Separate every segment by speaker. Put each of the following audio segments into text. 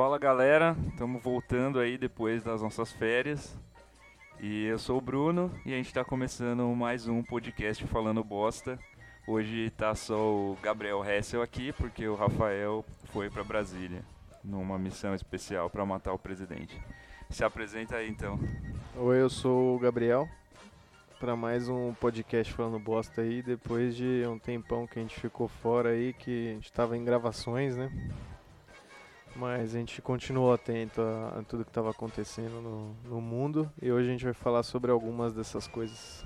Speaker 1: Fala galera, estamos voltando aí depois das nossas férias. E eu sou o Bruno e a gente está começando mais um podcast falando bosta. Hoje tá só o Gabriel Hessel aqui porque o Rafael foi para Brasília numa missão especial para matar o presidente. Se apresenta aí então.
Speaker 2: Oi, eu sou o Gabriel para mais um podcast falando bosta aí, depois de um tempão que a gente ficou fora aí, que a gente tava em gravações, né? Mas a gente continuou atento a, a tudo que estava acontecendo no, no mundo e hoje a gente vai falar sobre algumas dessas coisas.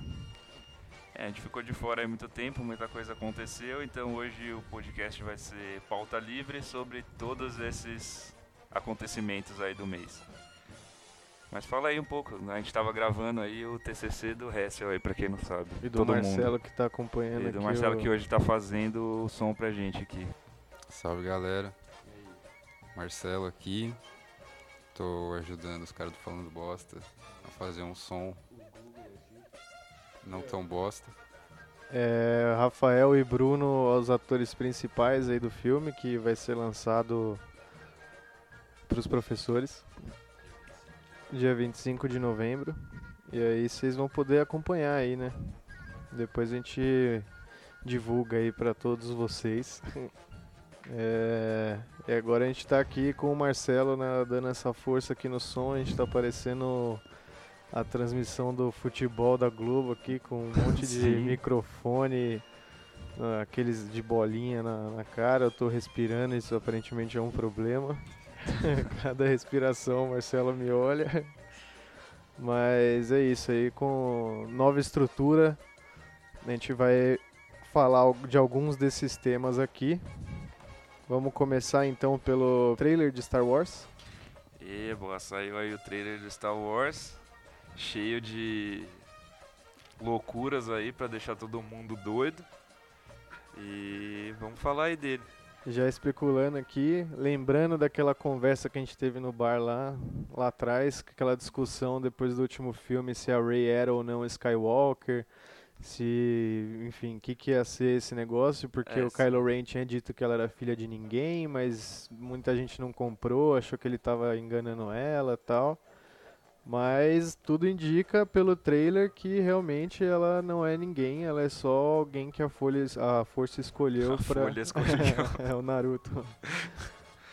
Speaker 1: É, a gente ficou de fora aí muito tempo, muita coisa aconteceu, então hoje o podcast vai ser pauta livre sobre todos esses acontecimentos aí do mês. Mas fala aí um pouco, né? a gente estava gravando aí o TCC do Hessel aí, para quem não sabe.
Speaker 2: E do
Speaker 1: Todo
Speaker 2: Marcelo
Speaker 1: mundo.
Speaker 2: que está acompanhando
Speaker 1: E do
Speaker 2: aqui
Speaker 1: Marcelo
Speaker 2: o-
Speaker 1: que hoje está fazendo o som pra gente aqui.
Speaker 3: Salve galera. Marcelo aqui. Tô ajudando os caras do Falando Bosta a fazer um som não tão bosta.
Speaker 2: É, Rafael e Bruno, os atores principais aí do filme, que vai ser lançado para os professores, dia 25 de novembro. E aí vocês vão poder acompanhar aí, né? Depois a gente divulga aí para todos vocês. É, e agora a gente tá aqui com o Marcelo né, dando essa força aqui no som, a gente tá aparecendo a transmissão do futebol da Globo aqui com um monte de
Speaker 1: Sim.
Speaker 2: microfone, ah, aqueles de bolinha na, na cara, eu tô respirando, isso aparentemente é um problema. Cada respiração o Marcelo me olha. Mas é isso aí, com nova estrutura, a gente vai falar al- de alguns desses temas aqui. Vamos começar então pelo trailer de Star Wars.
Speaker 1: E boa, saiu aí o trailer do Star Wars, cheio de loucuras aí pra deixar todo mundo doido. E vamos falar aí dele.
Speaker 2: Já especulando aqui, lembrando daquela conversa que a gente teve no bar lá, lá atrás, aquela discussão depois do último filme se a Rey era ou não Skywalker, se, enfim, o que, que ia ser esse negócio, porque
Speaker 1: É,
Speaker 2: o. Kylo Ren tinha dito que ela era filha de ninguém, mas muita gente não comprou, achou que ele estava enganando ela e tal. Mas tudo indica pelo trailer que realmente ela não é ninguém, ela é só alguém que a, folha, a força escolheu
Speaker 1: A
Speaker 2: pra.
Speaker 1: Folha escolheu.
Speaker 2: é o Naruto.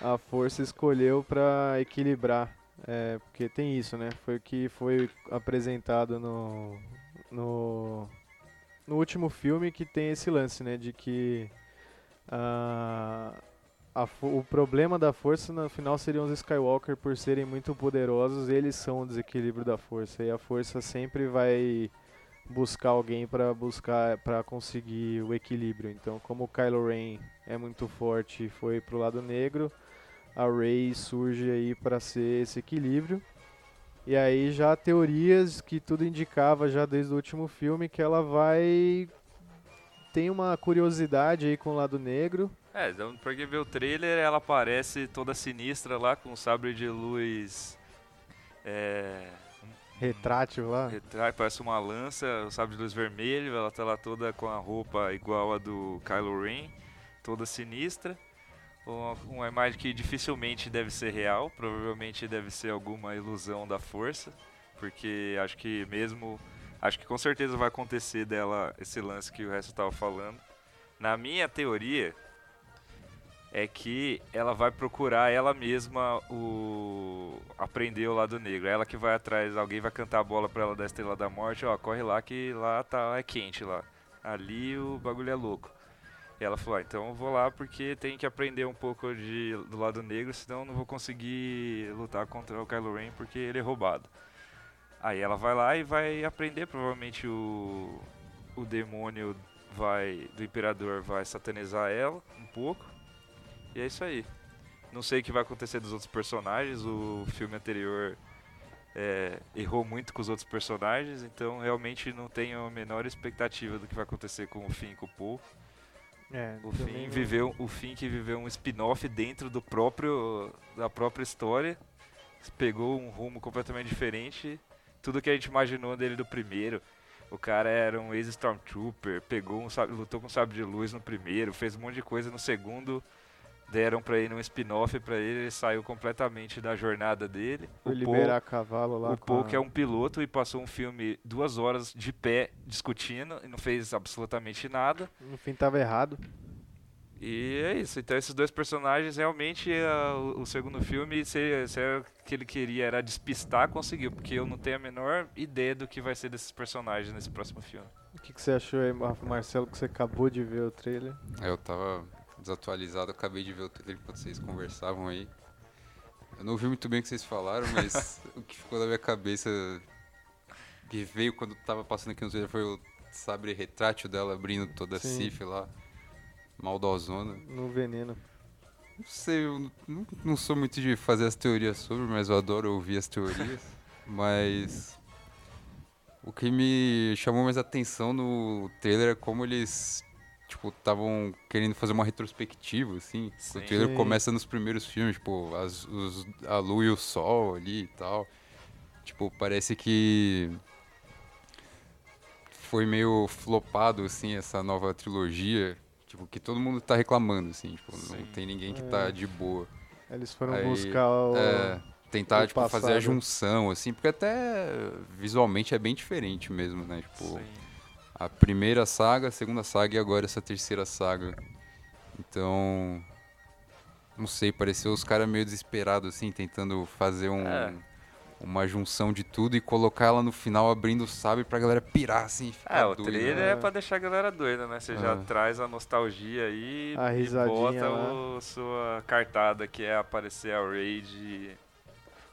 Speaker 2: A força escolheu pra equilibrar. É, porque tem isso, né? Foi o que foi apresentado no, no, no último filme que tem esse lance, né? De que ah, a o problema da força no final seriam os Skywalker por serem muito poderosos, eles são o desequilíbrio da força e a força sempre vai buscar alguém para buscar para conseguir o equilíbrio. Então, como o Kylo Ren é muito forte e foi pro lado negro, a Rey surge aí para ser esse equilíbrio. E aí já há teorias que tudo indicava já desde o último filme que ela vai tem uma curiosidade aí com o lado negro.
Speaker 1: É, então, pra quem vê o trailer, ela aparece toda sinistra lá com o sabre de luz. É.
Speaker 2: Retrátil lá.
Speaker 1: Retrai, parece uma lança, o sabre de luz vermelho, ela tá lá toda com a roupa igual a do Kylo Ren, toda sinistra. Uma, uma imagem que dificilmente deve ser real, provavelmente deve ser alguma ilusão da força, porque acho que mesmo. Acho que com certeza vai acontecer dela esse lance que o resto tava falando. Na minha teoria, é que ela vai procurar ela mesma o aprender o lado negro. Ela que vai atrás, alguém vai cantar a bola pra ela da Estrela da Morte, ó, corre lá que lá tá é quente lá. Ali o bagulho é louco. E ela falou, ah, então eu vou lá porque tem que aprender um pouco de, do lado negro, senão eu não vou conseguir lutar contra o Kylo Ren porque ele é roubado. Aí ela vai lá e vai aprender, provavelmente o, o demônio vai do imperador vai satanizar ela um pouco. E é isso aí. Não sei o que vai acontecer dos outros personagens. O filme anterior é, errou muito com os outros personagens, então realmente não tenho a menor expectativa do que vai acontecer com o Finn e com o Paul.
Speaker 2: É,
Speaker 1: O
Speaker 2: não-
Speaker 1: viveu, o Finn que viveu um spin-off dentro do próprio da própria história, pegou um rumo completamente diferente. Tudo que a gente imaginou dele do primeiro. O cara era um ex-stormtrooper, pegou um lutou com um sabre de luz no primeiro, fez um monte de coisa no segundo. Deram pra ele um spin-off pra ele, ele saiu completamente da jornada dele.
Speaker 2: Foi
Speaker 1: O
Speaker 2: liberar cavalo lá
Speaker 1: o Paul,
Speaker 2: a-
Speaker 1: que é um piloto e passou um filme duas horas de pé discutindo e não fez absolutamente nada.
Speaker 2: No fim tava errado.
Speaker 1: E é isso. Então esses dois personagens realmente ah, o, o segundo filme, se, se era o que ele queria era despistar, conseguiu, porque eu não tenho a menor ideia do que vai ser desses personagens nesse próximo filme.
Speaker 2: O que, que você achou aí, Mar- Marcelo, que você acabou de ver o trailer?
Speaker 3: É, Eu tava desatualizado, acabei de ver o trailer enquanto vocês conversavam aí. Eu não ouvi muito bem o que vocês falaram, mas o que ficou na minha cabeça que veio quando tava passando aqui no trailer foi o sabre retrátil dela abrindo toda a
Speaker 2: Sim.
Speaker 3: cif lá. Maldosona.
Speaker 2: No veneno.
Speaker 3: Não sei, eu não, não sou muito de fazer as teorias sobre, mas eu adoro ouvir as teorias. mas o que me chamou mais atenção no trailer é como eles tipo estavam querendo fazer uma retrospectiva assim.
Speaker 1: Sim.
Speaker 3: O trailer começa nos primeiros filmes, tipo, as, os- a lua e o sol ali e tal. Tipo, parece que foi meio flopado assim essa nova trilogia. Tipo, que todo mundo tá reclamando, assim, tipo, não
Speaker 1: Sim.
Speaker 3: tem ninguém que
Speaker 2: É.
Speaker 3: tá de boa.
Speaker 2: Eles foram
Speaker 3: Aí,
Speaker 2: buscar o.
Speaker 3: É, tentar,
Speaker 2: o
Speaker 3: tipo, fazer a
Speaker 2: passado.
Speaker 3: junção, assim, porque até visualmente é bem diferente mesmo, né? Tipo,
Speaker 1: Sim.
Speaker 3: A primeira saga, a segunda saga e agora essa terceira saga. Então, não sei, pareceu os caras meio desesperados, assim, tentando fazer um,
Speaker 1: É.
Speaker 3: uma junção de tudo e colocar ela no final abrindo o sabre pra galera pirar, assim, ficar
Speaker 1: É, o
Speaker 3: doido,
Speaker 1: trailer
Speaker 3: né?
Speaker 1: é pra deixar a galera doida, né? Você já
Speaker 3: É.
Speaker 1: traz a nostalgia aí
Speaker 2: A
Speaker 1: e bota
Speaker 2: lá.
Speaker 1: o, sua cartada, que é aparecer a Raid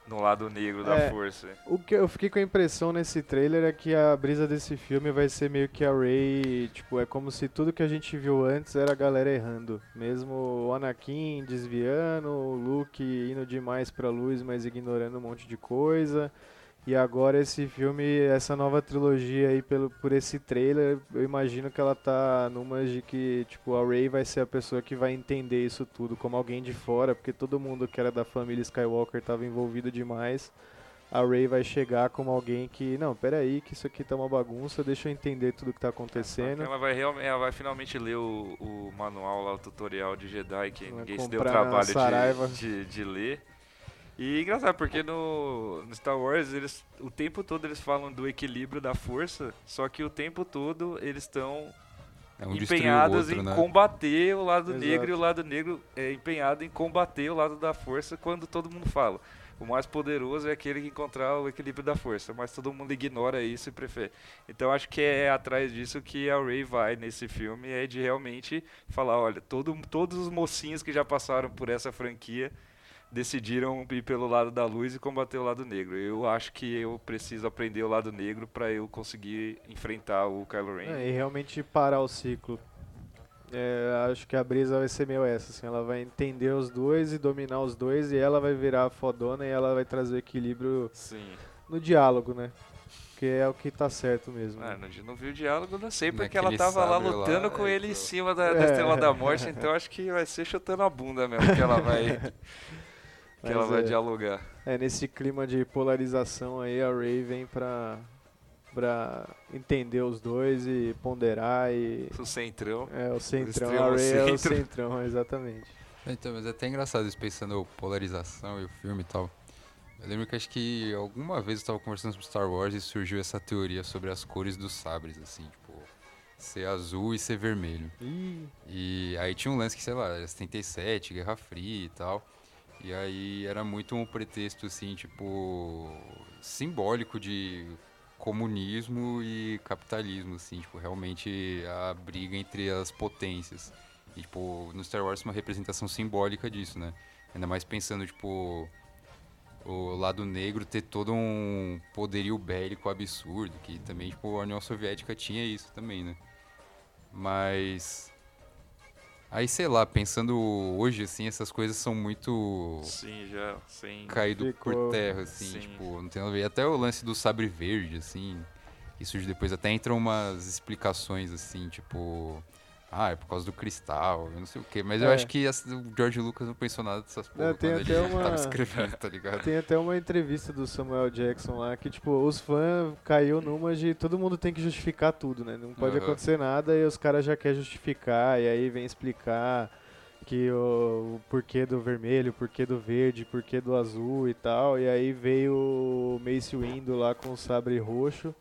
Speaker 1: no lado negro da
Speaker 2: É.
Speaker 1: força.
Speaker 2: O que eu fiquei com a impressão nesse trailer é que a brisa desse filme vai ser meio que a Rey, tipo, é como se tudo que a gente viu antes era a galera errando. Mesmo o Anakin desviando, o Luke indo demais pra luz, mas ignorando um monte de coisa. E agora esse filme, essa nova trilogia aí pelo, por esse trailer, eu imagino que ela tá numa de que, tipo, a Rey vai ser a pessoa que vai entender isso tudo como alguém de fora, porque todo mundo que era da família Skywalker tava envolvido demais a Ray vai chegar como alguém que, não, peraí, que isso aqui tá uma bagunça, deixa eu entender tudo que tá acontecendo.
Speaker 1: Ela vai, realmente, ela vai finalmente ler o, o manual lá, o tutorial de Jedi, que
Speaker 2: Vai
Speaker 1: ninguém se deu o trabalho de, de, de ler. E engraçado, porque no, no Star Wars, eles, o tempo todo eles falam do equilíbrio da força, só que o tempo todo eles estão
Speaker 3: É um
Speaker 1: empenhados
Speaker 3: outro,
Speaker 1: em
Speaker 3: né?
Speaker 1: combater o lado
Speaker 2: Exato.
Speaker 1: negro e o lado negro é empenhado em combater o lado da força quando todo mundo fala. O mais poderoso é aquele que encontrar o equilíbrio da força, mas todo mundo ignora isso e prefere. Então acho que é atrás disso que a Ray vai nesse filme, é de realmente falar, olha, todo, todos os mocinhos que já passaram por essa franquia decidiram ir pelo lado da luz e combater o lado negro. Eu acho que eu preciso aprender o lado negro para eu conseguir enfrentar o Kylo Ren.
Speaker 2: É, e realmente parar o ciclo. É, acho que a brisa vai ser meio essa, assim, ela vai entender os dois e dominar os dois e ela vai virar a fodona e ela vai trazer equilíbrio
Speaker 1: Sim.
Speaker 2: no diálogo, né? Que é o que tá certo mesmo.
Speaker 1: Ah,
Speaker 2: né?
Speaker 1: não, não viu o diálogo, não sei, porque ela
Speaker 3: Naquele
Speaker 1: tava lá
Speaker 3: sabre lá,
Speaker 1: lutando com
Speaker 3: é,
Speaker 1: ele em
Speaker 3: então.
Speaker 1: cima da, da
Speaker 2: É.
Speaker 1: Estrela da Morte, então acho que vai ser chutando a bunda mesmo que ela vai, que ela vai
Speaker 2: é.
Speaker 1: dialogar.
Speaker 2: É, nesse clima de polarização aí, a Ray vem pra, pra entender os dois e ponderar e...
Speaker 1: O centrão.
Speaker 2: É, o centrão,
Speaker 1: extremo
Speaker 2: a Ray é o
Speaker 1: centro.
Speaker 2: centrão, exatamente.
Speaker 3: Então, mas é até engraçado isso pensando polarização e o filme e tal. Eu lembro que acho que alguma vez eu estava conversando sobre Star Wars e surgiu essa teoria sobre as cores dos sabres, assim, tipo, ser azul e ser vermelho.
Speaker 2: Ih,
Speaker 3: E aí tinha um lance que, sei lá, era 77, Guerra Fria e tal. E aí era muito um pretexto, assim, tipo, simbólico de comunismo e capitalismo, assim, tipo, realmente a briga entre as potências. E, tipo, no Star Wars uma representação simbólica disso, né? Ainda mais pensando, tipo, o lado negro ter todo um poderio bélico absurdo, que também, tipo, a União Soviética tinha isso também, né? Mas... Aí, sei lá, pensando hoje, assim, essas coisas são muito
Speaker 1: Sim, já, sim.
Speaker 3: caído
Speaker 2: Ficou-
Speaker 3: por terra, assim,
Speaker 1: Sim.
Speaker 3: tipo, não tem nada a ver. Até o lance do sabre verde, assim, que surge depois, até entram umas explicações, assim, tipo, ah, é por causa do cristal, eu não sei o quê, mas eu
Speaker 2: É.
Speaker 3: acho que essa- o George Lucas não pensou nada dessas porra
Speaker 2: tem
Speaker 3: quando
Speaker 2: até
Speaker 3: ele
Speaker 2: uma-
Speaker 3: escrevendo, tá ligado?
Speaker 2: Tem até uma entrevista do Samuel Jackson lá que, tipo, os fãs caiu numa de todo mundo tem que justificar tudo, né? Não pode
Speaker 3: Aham.
Speaker 2: acontecer nada e os caras já querem justificar, e aí vem explicar. que o, o porquê do vermelho, o porquê do verde, o porquê do azul e tal. E aí veio o Mace Windu lá com o sabre roxo.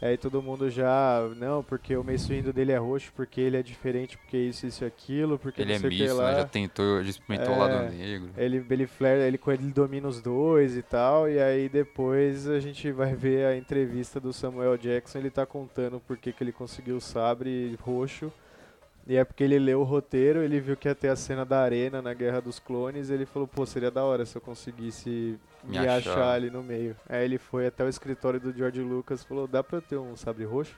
Speaker 2: Aí todo mundo já, não, porque o Mace dele é roxo, porque ele é diferente, porque isso, isso e aquilo, porque
Speaker 3: Ele
Speaker 2: não
Speaker 3: é
Speaker 2: o
Speaker 3: misto,
Speaker 2: lá.
Speaker 3: né? Já tentou, já experimentou o
Speaker 2: É.
Speaker 3: lado negro.
Speaker 2: Ele, ele flare, ele, ele domina os dois e tal, e aí depois a gente vai ver a entrevista do Samuel Jackson, ele tá contando por que que ele conseguiu o sabre roxo, e é porque ele leu o roteiro, ele viu que ia ter a cena da arena na Guerra dos Clones, e ele falou, pô, seria da hora se eu conseguisse me,
Speaker 3: Me
Speaker 2: achar.
Speaker 3: achar.
Speaker 2: ali no meio. Aí ele foi até o escritório do George Lucas e falou, dá pra eu ter um sabre roxo?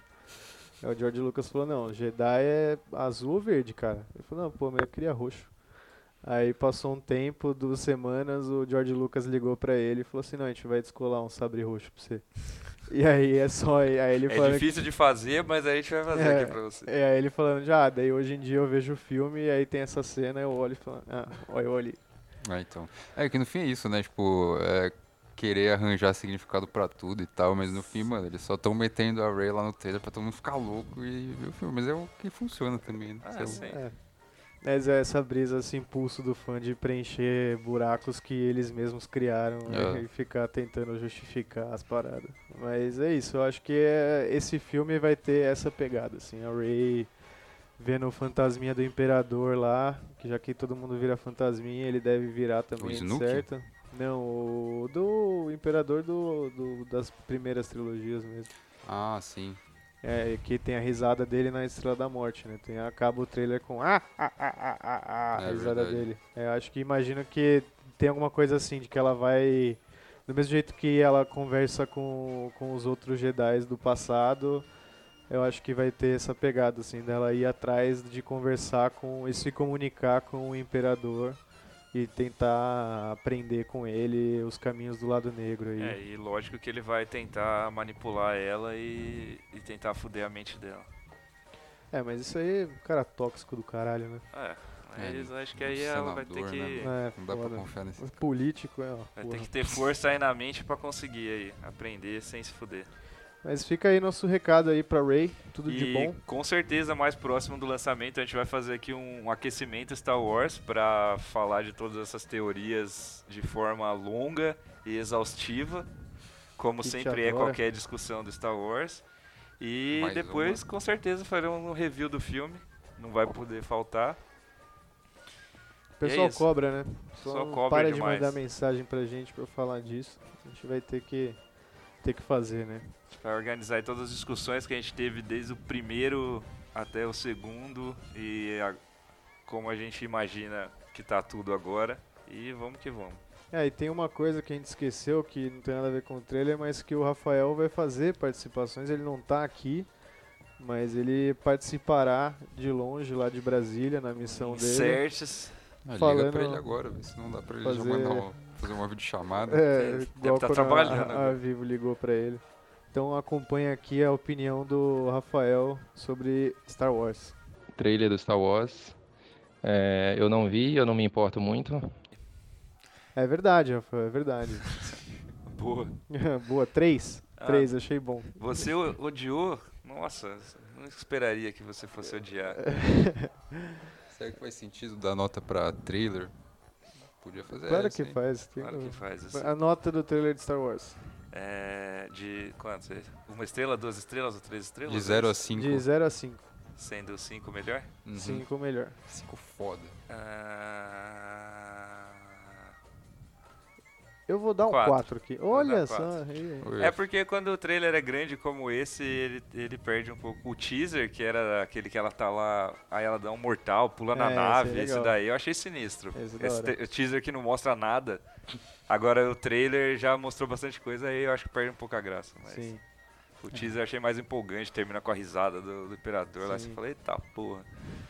Speaker 2: Aí o George Lucas falou, não, Jedi é azul ou verde, cara? Ele falou, não, pô, mas eu queria roxo. Aí passou um tempo, duas semanas, o George Lucas ligou pra ele e falou assim, não, a gente vai descolar um sabre roxo pra você. E aí é só, aí ele
Speaker 1: É difícil de fazer, mas a gente vai fazer
Speaker 2: É.
Speaker 1: aqui pra você.
Speaker 2: é, aí ele falando, já, daí hoje em dia eu vejo o filme e aí tem essa cena, eu olho e falo, ah, olha eu ali.
Speaker 3: Ah, então. É que no fim é isso, né? Tipo, é querer arranjar significado pra tudo e tal, mas no fim, mano, eles só tão metendo a Ray lá no trailer pra todo mundo ficar louco e ver o filme. Mas é o que funciona também, né?
Speaker 1: Ah,
Speaker 3: lá.
Speaker 1: sim.
Speaker 2: É. Mas é essa brisa, esse impulso do fã de preencher buracos que eles mesmos criaram
Speaker 3: É.
Speaker 2: e ficar tentando justificar as paradas. Mas é isso, eu acho que é- esse filme vai ter essa pegada, assim, a Ray vendo o fantasminha do Imperador lá, que já que todo mundo vira fantasminha, ele deve virar também, certo? Não, o do Imperador do, do- das primeiras trilogias mesmo.
Speaker 3: Ah, sim.
Speaker 2: É, que tem a risada dele na Estrela da Morte, né? Tem, acaba o trailer com ah, ah, ah, ah, ah, ah, a
Speaker 3: É
Speaker 2: risada
Speaker 3: verdade.
Speaker 2: dele. É, acho que imagino que tem alguma coisa assim, de que ela vai. Do mesmo jeito que ela conversa com, com os outros Jedi do passado, eu acho que vai ter essa pegada, assim, dela ir atrás de conversar com e se comunicar com o Imperador e tentar aprender com ele os caminhos do lado negro aí.
Speaker 1: É, e lógico que ele vai tentar manipular ela e, e tentar foder a mente dela.
Speaker 2: É, mas isso aí é cara tóxico do caralho, né?
Speaker 1: É,
Speaker 3: É,
Speaker 1: mas acho que aí ela vai ter que.
Speaker 3: né,
Speaker 2: É,
Speaker 3: Não dá pra confiar nesse
Speaker 2: político é uma
Speaker 1: Vai
Speaker 2: porra.
Speaker 1: ter que ter força aí na mente pra conseguir aí aprender sem se fuder.
Speaker 2: Mas fica aí nosso recado aí pra Ray, tudo
Speaker 1: e
Speaker 2: de bom.
Speaker 1: com certeza mais próximo do lançamento a gente vai fazer aqui um aquecimento Star Wars pra falar de todas essas teorias de forma longa e exaustiva, como
Speaker 2: Que
Speaker 1: sempre é qualquer discussão do Star Wars. E
Speaker 3: Mais
Speaker 1: depois com certeza faremos um review do filme, não vai poder faltar.
Speaker 2: O pessoal
Speaker 1: é
Speaker 2: cobra, né?
Speaker 1: Só
Speaker 2: Só
Speaker 1: cobra
Speaker 2: para
Speaker 1: demais.
Speaker 2: de mandar mensagem pra gente pra falar disso. A gente vai ter que ter que fazer, né?
Speaker 1: Vai organizar aí todas as discussões que a gente teve desde o primeiro até o segundo e a- como a gente imagina que tá tudo agora. E vamos que vamos.
Speaker 2: É, e tem uma coisa que a gente esqueceu que não tem nada a ver com o trailer, mas que o Rafael vai fazer participações, ele não tá aqui, mas ele participará de longe lá de Brasília na missão dele.
Speaker 1: Certes.
Speaker 3: Ah, liga pra ele agora, se não dá pra ele
Speaker 2: Fazer-
Speaker 3: já mandar uma, fazer uma videochamada.
Speaker 2: É,
Speaker 1: Deve
Speaker 2: igual
Speaker 1: tá trabalhando
Speaker 2: a, a
Speaker 1: agora.
Speaker 2: Vivo ligou pra ele. Então acompanha aqui a opinião do Rafael sobre Star Wars.
Speaker 4: trailer do Star Wars. É, eu não vi, eu não me importo muito.
Speaker 2: É verdade, Rafael, é verdade.
Speaker 1: Boa.
Speaker 2: Boa, três.
Speaker 1: Ah.
Speaker 2: Três, achei bom.
Speaker 1: Você odiou? Nossa, não esperaria que você fosse odiar.
Speaker 3: Será que faz sentido dar nota pra trailer? Podia fazer
Speaker 2: Claro
Speaker 3: essa,
Speaker 2: que
Speaker 3: hein?
Speaker 2: faz. tem
Speaker 1: Claro que faz isso.
Speaker 2: A nota do trailer de Star Wars.
Speaker 1: É, de quantos? Uma estrela, duas estrelas ou três estrelas?
Speaker 3: De 0 a 5.
Speaker 2: De 0 a 5.
Speaker 1: Sendo cinco melhor?
Speaker 3: Uhum.
Speaker 2: 5 melhor.
Speaker 3: Cinco foda.
Speaker 1: Ah,
Speaker 2: Eu vou dar um
Speaker 1: Quatro.
Speaker 2: 4 aqui. Olha só.
Speaker 1: É porque quando o trailer é grande como esse, ele, ele perde um pouco. O teaser, que era aquele que ela tá lá, aí ela dá um mortal, pula na
Speaker 2: É, esse é
Speaker 1: nave, esse,
Speaker 2: legal.
Speaker 1: daí eu achei sinistro.
Speaker 2: Esse é
Speaker 1: Esse teaser que não mostra nada. Agora o trailer já mostrou bastante coisa, aí eu acho que perde um pouco a graça. Mas
Speaker 2: Sim.
Speaker 1: o teaser eu achei mais empolgante, termina com a risada do, do Imperador lá.
Speaker 2: Sim.
Speaker 1: Você fala, eita porra.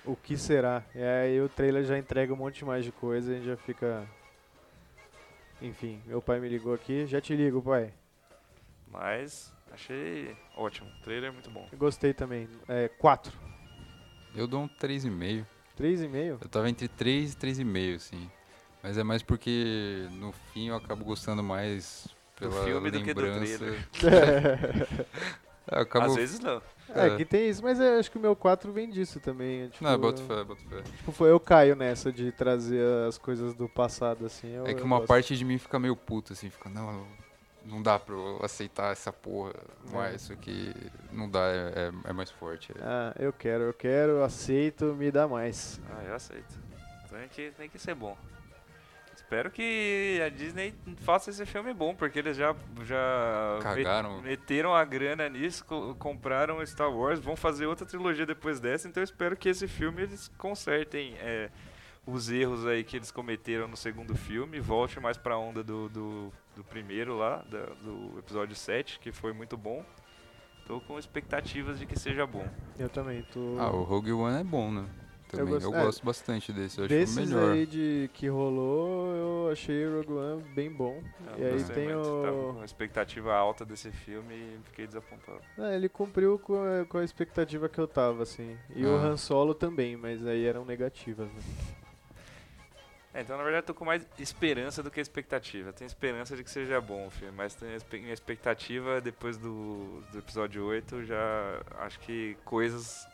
Speaker 2: O que será? E aí o trailer já entrega um monte mais de coisa e a gente já fica. Enfim, meu pai me ligou aqui. Já te ligo, pai.
Speaker 1: Mas achei ótimo. O trailer é muito bom.
Speaker 2: Eu gostei também. É, 4.
Speaker 3: Eu dou um 3,5.
Speaker 2: 3,5?
Speaker 3: Eu tava entre 3 e 3,5, assim. Mas é mais porque no fim eu acabo gostando mais pela
Speaker 1: filme do que do
Speaker 3: lembrança.
Speaker 1: trailer.
Speaker 3: É, eu acabo,
Speaker 1: Às vezes não.
Speaker 2: É, que tem isso, mas eu acho que o meu 4 vem disso também. é, Tipo,
Speaker 3: Não, boto fé, boto fé.
Speaker 2: tipo, foi, eu caio nessa de trazer as coisas do passado, assim. eu-
Speaker 3: É que uma parte de mim fica meio puto, assim, fica, não, não dá pra eu aceitar essa porra, mas isso aqui não dá, é, é- é mais forte. é.
Speaker 2: Ah, eu quero, eu quero, aceito, me dá mais.
Speaker 1: Ah, eu aceito. Tem que, tem que ser bom. Espero que a Disney faça esse filme bom, porque eles já, já
Speaker 3: Cagaram.
Speaker 1: meteram a grana nisso, co- compraram Star Wars, vão fazer outra trilogia depois dessa, então eu espero que esse filme eles consertem é, os erros aí que eles cometeram no segundo filme, volte mais pra onda do, do, do primeiro lá, da- do episódio 7, que foi muito bom. Tô com expectativas de que seja bom.
Speaker 2: Eu também tô.
Speaker 3: Ah, o Rogue One é bom, né? Também, eu,
Speaker 2: gosto- é,
Speaker 3: gosto bastante desse, eu acho
Speaker 2: Desses
Speaker 3: melhor.
Speaker 2: aí de que rolou, eu achei o Rogue One bem bom.
Speaker 1: Eu
Speaker 2: e aí
Speaker 1: gostei
Speaker 2: tem
Speaker 1: muito, Tava
Speaker 2: o.
Speaker 1: com uma expectativa alta desse filme e fiquei desapontado.
Speaker 2: Ah, ele cumpriu com a, com a expectativa que eu tava, assim. E o
Speaker 3: Ah.
Speaker 2: Han Solo também, mas aí eram negativas, né?
Speaker 1: É, então na verdade eu tô com mais esperança do que expectativa. Tenho esperança de que seja bom o filme, mas minha expectativa depois do, do episódio 8 já acho que coisas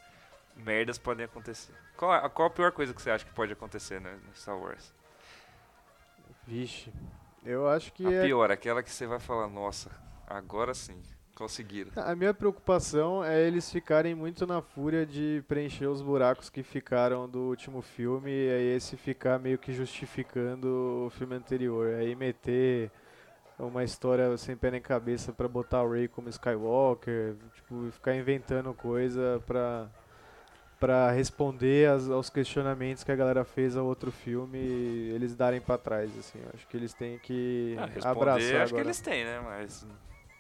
Speaker 1: merdas podem acontecer. Qual, a, qual a pior coisa que você acha que pode acontecer né, no Star Wars?
Speaker 2: Vixe. Eu acho que
Speaker 1: a
Speaker 2: é
Speaker 1: pior, aquela que você vai falar, nossa, agora sim, conseguiram.
Speaker 2: A minha preocupação é eles ficarem muito na fúria de preencher os buracos que ficaram do último filme e aí esse ficar meio que justificando o filme anterior. Aí meter uma história sem pé nem cabeça pra botar o Rey como Skywalker, tipo, ficar inventando coisa pra, pra responder as- aos questionamentos que a galera fez ao outro filme e eles darem pra trás, assim. Eu acho que eles têm que
Speaker 1: Ah, responder,
Speaker 2: abraçar
Speaker 1: acho que
Speaker 2: agora.
Speaker 1: eles têm, né? Mas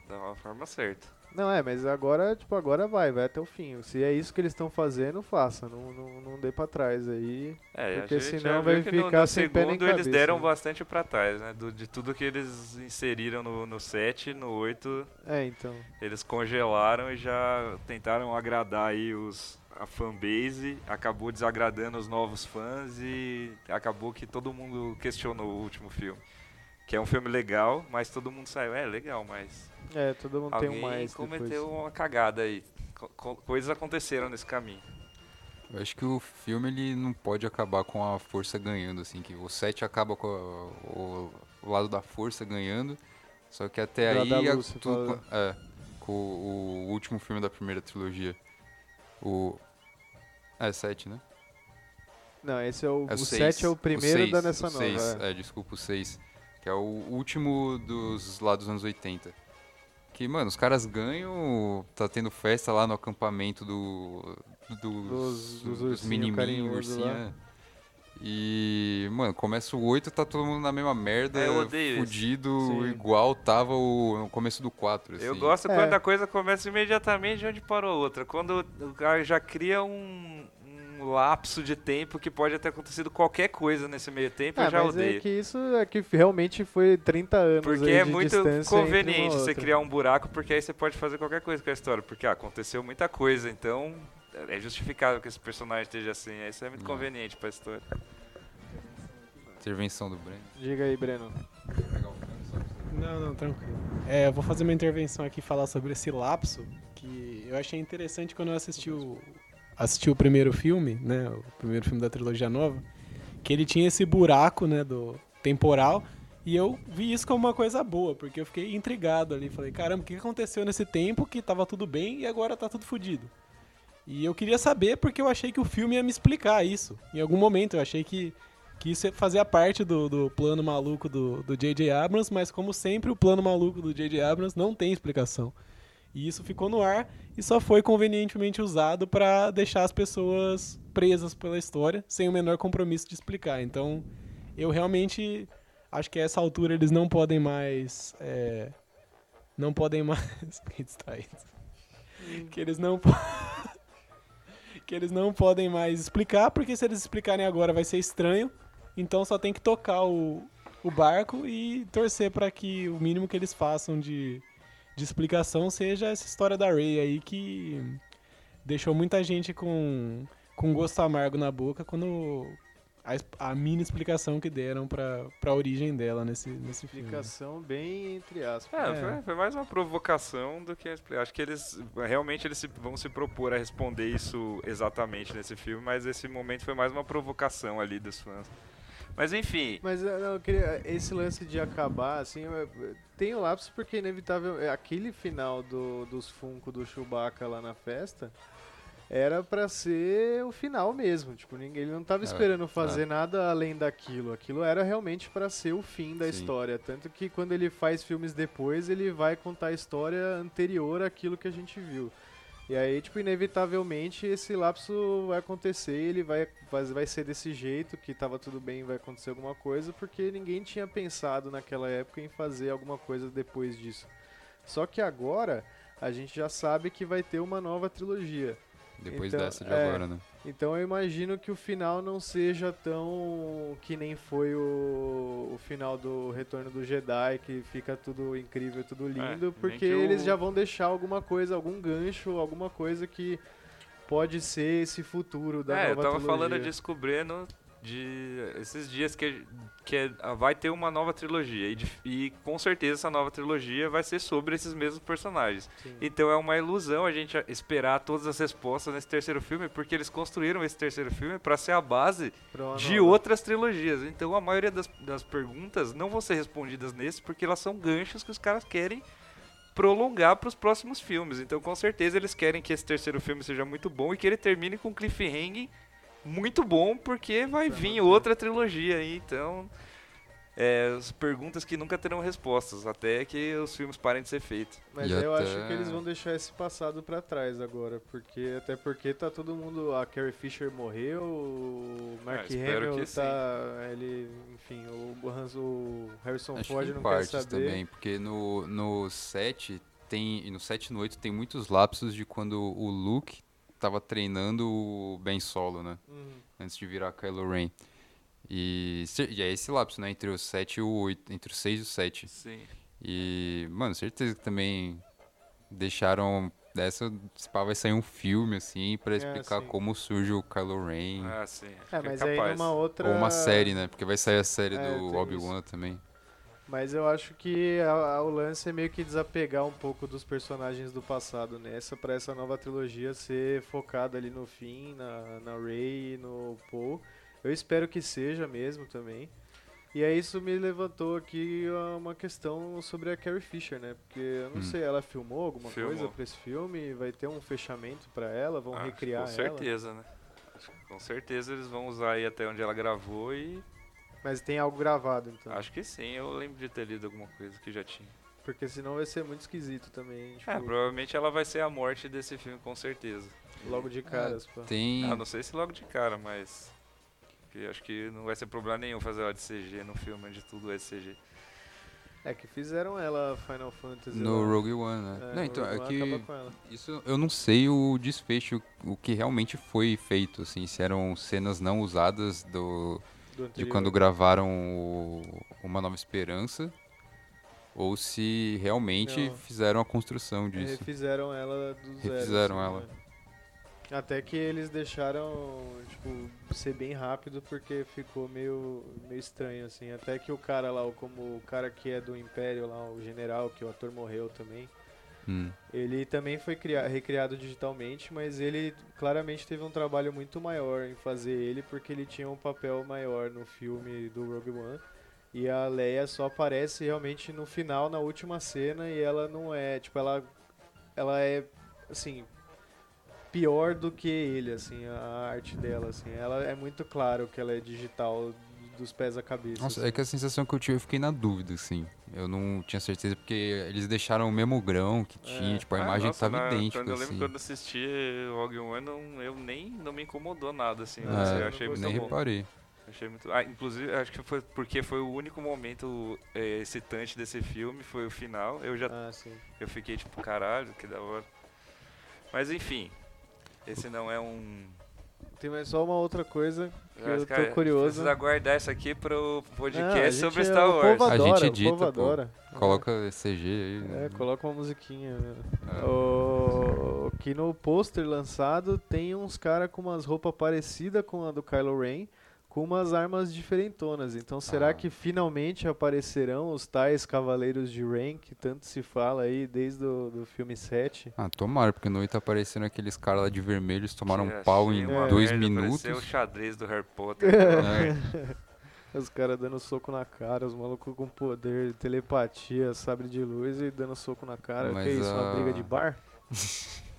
Speaker 1: da uma forma certa.
Speaker 2: Não, é, mas agora, tipo, agora vai, vai até o fim. Se é isso que eles estão fazendo, faça. Não, não, não dê pra trás aí.
Speaker 1: É,
Speaker 2: Porque senão vai
Speaker 1: que no-
Speaker 2: ficar
Speaker 1: no
Speaker 2: sem pé nem
Speaker 1: segundo eles
Speaker 2: cabeça,
Speaker 1: deram
Speaker 2: né?
Speaker 1: bastante pra trás, né? Do- de tudo que eles inseriram no, no 7, no 8,
Speaker 2: É, então.
Speaker 1: eles congelaram e já tentaram agradar aí os, a fanbase, acabou desagradando os novos fãs e acabou que todo mundo questionou o último filme. Que é um filme legal, mas todo mundo saiu, é legal, mas
Speaker 2: É, todo mundo tem
Speaker 1: alguém
Speaker 2: um mais
Speaker 1: cometeu
Speaker 2: depois.
Speaker 1: uma cagada aí. Co- co- coisas aconteceram nesse caminho.
Speaker 3: Eu acho que o filme ele não pode acabar com a força ganhando, assim, que o 7 acaba com a- o, o lado da força ganhando, só que até aí
Speaker 2: da
Speaker 3: a-
Speaker 2: luz, você
Speaker 3: tudo é, com o, o último filme da primeira trilogia. O é 7, né?
Speaker 2: Não, esse é o,
Speaker 3: É
Speaker 2: o
Speaker 3: seis.
Speaker 2: 7 é o primeiro
Speaker 3: seis,
Speaker 2: da nessa
Speaker 3: o
Speaker 2: nova.
Speaker 3: seis,
Speaker 2: é.
Speaker 3: é, desculpa, o 6. Que é o último dos lá dos anos 80. Que, mano, os caras ganham, tá tendo festa lá no acampamento do, dos,
Speaker 2: Dos- dos
Speaker 3: dos menininhos, ursinha. E, mano, começa o 8, tá todo mundo na mesma merda,
Speaker 1: É, eu odeio
Speaker 3: fudido, igual tava o, no começo do 4.
Speaker 1: Eu
Speaker 3: assim.
Speaker 1: gosto
Speaker 2: É.
Speaker 1: quando a coisa começa imediatamente de onde parou a outra. Quando o cara já cria um, um lapso de tempo que pode ter acontecido qualquer coisa nesse meio tempo,
Speaker 2: Ah,
Speaker 1: eu já
Speaker 2: mas
Speaker 1: odeio.
Speaker 2: é que isso é que realmente foi 30 anos
Speaker 1: Porque
Speaker 2: aí
Speaker 1: é
Speaker 2: de
Speaker 1: muito conveniente você criar um buraco, porque aí você pode fazer qualquer coisa com a história. Porque ah, aconteceu muita coisa, então é justificável que esse personagem esteja assim. Isso é muito
Speaker 3: Não.
Speaker 1: conveniente pra história.
Speaker 3: Intervenção do Breno.
Speaker 2: Diga aí, Breno.
Speaker 5: Não, não, tranquilo. É, eu vou fazer uma intervenção aqui e falar sobre esse lapso, que eu achei interessante quando eu assisti o, assisti o primeiro filme, né, o primeiro filme da trilogia nova, que ele tinha esse buraco, né, do temporal, e eu vi isso como uma coisa boa, porque eu fiquei intrigado ali, falei, caramba, o que aconteceu nesse tempo que tava tudo bem e agora tá tudo fodido? E eu queria saber porque eu achei que o filme ia me explicar isso. Em algum momento eu achei que que isso fazia parte do, do plano maluco do J.J. Abrams, mas como sempre o plano maluco do J.J. Abrams não tem explicação. E isso ficou no ar e só foi convenientemente usado para deixar as pessoas presas pela história, sem o menor compromisso de explicar. Então, eu realmente acho que a essa altura eles não podem mais. é, não podem mais. Que eles não que eles não podem mais explicar, porque se eles explicarem agora vai ser estranho. Então só tem que tocar o, o barco e torcer para que o mínimo que eles façam de, de explicação seja essa história da Ray aí que deixou muita gente com, com gosto amargo na boca quando a, a mini explicação que deram pra, pra origem dela nesse, nesse filme.
Speaker 2: Explicação bem entre aspas.
Speaker 1: É,
Speaker 5: É.
Speaker 1: Foi, foi mais uma provocação do que. Acho que eles. Realmente eles se- vão se propor a responder isso exatamente nesse filme, mas esse momento foi mais uma provocação ali dos fãs. Mas enfim.
Speaker 2: Mas não, eu queria, esse lance de acabar, assim, tem o lapso porque é inevitável. é, Aquele final do, dos Funko do Chewbacca lá na festa era pra ser o final mesmo. Tipo, ninguém, ele não tava
Speaker 3: É,
Speaker 2: esperando fazer nada além daquilo. Aquilo era realmente pra ser o fim da
Speaker 3: Sim.
Speaker 2: história. Tanto que quando ele faz filmes depois, ele vai contar a história anterior àquilo que a gente viu. E aí, tipo, inevitavelmente esse lapso vai acontecer, ele vai, vai, vai ser desse jeito, que tava tudo bem, vai acontecer alguma coisa, porque ninguém tinha pensado naquela época em fazer alguma coisa depois disso. Só que agora a gente já sabe que vai ter uma nova trilogia.
Speaker 3: Depois
Speaker 2: Então,
Speaker 3: dessa de
Speaker 2: é.
Speaker 3: agora, né?
Speaker 2: Então eu imagino que o final não seja tão que nem foi o, o final do Retorno do Jedi, que fica tudo incrível, tudo lindo,
Speaker 1: É,
Speaker 2: porque
Speaker 1: que o-
Speaker 2: eles já vão deixar alguma coisa, algum gancho, alguma coisa que pode ser esse futuro da
Speaker 1: é, eu
Speaker 2: nova
Speaker 1: tava
Speaker 2: trilogia.
Speaker 1: falando descobrindo de esses dias que, que vai ter uma nova trilogia e, de- e com certeza essa nova trilogia vai ser sobre esses mesmos personagens.
Speaker 2: Sim.
Speaker 1: Então é uma ilusão a gente esperar todas as respostas nesse terceiro filme, porque eles construíram esse terceiro filme para ser a base de
Speaker 2: nova.
Speaker 1: outras trilogias. Então a maioria das, das perguntas não vão ser respondidas nesse, porque elas são ganchos que os caras querem prolongar para os próximos filmes. Então com certeza eles querem que esse terceiro filme seja muito bom e que ele termine com cliffhanger muito bom, porque vai
Speaker 2: Pra
Speaker 1: vir outra trilogia aí. Então é, as perguntas que nunca terão respostas, até que os filmes parem de ser feitos.
Speaker 2: Mas
Speaker 3: E
Speaker 2: eu
Speaker 3: até-
Speaker 2: acho que eles vão deixar esse passado pra trás agora, porque até porque tá todo mundo, a Carrie Fisher morreu, o Mark
Speaker 1: Ah,
Speaker 2: Hamill tá, ele, enfim, o, Hans, o Harrison
Speaker 3: Acho
Speaker 2: Ford
Speaker 3: que
Speaker 2: não quer
Speaker 3: partes
Speaker 2: saber.
Speaker 3: também, porque no, no 7 tem. E no 7 e no 8 tem muitos lapsos de quando o Luke tava treinando o Ben Solo, né?
Speaker 2: Uhum.
Speaker 3: Antes de virar Kylo Ren. E, se- e é esse lapso, né? Entre o 7 e o 8. Entre o 6 e o 7.
Speaker 1: Sim.
Speaker 3: E, mano, certeza que também deixaram. Dessa, esse pá vai sair um filme, assim, pra
Speaker 2: É,
Speaker 3: explicar
Speaker 2: sim.
Speaker 3: como surge o Kylo Ren.
Speaker 1: Ah, sim.
Speaker 2: É, mas
Speaker 1: é
Speaker 2: aí
Speaker 1: capaz.
Speaker 2: numa outra...
Speaker 3: Ou uma série, né? Porque vai sair a série
Speaker 2: É,
Speaker 3: do Obi-Wan também.
Speaker 2: Mas eu acho que a- a- o lance é meio que desapegar um pouco dos personagens do passado nessa, pra essa nova trilogia ser focada ali no fim, na, na Rey e no Poe. Eu espero que seja mesmo também. E aí isso me levantou aqui uma questão sobre a Carrie Fisher, né? Porque eu não
Speaker 3: Hum.
Speaker 2: sei, ela filmou alguma
Speaker 1: Filmou.
Speaker 2: coisa pra esse filme? Vai ter um fechamento pra ela? Vão
Speaker 1: Ah,
Speaker 2: recriar
Speaker 1: com
Speaker 2: ela?
Speaker 1: certeza, né? Com certeza eles vão usar aí até onde ela gravou e
Speaker 2: Mas tem algo gravado então.
Speaker 1: acho que sim, eu lembro de ter lido alguma coisa que já tinha.
Speaker 2: Porque senão vai ser muito esquisito também. Tipo,
Speaker 1: É, provavelmente ela vai ser a morte desse filme, com certeza.
Speaker 2: logo de caras. pô.
Speaker 3: Tem.
Speaker 1: Ah, não sei se logo de cara, mas. que acho que não vai ser problema nenhum fazer ela de CG no filme, onde tudo é CG.
Speaker 2: É que fizeram ela Final Fantasy.
Speaker 3: No
Speaker 2: lá.
Speaker 3: Rogue One, né?
Speaker 2: É,
Speaker 3: não,
Speaker 2: no
Speaker 3: então,
Speaker 2: Rogue
Speaker 3: é
Speaker 2: One
Speaker 3: que
Speaker 2: acaba com ela.
Speaker 3: isso eu não sei o desfecho, o que realmente foi feito, assim, se eram cenas não usadas Do de quando gravaram o Uma Nova Esperança, ou se realmente
Speaker 2: Não.
Speaker 3: fizeram a construção disso.
Speaker 2: Refizeram ela do zero.
Speaker 3: Refizeram
Speaker 2: assim,
Speaker 3: ela.
Speaker 2: né? Até que eles deixaram, tipo, ser bem rápido porque ficou meio, meio estranho, assim. Até que o cara lá, como o cara que é do Império lá, o general, que o ator morreu também,
Speaker 3: Hum.
Speaker 2: ele também foi cria- recriado digitalmente, mas ele claramente teve um trabalho muito maior em fazer ele, porque ele tinha um papel maior no filme do Rogue One. E a Leia só aparece realmente no final, na última cena, e ela não é, tipo, ela, ela é, assim, pior do que ele, assim, a arte dela, assim. Ela é muito claro que ela é digital dos pés à cabeça.
Speaker 3: Nossa,
Speaker 2: assim.
Speaker 3: é que a sensação que eu tive, eu fiquei na dúvida, assim. Eu não tinha certeza, porque eles deixaram o mesmo grão que tinha,
Speaker 2: É.
Speaker 3: tipo, a
Speaker 1: Ah,
Speaker 3: imagem
Speaker 1: nossa,
Speaker 3: tava
Speaker 1: na-
Speaker 3: idêntica,
Speaker 1: Quando eu lembro
Speaker 3: assim.
Speaker 1: quando assisti o Rogue One, não, eu nem não me incomodou nada, assim. Mas
Speaker 2: eu
Speaker 1: achei muito
Speaker 3: Nem
Speaker 1: bom.
Speaker 3: reparei.
Speaker 1: Achei muito. Ah, inclusive, acho que foi porque foi o único momento é, excitante desse filme, foi o final. Eu já
Speaker 2: Ah, sim.
Speaker 1: eu fiquei tipo, caralho, que da hora. Mas enfim, esse não é um.
Speaker 2: Tem mais só uma outra coisa que
Speaker 1: Mas,
Speaker 2: eu
Speaker 1: cara,
Speaker 2: tô curioso.
Speaker 1: Precisa guardar isso aqui pro podcast
Speaker 2: gente
Speaker 1: sobre
Speaker 2: é-
Speaker 1: Star
Speaker 2: o
Speaker 1: Wars.
Speaker 2: povo
Speaker 3: A gente
Speaker 2: adora,
Speaker 3: edita,
Speaker 2: o povo
Speaker 3: pô.
Speaker 2: adora.
Speaker 3: Coloca CG aí.
Speaker 2: É,
Speaker 3: né?
Speaker 2: coloca uma musiquinha. né?
Speaker 3: É.
Speaker 2: O... Que no pôster lançado tem uns caras com umas roupas parecidas com a do Kylo Ren, com umas armas diferentonas. Então será
Speaker 3: Ah.
Speaker 2: que finalmente aparecerão os tais Cavaleiros de Rain, que tanto se fala aí desde o do filme 7?
Speaker 3: Ah, tomara, porque no 8 tá aparecendo aqueles caras lá de vermelho, eles tomaram
Speaker 1: Que
Speaker 3: um pau em
Speaker 1: uma
Speaker 3: dois
Speaker 1: merda,
Speaker 3: minutos.
Speaker 1: o xadrez do Harry Potter.
Speaker 3: É.
Speaker 2: Os caras dando soco na cara, os malucos com poder, telepatia, sabre de luz e dando soco na cara.
Speaker 3: Mas
Speaker 2: que é isso, uma briga de bar?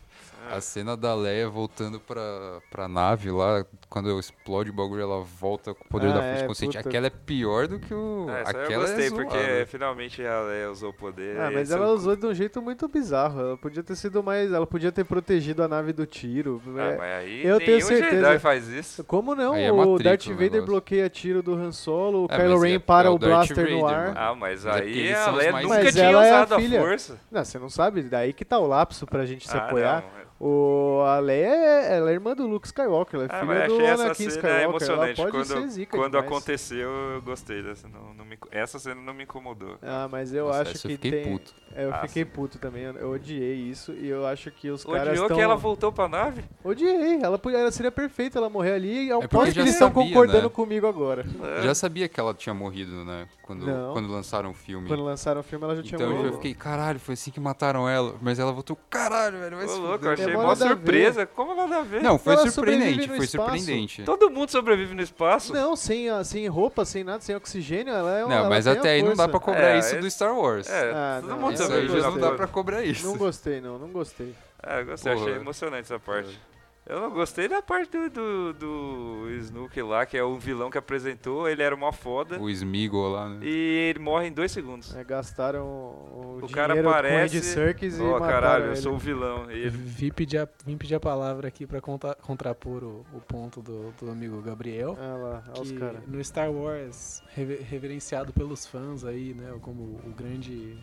Speaker 3: A cena da Leia voltando pra, pra nave lá, quando explode o bagulho, ela volta com o poder
Speaker 2: Ah,
Speaker 3: da força
Speaker 2: é,
Speaker 3: consciente.
Speaker 2: puta.
Speaker 3: Aquela é pior do que o.
Speaker 1: É, essa eu
Speaker 3: Aquela
Speaker 1: gostei,
Speaker 3: é
Speaker 1: porque
Speaker 3: zoada.
Speaker 1: finalmente ela é, usou o poder.
Speaker 2: Ah, mas ela
Speaker 1: cu-
Speaker 2: usou de um jeito muito bizarro. Ela podia ter sido mais. Ela podia ter protegido a nave do tiro.
Speaker 1: Ah,
Speaker 2: É,
Speaker 1: mas aí
Speaker 2: eu tenho certeza.
Speaker 1: Jedi faz isso.
Speaker 2: Como não?
Speaker 3: É
Speaker 2: o
Speaker 3: Matrix
Speaker 2: Darth
Speaker 3: o
Speaker 2: Vader
Speaker 3: negócio.
Speaker 2: bloqueia tiro do Han Solo, o
Speaker 3: É,
Speaker 2: Kylo Ren
Speaker 3: é-
Speaker 2: para
Speaker 3: é
Speaker 2: o
Speaker 3: o
Speaker 2: blaster no
Speaker 3: Vader,
Speaker 2: ar.
Speaker 3: mano.
Speaker 1: Ah, mas
Speaker 3: é porque
Speaker 1: aí a Leia nunca
Speaker 2: Mas
Speaker 1: tinha
Speaker 2: ela é a
Speaker 1: usado a, força.
Speaker 2: Não, você não sabe? Daí que tá o lapso pra gente se
Speaker 1: Ah,
Speaker 2: apoiar. O, a Leia é, ela é irmã do Luke Skywalker, ela é
Speaker 1: Ah,
Speaker 2: filha
Speaker 1: mas
Speaker 2: do
Speaker 1: achei essa
Speaker 2: Anakin
Speaker 1: cena
Speaker 2: Skywalker. Ela
Speaker 1: emocionante.
Speaker 2: pode
Speaker 1: Quando,
Speaker 2: ser zica
Speaker 1: quando
Speaker 2: demais.
Speaker 1: aconteceu, eu gostei dessa. Não, não me, essa cena não me incomodou.
Speaker 2: Ah, mas eu
Speaker 3: Nossa,
Speaker 2: acho que
Speaker 3: eu fiquei
Speaker 2: tem...
Speaker 3: puto.
Speaker 2: É, eu
Speaker 1: Ah,
Speaker 2: fiquei
Speaker 1: sim.
Speaker 2: puto também, eu, eu odiei isso e eu acho que os caras
Speaker 1: Odiou
Speaker 2: estão...
Speaker 1: que ela voltou pra nave?
Speaker 2: Odiei, ela, ela seria perfeita ela morrer ali e eu
Speaker 3: É porque
Speaker 2: aposto que eles estão concordando
Speaker 3: né?
Speaker 2: comigo agora.
Speaker 1: É.
Speaker 3: Já sabia que ela tinha morrido, né? Quando,
Speaker 2: Não.
Speaker 3: quando lançaram o filme.
Speaker 2: Quando lançaram o filme ela já tinha
Speaker 3: Então eu já
Speaker 2: morrido.
Speaker 3: fiquei, caralho, foi assim que mataram ela. Mas ela voltou, caralho, velho, vai
Speaker 1: Ô,
Speaker 3: se
Speaker 1: louco, eu achei
Speaker 2: É
Speaker 1: mó
Speaker 2: nada a ver.
Speaker 1: surpresa. Como nada a ver?
Speaker 3: Não, foi
Speaker 2: Ela
Speaker 3: surpreendente, foi
Speaker 2: espaço.
Speaker 3: surpreendente.
Speaker 1: Todo mundo sobrevive no espaço.
Speaker 2: Não, sem, a- sem roupa, sem nada, sem oxigênio, ela é uma
Speaker 3: Não,
Speaker 2: ela
Speaker 3: mas até aí não dá pra cobrar
Speaker 1: É,
Speaker 3: isso
Speaker 1: é-
Speaker 3: do Star Wars.
Speaker 1: É,
Speaker 2: Ah,
Speaker 1: todo
Speaker 2: não,
Speaker 1: mundo sobrevive
Speaker 3: não dá pra cobrar isso.
Speaker 2: Não gostei, não, não gostei.
Speaker 1: É, eu gostei,
Speaker 3: Porra.
Speaker 1: achei emocionante essa parte. Eu não gostei da parte do, do, do Snook lá, que é o vilão que apresentou, ele era uma foda.
Speaker 3: O Smeagol lá, né?
Speaker 1: E ele morre em dois segundos.
Speaker 2: É, gastaram o,
Speaker 1: O
Speaker 2: dinheiro
Speaker 1: cara
Speaker 2: com o
Speaker 1: aparece.
Speaker 2: Andy Serkis e
Speaker 1: Ó,
Speaker 2: mataram
Speaker 1: caralho, eu sou o vilão. E ele-
Speaker 5: Vim pedir, a, vim pedir a palavra aqui pra conta- contrapor o, o ponto do, do amigo Gabriel.
Speaker 2: Ah lá, olha os caras.
Speaker 5: no Star Wars, reve- reverenciado pelos fãs aí, né, como o grande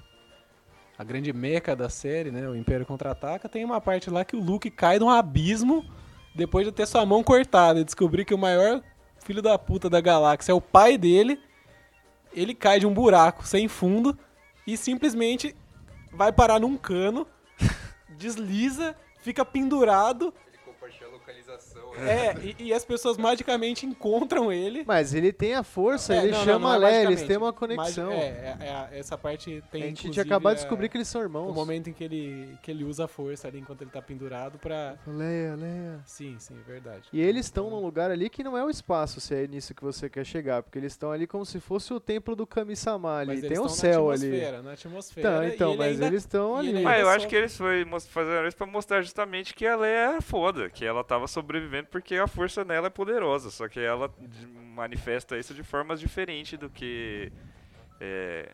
Speaker 5: a grande meca da série, né, o Império Contra-Ataca, tem uma parte lá que o Luke cai num abismo depois de ter sua mão cortada e descobrir que o maior filho da puta da galáxia é o pai dele. Ele cai de um buraco sem fundo e simplesmente vai parar num cano, desliza, fica pendurado
Speaker 3: Ele compartilha a localização.
Speaker 5: É, e, e as pessoas magicamente encontram ele.
Speaker 2: Mas ele tem a força,
Speaker 5: É,
Speaker 2: ele
Speaker 5: não, não,
Speaker 2: chama
Speaker 5: não é
Speaker 2: a Leia, eles têm uma
Speaker 5: Mas,
Speaker 2: conexão.
Speaker 5: é, é, é, essa parte tem
Speaker 2: a gente tinha acabado de
Speaker 5: é,
Speaker 2: descobrir que eles são irmãos.
Speaker 5: o momento em que ele, que ele usa a força ali enquanto ele tá pendurado pra.
Speaker 2: Leia, Leia.
Speaker 5: Sim, sim, verdade.
Speaker 2: E eles estão num lugar ali que não é o espaço, se é nisso que você quer chegar, porque eles estão ali como se fosse o templo do Kami-sama ali,
Speaker 5: Mas
Speaker 2: tem
Speaker 5: eles
Speaker 2: um
Speaker 5: estão
Speaker 2: céu
Speaker 5: na
Speaker 2: ali.
Speaker 5: atmosfera, na atmosfera.
Speaker 2: Então,
Speaker 5: e
Speaker 2: então mas
Speaker 5: ainda-
Speaker 2: eles estão ali.
Speaker 1: Mas eu
Speaker 5: só-
Speaker 1: acho que eles foi mos- fazendo isso pra mostrar justamente que ela é foda, que ela tava sobrevivendo porque a força nela é poderosa, só que ela manifesta isso de formas diferentes do que é,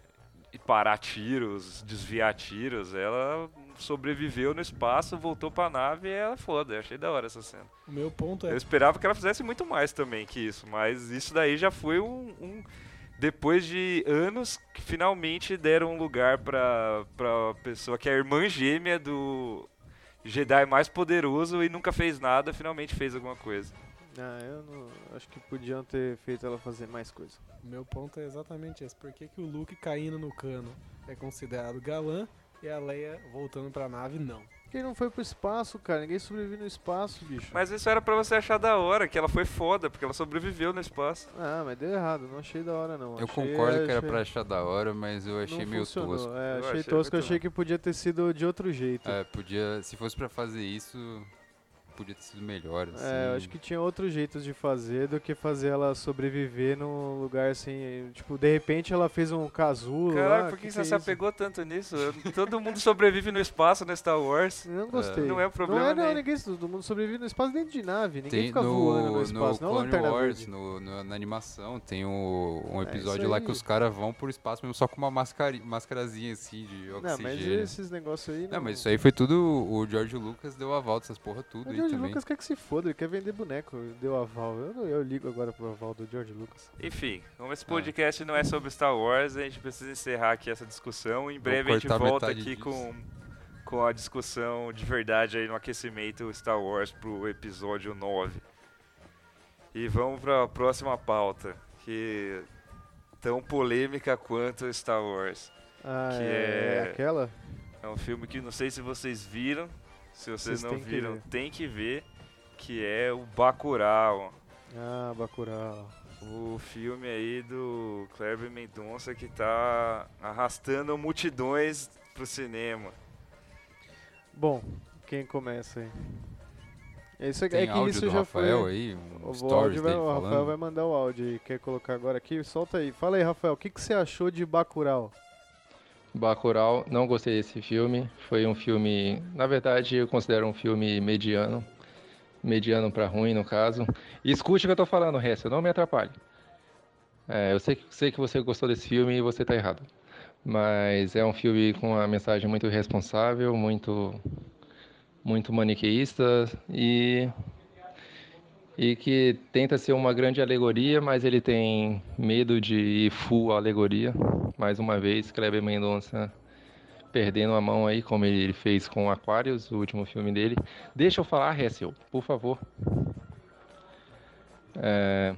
Speaker 1: parar tiros, desviar tiros. Ela sobreviveu no espaço, voltou pra nave e ela é foda. Eu achei da hora essa cena.
Speaker 5: O meu ponto é.
Speaker 1: Eu esperava que ela fizesse muito mais também que isso, mas isso daí já foi um. um- depois de anos que finalmente deram um lugar pra, pra pessoa que é a irmã gêmea do Jedi mais poderoso e nunca fez nada, finalmente fez alguma coisa.
Speaker 2: Ah, eu não, acho que podiam ter feito ela fazer mais coisa.
Speaker 5: O meu ponto é exatamente esse. Por que, que o Luke caindo no cano é considerado galã e a Leia voltando pra nave não?
Speaker 2: Porque não foi pro espaço, cara, ninguém sobrevive no espaço, bicho.
Speaker 1: Mas isso era pra você achar da hora, que ela foi foda, porque ela sobreviveu no espaço.
Speaker 2: Ah, mas deu errado, não achei da hora não.
Speaker 3: Eu
Speaker 2: Achei-
Speaker 3: concordo que era
Speaker 2: achei-
Speaker 3: pra achar da hora, mas eu achei
Speaker 2: não
Speaker 3: meio
Speaker 2: funcionou.
Speaker 3: tosco.
Speaker 2: É,
Speaker 1: Eu
Speaker 2: achei,
Speaker 1: achei
Speaker 2: tosco,
Speaker 1: muito
Speaker 2: achei que podia ter sido de outro jeito.
Speaker 3: É, podia. Se fosse pra fazer isso, podia ter sido melhor. Assim.
Speaker 2: É, eu acho que tinha outros jeitos de fazer do que fazer ela sobreviver num lugar assim. Tipo, de repente ela fez um casulo.
Speaker 1: Caralho,
Speaker 2: lá,
Speaker 1: por que,
Speaker 2: que
Speaker 1: você
Speaker 2: é
Speaker 1: se apegou tanto nisso? Eu- Todo mundo sobrevive no espaço no Star Wars.
Speaker 2: Não gostei.
Speaker 1: Não é problema
Speaker 2: Não é, não,
Speaker 1: nem.
Speaker 2: ninguém, todo mundo sobrevive no espaço dentro de nave. Ninguém
Speaker 3: Tem
Speaker 2: fica
Speaker 3: no,
Speaker 2: voando no espaço,
Speaker 3: no
Speaker 2: não
Speaker 3: Clone
Speaker 2: lanterna
Speaker 3: Wars, no, no- na animação, tem o- um
Speaker 2: É,
Speaker 3: episódio
Speaker 2: isso
Speaker 3: lá que os caras vão pro espaço mesmo só com uma mascari, mascarazinha assim de
Speaker 2: Não, mas
Speaker 3: oxigênio.
Speaker 2: esses negócios aí.
Speaker 3: Não, mas isso aí foi tudo. O George Lucas deu a volta essas porra tudo
Speaker 2: O George
Speaker 3: também.
Speaker 2: Lucas quer que se foda, ele quer vender boneco, deu aval. Eu, não- eu ligo agora pro aval do George Lucas.
Speaker 1: Enfim, como esse podcast não é sobre Star Wars, a gente precisa encerrar aqui essa discussão. Em breve a gente volta aqui
Speaker 3: disso.
Speaker 1: com, com a discussão de verdade aí no aquecimento Star Wars pro episódio 9. E vamos pra próxima pauta, que tão polêmica quanto Star Wars.
Speaker 2: Ah,
Speaker 1: Que
Speaker 2: é,
Speaker 1: é-
Speaker 2: aquela?
Speaker 1: É um filme que não sei se vocês viram, se vocês
Speaker 2: Vocês
Speaker 1: não
Speaker 2: que
Speaker 1: viram,
Speaker 2: ver.
Speaker 1: tem que ver, que é o Bacurau.
Speaker 2: Ah, Bacurau.
Speaker 1: o filme aí do Kleber Mendonça que tá arrastando multidões pro cinema.
Speaker 2: Bom, quem começa aí? Isso, é
Speaker 3: Tem
Speaker 2: que
Speaker 3: áudio
Speaker 2: isso
Speaker 3: do
Speaker 2: já
Speaker 3: Rafael
Speaker 2: foi.
Speaker 3: aí, um
Speaker 2: O,
Speaker 3: stories
Speaker 2: áudio vai, o Rafael vai mandar o áudio aí. Quer colocar agora aqui? Solta aí. Fala aí, Rafael. O que, que você achou de Bacurau?
Speaker 4: Bacurau, não gostei desse filme. Foi um filme, na verdade, eu considero um filme mediano. Mediano pra ruim, no caso. E escute o que eu tô falando, Hessel, não me atrapalhe. É, eu sei, que- sei que você gostou desse filme e você tá errado. Mas é um filme com uma mensagem muito irresponsável, muito, muito maniqueísta e, e que tenta ser uma grande alegoria, mas ele tem medo de ir full alegoria. Mais uma vez, Kleber Mendonça perdendo a mão aí, como ele fez com Aquarius, o último filme dele. Deixa eu falar, Hessel, por favor. É,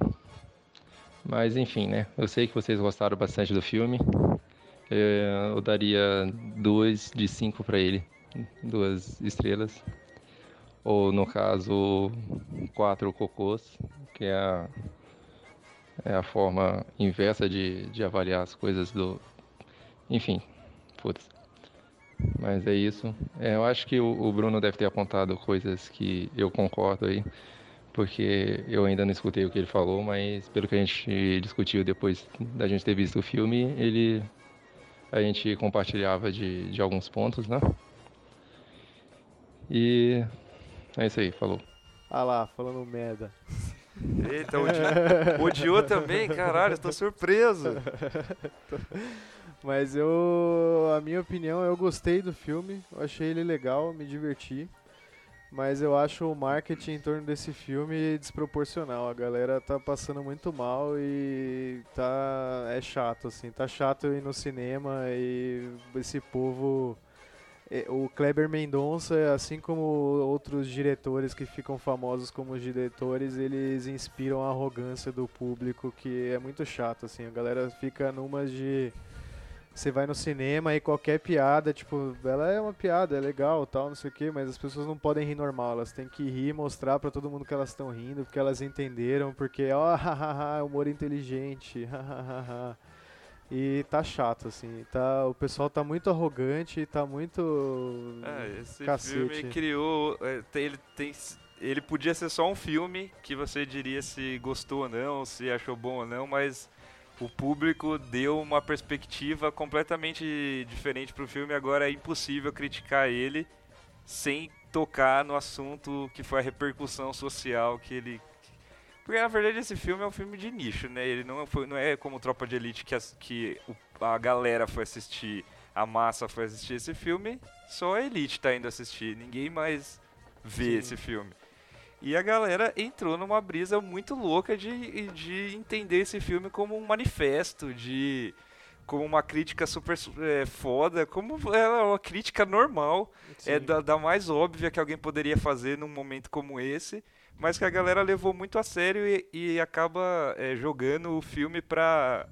Speaker 4: Mas enfim, né? Eu sei que vocês gostaram bastante do filme. É, Eu daria duas de cinco para ele, duas estrelas. Ou no caso, quatro cocôs, que é a, é a forma inversa de, de avaliar as coisas do. Enfim, foda-se. Mas é isso. É, eu acho que o, o Bruno deve ter apontado coisas que eu concordo aí, porque eu ainda não escutei o que ele falou, mas pelo que a gente discutiu depois da gente ter visto o filme, ele a gente compartilhava de, de alguns pontos, né? E é isso aí, falou.
Speaker 2: Ah lá, falando merda.
Speaker 1: Eita, odi... odiou também? Caralho, tô surpreso.
Speaker 2: Mas eu, a minha opinião, eu gostei do filme, eu achei ele legal, me diverti. Mas eu acho o marketing em torno desse filme desproporcional. A galera tá passando muito mal e tá é chato assim, tá chato ir no cinema e esse povo é, o Kleber Mendonça, assim como outros diretores que ficam famosos como diretores, eles inspiram a arrogância do público, que é muito chato, assim. A galera fica numa de... Você vai no cinema e qualquer piada, tipo, ela é uma piada, é legal, tal, não sei o que, mas as pessoas não podem rir normal, elas têm que rir, mostrar pra todo mundo que elas estão rindo, porque elas entenderam, porque, ó, hahaha, humor inteligente, hahaha. E tá chato, assim. Tá, o pessoal tá muito arrogante, tá muito.
Speaker 1: É, esse
Speaker 2: Cacete.
Speaker 1: filme criou. é, ele, tem, ele podia ser só um filme que você diria se gostou ou não, se achou bom ou não, mas o público deu uma perspectiva completamente diferente pro filme. Agora é impossível criticar ele sem tocar no assunto que foi a repercussão social que ele. Porque na verdade esse filme é um filme de nicho, né? Ele não, foi, não é como Tropa de Elite que, as- que o- a galera foi assistir a massa foi assistir esse filme, só a elite tá indo assistir, ninguém mais vê
Speaker 2: Sim.
Speaker 1: esse filme. E a galera entrou numa brisa muito louca de, de entender esse filme como um manifesto, de como uma crítica super é, foda, como é uma crítica normal, é
Speaker 2: Sim.
Speaker 1: da, da mais óbvia que alguém poderia fazer num momento como esse, mas que a galera levou muito a sério e, e acaba é, jogando o filme pra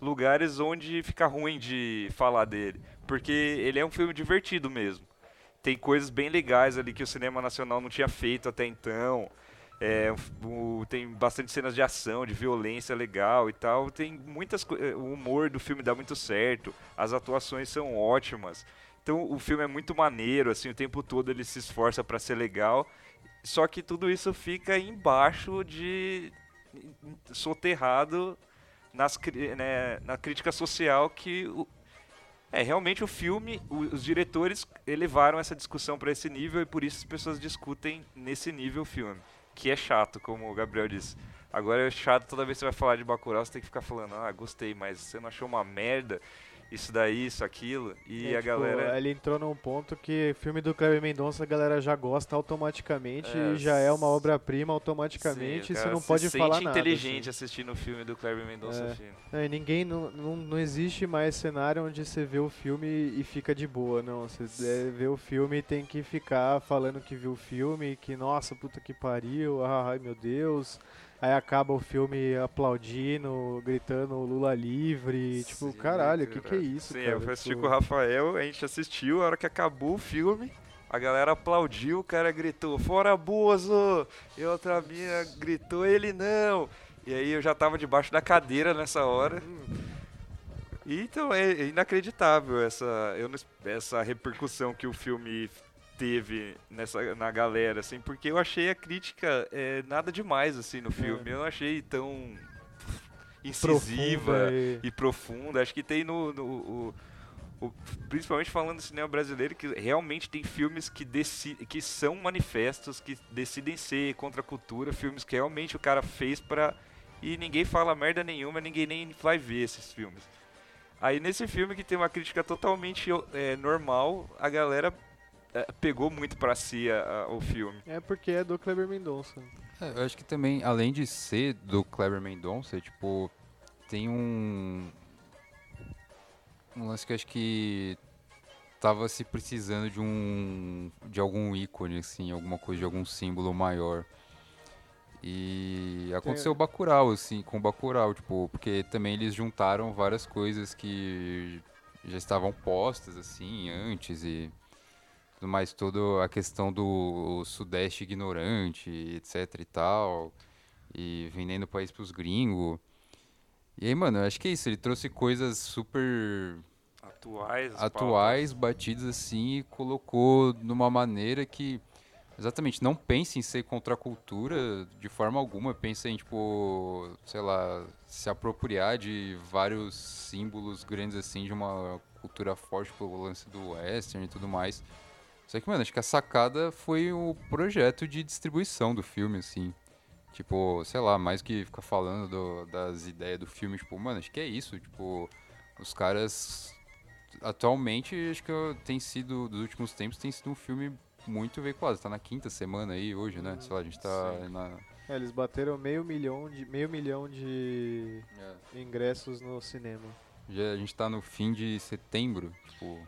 Speaker 1: lugares onde fica ruim de falar dele. Porque ele é um filme divertido mesmo. Tem coisas bem legais ali que o cinema nacional não tinha feito até então. É, o- tem bastante cenas de ação, de violência legal e tal. Tem muitas eh, O humor do filme dá muito certo. As atuações são ótimas. Então o filme é muito maneiro, assim, o tempo todo ele se esforça para ser legal. Só que tudo isso fica embaixo de soterrado nas, né, na crítica social que o- é realmente o filme, os diretores elevaram essa discussão para esse nível e por isso as pessoas discutem nesse nível o filme, que é chato, como o Gabriel disse. Agora é chato toda vez que você vai falar de Bacurau, você tem que ficar falando, ah, gostei, mas você não achou uma merda isso daí, isso, aquilo, e
Speaker 2: É,
Speaker 1: a
Speaker 2: tipo,
Speaker 1: galera
Speaker 2: Ele entrou num ponto que filme do Kleber Mendonça a galera já gosta automaticamente,
Speaker 1: É,
Speaker 2: e já é uma obra-prima automaticamente,
Speaker 1: Sim,
Speaker 2: e você não
Speaker 1: se
Speaker 2: pode
Speaker 1: sente
Speaker 2: falar nada.
Speaker 1: inteligente
Speaker 2: assim.
Speaker 1: assistindo o filme do Kleber Mendonça
Speaker 2: É. É, ninguém, não, não, não existe mais cenário onde você vê o filme e fica de boa, não. Você é, vê o filme e tem que ficar falando que viu o filme, que nossa, puta que pariu, ah, ai meu Deus. Aí acaba o filme aplaudindo, gritando Lula livre, tipo,
Speaker 1: Sim,
Speaker 2: caralho, o que, que é isso,
Speaker 1: Sim,
Speaker 2: cara?
Speaker 1: eu fui assistir
Speaker 2: Tipo,
Speaker 1: com o Rafael, a gente assistiu, a hora que acabou o filme, a galera aplaudiu, o cara gritou, fora Bozo! E outra mina gritou, ele não! E aí eu já tava debaixo da cadeira nessa hora. E, então é é inacreditável essa, eu essa repercussão que o filme teve nessa, na galera, assim, porque eu achei a crítica é, nada demais assim no filme. Eu não achei tão incisiva
Speaker 2: Profunda e-
Speaker 1: e profunda. Acho que tem no, no- o- o- principalmente falando do cinema brasileiro, que realmente tem filmes que, deci que são manifestos, que decidem ser contra a cultura, filmes que realmente o cara fez pra. E ninguém fala merda nenhuma, ninguém nem vai ver esses filmes. Aí nesse filme que tem uma crítica totalmente é, normal, a galera é, pegou muito pra si a- a- o filme.
Speaker 2: É porque é do Kleber Mendonça.
Speaker 3: É, eu acho que também, além de ser do Kleber Mendonça, tipo, tem um. Um lance que eu acho que tava se precisando de um. de algum ícone, assim, alguma coisa, de algum símbolo maior. E aconteceu o Bacurau, assim, com o Bacurau, tipo, porque também eles juntaram várias coisas que já estavam postas, assim, antes e tudo mais, toda a questão do sudeste ignorante, etc e tal, e vendendo o país pros gringos. E aí, mano, eu acho que é isso, ele trouxe coisas super
Speaker 1: Atuais.
Speaker 3: atuais, batidas assim, e colocou numa maneira que exatamente não pense em ser contra a cultura de forma alguma, pensa em tipo, sei lá, se apropriar de vários símbolos grandes assim de uma cultura forte pelo lance do western e tudo mais. Só que, mano, acho que a sacada foi o projeto de distribuição do filme, assim. Tipo, sei lá, mais que ficar falando do- das ideias do filme, tipo, mano, acho que é isso. Tipo, os caras atualmente acho que tem sido, dos últimos tempos, tem sido um filme muito veiculado. Tá na quinta semana aí hoje, né? Sei lá, a gente tá na.
Speaker 2: É, eles bateram meio milhão de, meio milhão de ingressos no cinema.
Speaker 3: Já, a gente tá no fim de setembro, tipo.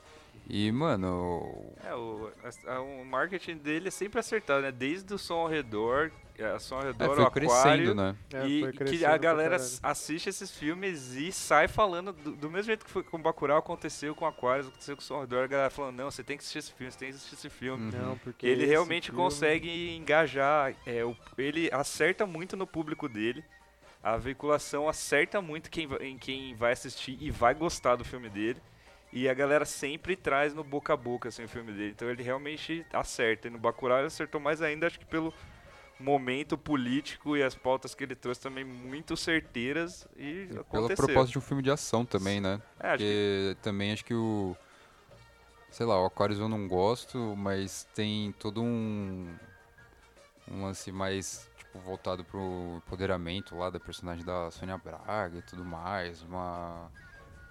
Speaker 3: E, mano.
Speaker 1: É, o, a- a- o marketing dele é sempre acertado, né? Desde o som ao redor, é, som ao
Speaker 3: É,
Speaker 1: redor,
Speaker 3: foi
Speaker 1: o
Speaker 3: crescendo,
Speaker 1: aquário,
Speaker 3: né?
Speaker 2: É,
Speaker 1: e
Speaker 2: foi
Speaker 1: que
Speaker 2: crescendo
Speaker 1: a
Speaker 2: pra
Speaker 1: galera assiste esses filmes e sai falando do, do mesmo jeito que foi com Bacurau aconteceu com Aquarius, aconteceu com o Som ao redor, a galera falando, não, você tem que assistir esse filme, você tem que assistir esse filme.
Speaker 3: Uhum.
Speaker 2: Não, porque
Speaker 1: Ele realmente
Speaker 2: filme-
Speaker 1: consegue engajar, é, o- ele acerta muito no público dele, a veiculação acerta muito quem, em quem vai assistir e vai gostar do filme dele. E a galera sempre traz no boca a boca assim, o filme dele. Então ele realmente acerta. E no Bacurau ele acertou mais ainda, acho que pelo momento político e as pautas que ele trouxe também muito certeiras e
Speaker 3: Pela
Speaker 1: aconteceu.
Speaker 3: proposta de um filme de ação também, né?
Speaker 1: É, acho que
Speaker 3: Porque também acho que o. Sei lá, o Aquarius eu não gosto, mas tem todo um. Um lance mais, tipo, voltado pro empoderamento lá da personagem da Sônia Braga e tudo mais. Uma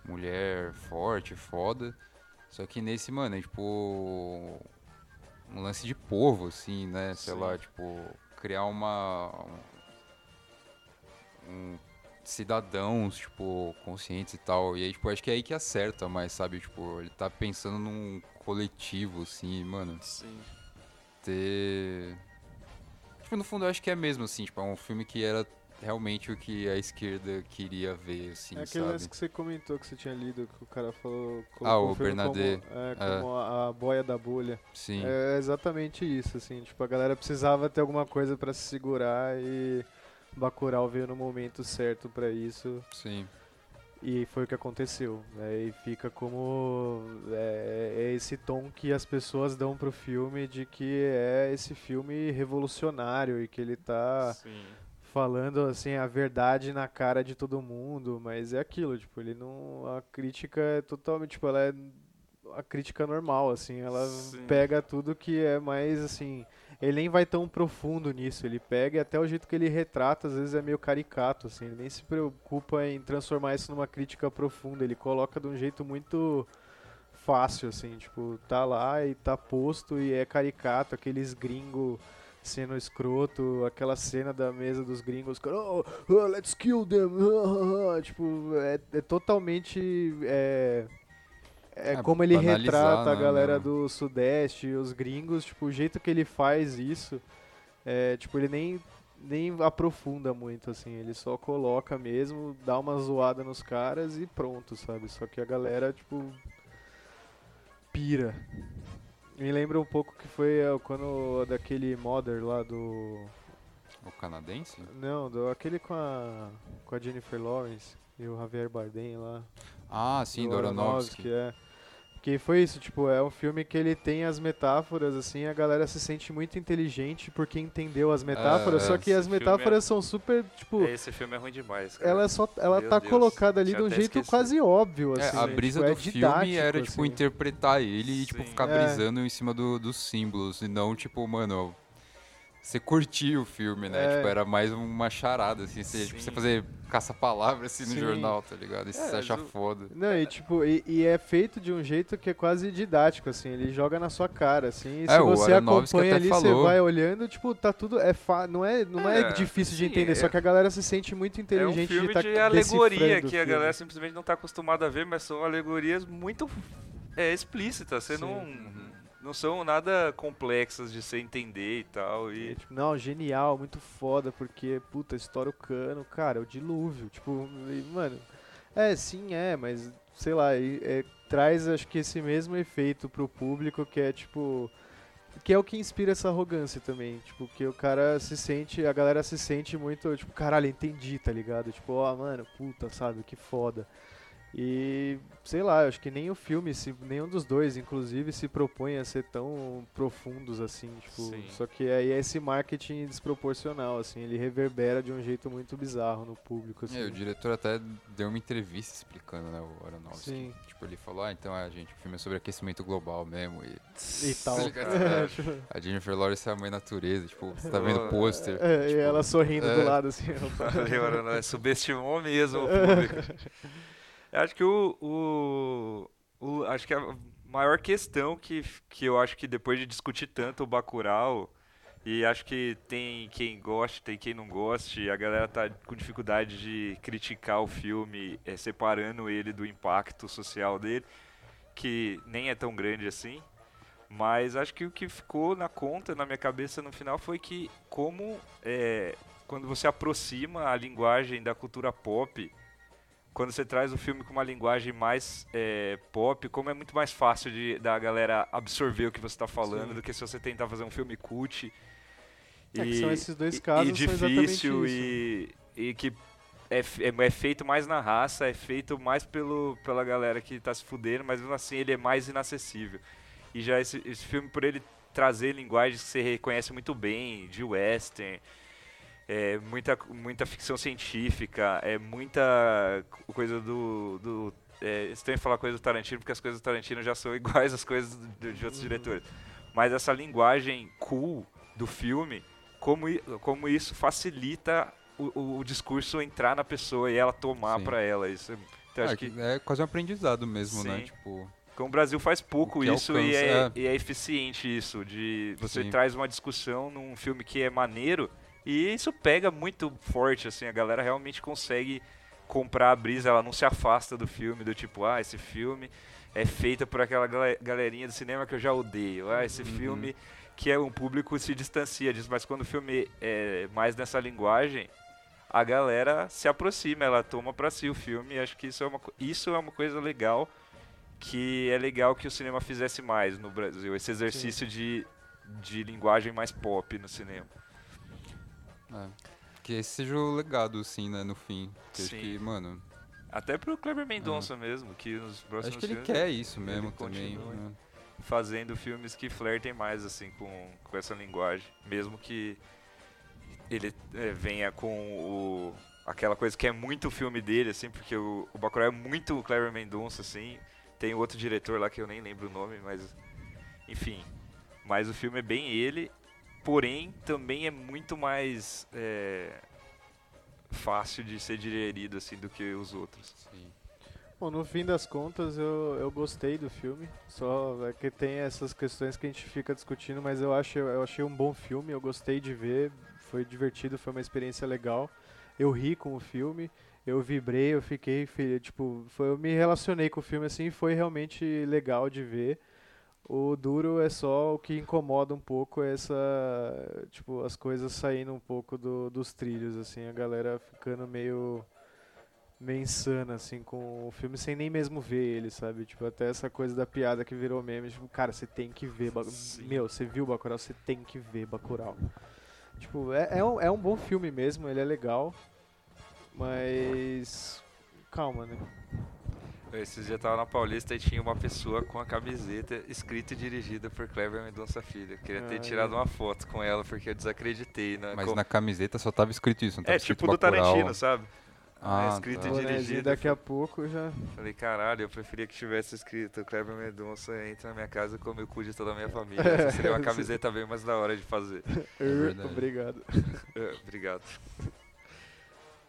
Speaker 3: mulher forte, foda. Só que nesse, mano, é tipo. Um lance de povo, assim, né? Sei
Speaker 1: Sim.
Speaker 3: lá, tipo. Criar uma. Um, cidadãos, tipo, conscientes e tal. E aí, tipo, acho que é aí que acerta mais, sabe? Tipo, ele tá pensando num coletivo, assim, mano.
Speaker 1: sim.
Speaker 3: Ter. Tipo, no fundo eu acho que é mesmo, assim, tipo, é um filme que era realmente o que a esquerda queria ver, assim,
Speaker 2: É aquele
Speaker 3: sabe?
Speaker 2: lance que você comentou que você tinha lido, que o cara falou.
Speaker 3: Ah,
Speaker 2: colocou
Speaker 3: o
Speaker 2: filme
Speaker 3: Bernadette.
Speaker 2: Como, é,
Speaker 3: É.
Speaker 2: como a, a boia da bolha.
Speaker 3: Sim.
Speaker 2: É exatamente isso, assim. Tipo, a galera precisava ter alguma coisa pra se segurar e Bacurau veio no momento certo pra isso.
Speaker 3: Sim.
Speaker 2: E foi o que aconteceu. Né? E fica como. É, é esse tom que as pessoas dão pro filme de que é esse filme revolucionário e que ele tá
Speaker 1: Sim.
Speaker 2: Falando assim a verdade na cara de todo mundo, mas é aquilo, tipo, ele não a crítica é totalmente, tipo, ela é a crítica normal assim, ela
Speaker 1: Sim.
Speaker 2: pega tudo que é mais assim, ele nem vai tão profundo nisso, ele pega e até o jeito que ele retrata, às vezes é meio caricato assim, ele nem se preocupa em transformar isso numa crítica profunda, ele coloca de um jeito muito fácil assim, tipo, tá lá e tá posto e é caricato, aqueles gringos sendo escroto, aquela cena da mesa dos gringos, cara, oh, oh, let's kill them, tipo, é, é totalmente, é, é
Speaker 3: É,
Speaker 2: como ele retrata a
Speaker 3: né,
Speaker 2: galera
Speaker 3: né?
Speaker 2: do sudeste, os gringos, tipo, o jeito que ele faz isso, é, tipo, ele nem nem aprofunda muito, assim, ele só coloca mesmo, dá uma zoada nos caras e pronto, sabe? Só que a galera, tipo, pira. Me lembra um pouco que foi é, quando daquele Mother lá do
Speaker 3: O canadense?
Speaker 2: Não, do, aquele com a, com a Jennifer Lawrence e o Javier Bardem lá.
Speaker 3: Ah, sim, do Aronofsky.
Speaker 2: é. Que foi isso, tipo, é um filme que ele tem as metáforas, assim, a galera se sente muito inteligente porque entendeu as metáforas,
Speaker 3: É,
Speaker 2: só que as
Speaker 1: filme
Speaker 2: metáforas
Speaker 1: é-
Speaker 2: são super, tipo,
Speaker 1: Esse filme é ruim demais, cara.
Speaker 2: ela é só ela
Speaker 1: Meu
Speaker 2: tá
Speaker 1: Deus,
Speaker 2: colocada ali
Speaker 1: tinha
Speaker 2: de um jeito
Speaker 1: esquecido.
Speaker 2: quase óbvio,
Speaker 3: É,
Speaker 2: assim.
Speaker 3: a
Speaker 2: né?
Speaker 3: brisa
Speaker 2: tipo, é
Speaker 3: do filme
Speaker 2: didático,
Speaker 3: era, tipo,
Speaker 2: assim.
Speaker 3: interpretar ele e, tipo,
Speaker 1: Sim.
Speaker 3: ficar
Speaker 2: É.
Speaker 3: brisando em cima do- dos símbolos. E não, tipo, mano, você curtia o filme, né?
Speaker 2: É.
Speaker 3: Tipo, era mais uma charada, assim. Você, tipo, você fazer caça-palavra, assim, no
Speaker 2: Sim.
Speaker 3: jornal, tá ligado? E você
Speaker 1: É,
Speaker 3: se acha
Speaker 1: o-
Speaker 3: foda.
Speaker 2: Não, e tipo, e, e é feito de um jeito que é quase didático, assim, ele joga na sua cara, assim, e
Speaker 3: É,
Speaker 2: se você acompanha ali, você
Speaker 3: falou.
Speaker 2: vai olhando, tipo, tá tudo, é fa não é, não é,
Speaker 1: É,
Speaker 2: difícil de entender,
Speaker 1: é-
Speaker 2: só que a galera se sente muito
Speaker 1: É um
Speaker 2: inteligente
Speaker 1: filme
Speaker 2: de tá
Speaker 1: de alegoria que a galera simplesmente não tá acostumada a ver, mas são alegorias muito é, explícitas. Você
Speaker 2: Sim.
Speaker 1: não. Não são nada complexas de você entender e tal.
Speaker 2: E,
Speaker 1: E
Speaker 2: tipo, não, genial, muito foda, porque, puta, estoura o cano, cara, é o dilúvio, tipo, e, mano, é, sim, é, mas, sei lá, é, traz, acho que esse mesmo efeito pro público, que é, tipo, que é o que inspira essa arrogância também, tipo, que o cara se sente, a galera se sente muito, tipo, caralho, entendi, tá ligado? Tipo, ó, mano, puta, sabe, que foda. E, sei lá, acho que nem o filme, se, nenhum dos dois, inclusive, se propõe a ser tão profundos assim, tipo,
Speaker 1: Sim.
Speaker 2: só que aí é esse marketing desproporcional, assim, ele reverbera de um jeito muito bizarro no público, assim.
Speaker 3: É, o diretor até deu uma entrevista explicando, né, o Aronofsky.
Speaker 2: Sim.
Speaker 3: Tipo, ele falou, ah, então, a gente, o filme é sobre aquecimento global mesmo. E
Speaker 2: E tal.
Speaker 3: Tá ligado?
Speaker 2: É, tipo,
Speaker 3: a Jennifer Lawrence é a mãe natureza, tipo, você tá vendo o pôster.
Speaker 2: é, e
Speaker 3: tipo,
Speaker 2: ela sorrindo
Speaker 3: é.
Speaker 2: do lado, assim.
Speaker 1: Agora, né, subestimou mesmo o público. Eu acho que o, o, o- acho que a maior questão que, que eu acho que depois de discutir tanto o Bacurau e acho que tem quem goste, tem quem não goste, a galera tá com dificuldade de criticar o filme, eh, separando ele do impacto social dele, que nem é tão grande assim. Mas acho que o que ficou na conta, na minha cabeça no final, foi que como eh, quando você aproxima a linguagem da cultura pop, quando você traz o filme com uma linguagem mais é, pop, como é muito mais fácil de, da galera absorver o que você está falando
Speaker 2: Sim.
Speaker 1: do que se você tentar fazer um filme cult.
Speaker 2: É que são esses dois
Speaker 1: e-
Speaker 2: casos,
Speaker 1: e
Speaker 2: são exatamente
Speaker 1: difícil e, e que é, é, é feito mais na raça, é feito mais pelo, pela galera que tá se fudendo, mas mesmo assim ele é mais inacessível. E já esse, esse filme, por ele trazer linguagens que você reconhece muito bem, de western, é, muita, muita ficção científica, é muita co- coisa do. do é, estranho falar coisa do Tarantino, porque as coisas do Tarantino já são iguais às coisas do- de outros
Speaker 2: Uhum.
Speaker 1: diretores. Mas essa linguagem cool do filme, como, como isso facilita o, o- discurso entrar na pessoa e ela tomar pra ela. Isso, é- então,
Speaker 3: É,
Speaker 1: acho que
Speaker 3: é quase um aprendizado mesmo, né?
Speaker 1: Sim.
Speaker 3: Tipo,
Speaker 1: como o Brasil faz pouco isso e, é,
Speaker 3: alcança,
Speaker 1: e é eficiente isso, de você
Speaker 3: Sim.
Speaker 1: traz uma discussão num filme que é maneiro e isso pega muito forte, assim, a galera realmente consegue comprar a brisa, ela não se afasta do filme, do tipo, ah, esse filme é feito por aquela gale- galerinha do cinema que eu já odeio, ah, esse
Speaker 3: Uhum.
Speaker 1: filme que é um público se distancia disso, mas quando o filme é mais nessa linguagem, a galera se aproxima, ela toma pra si o filme, e acho que isso é uma, isso é uma coisa legal que é legal que o cinema fizesse mais no Brasil, esse exercício de, de linguagem mais pop no cinema.
Speaker 3: É, que esse seja o legado, assim, né, no fim. Que
Speaker 1: Sim.
Speaker 3: que, mano,
Speaker 1: Até pro Kleber Mendonça mesmo, que nos próximos
Speaker 3: acho que ele
Speaker 1: filmes
Speaker 3: quer isso mesmo também. né?
Speaker 1: fazendo filmes que flertem mais assim com, com essa linguagem, mesmo que ele é, venha com o aquela coisa que é muito o filme dele assim, porque o, o Bacurau é muito o Kleber Mendonça assim. Tem outro diretor lá que eu nem lembro o nome, mas enfim, mas o filme é bem ele, porém também é muito mais é, fácil de ser digerido assim do que os outros.
Speaker 3: Sim.
Speaker 2: Bom, no fim das contas eu, eu gostei do filme, só é que tem essas questões que a gente fica discutindo, mas eu, acho, eu achei um bom filme, eu gostei de ver, foi divertido, foi uma experiência legal. Eu ri com o filme, eu vibrei, eu fiquei, tipo, foi, eu me relacionei com o filme assim, foi realmente legal de ver. O duro é só o que incomoda um pouco é essa, tipo, as coisas saindo um pouco do- dos trilhos, assim, a galera ficando meio meio insana, assim, com o filme sem nem mesmo ver ele, sabe? Tipo, até essa coisa da piada que virou meme, tipo, cara, você tem que ver, Ba-
Speaker 1: Sim.
Speaker 2: meu, você viu Bacurau, você tem que ver Bacurau. Tipo, é, é, um, é um bom filme mesmo, ele é legal. Mas. Calma, né?
Speaker 1: Esses dias eu tava na Paulista e tinha uma pessoa com a camiseta escrita e dirigida por Cleber Mendonça Filho. Eu queria ter
Speaker 2: Ah,
Speaker 1: tirado
Speaker 2: é.
Speaker 1: uma foto com ela porque eu desacreditei. Né?
Speaker 3: Mas
Speaker 1: Com-
Speaker 3: na camiseta só tava escrito isso, não tava
Speaker 1: É
Speaker 3: escrito
Speaker 1: tipo do. Tarantino, sabe?
Speaker 3: Ah,
Speaker 1: escrito
Speaker 3: tá.
Speaker 1: e dirigido.
Speaker 2: daqui a pouco já.
Speaker 1: Falei, caralho, eu preferia que tivesse escrito Kleber Mendonça entra na minha casa e come o cu de toda a minha família. Essa seria uma camiseta bem mais da hora de fazer.
Speaker 3: verdade.
Speaker 2: Obrigado.
Speaker 1: É, Obrigado.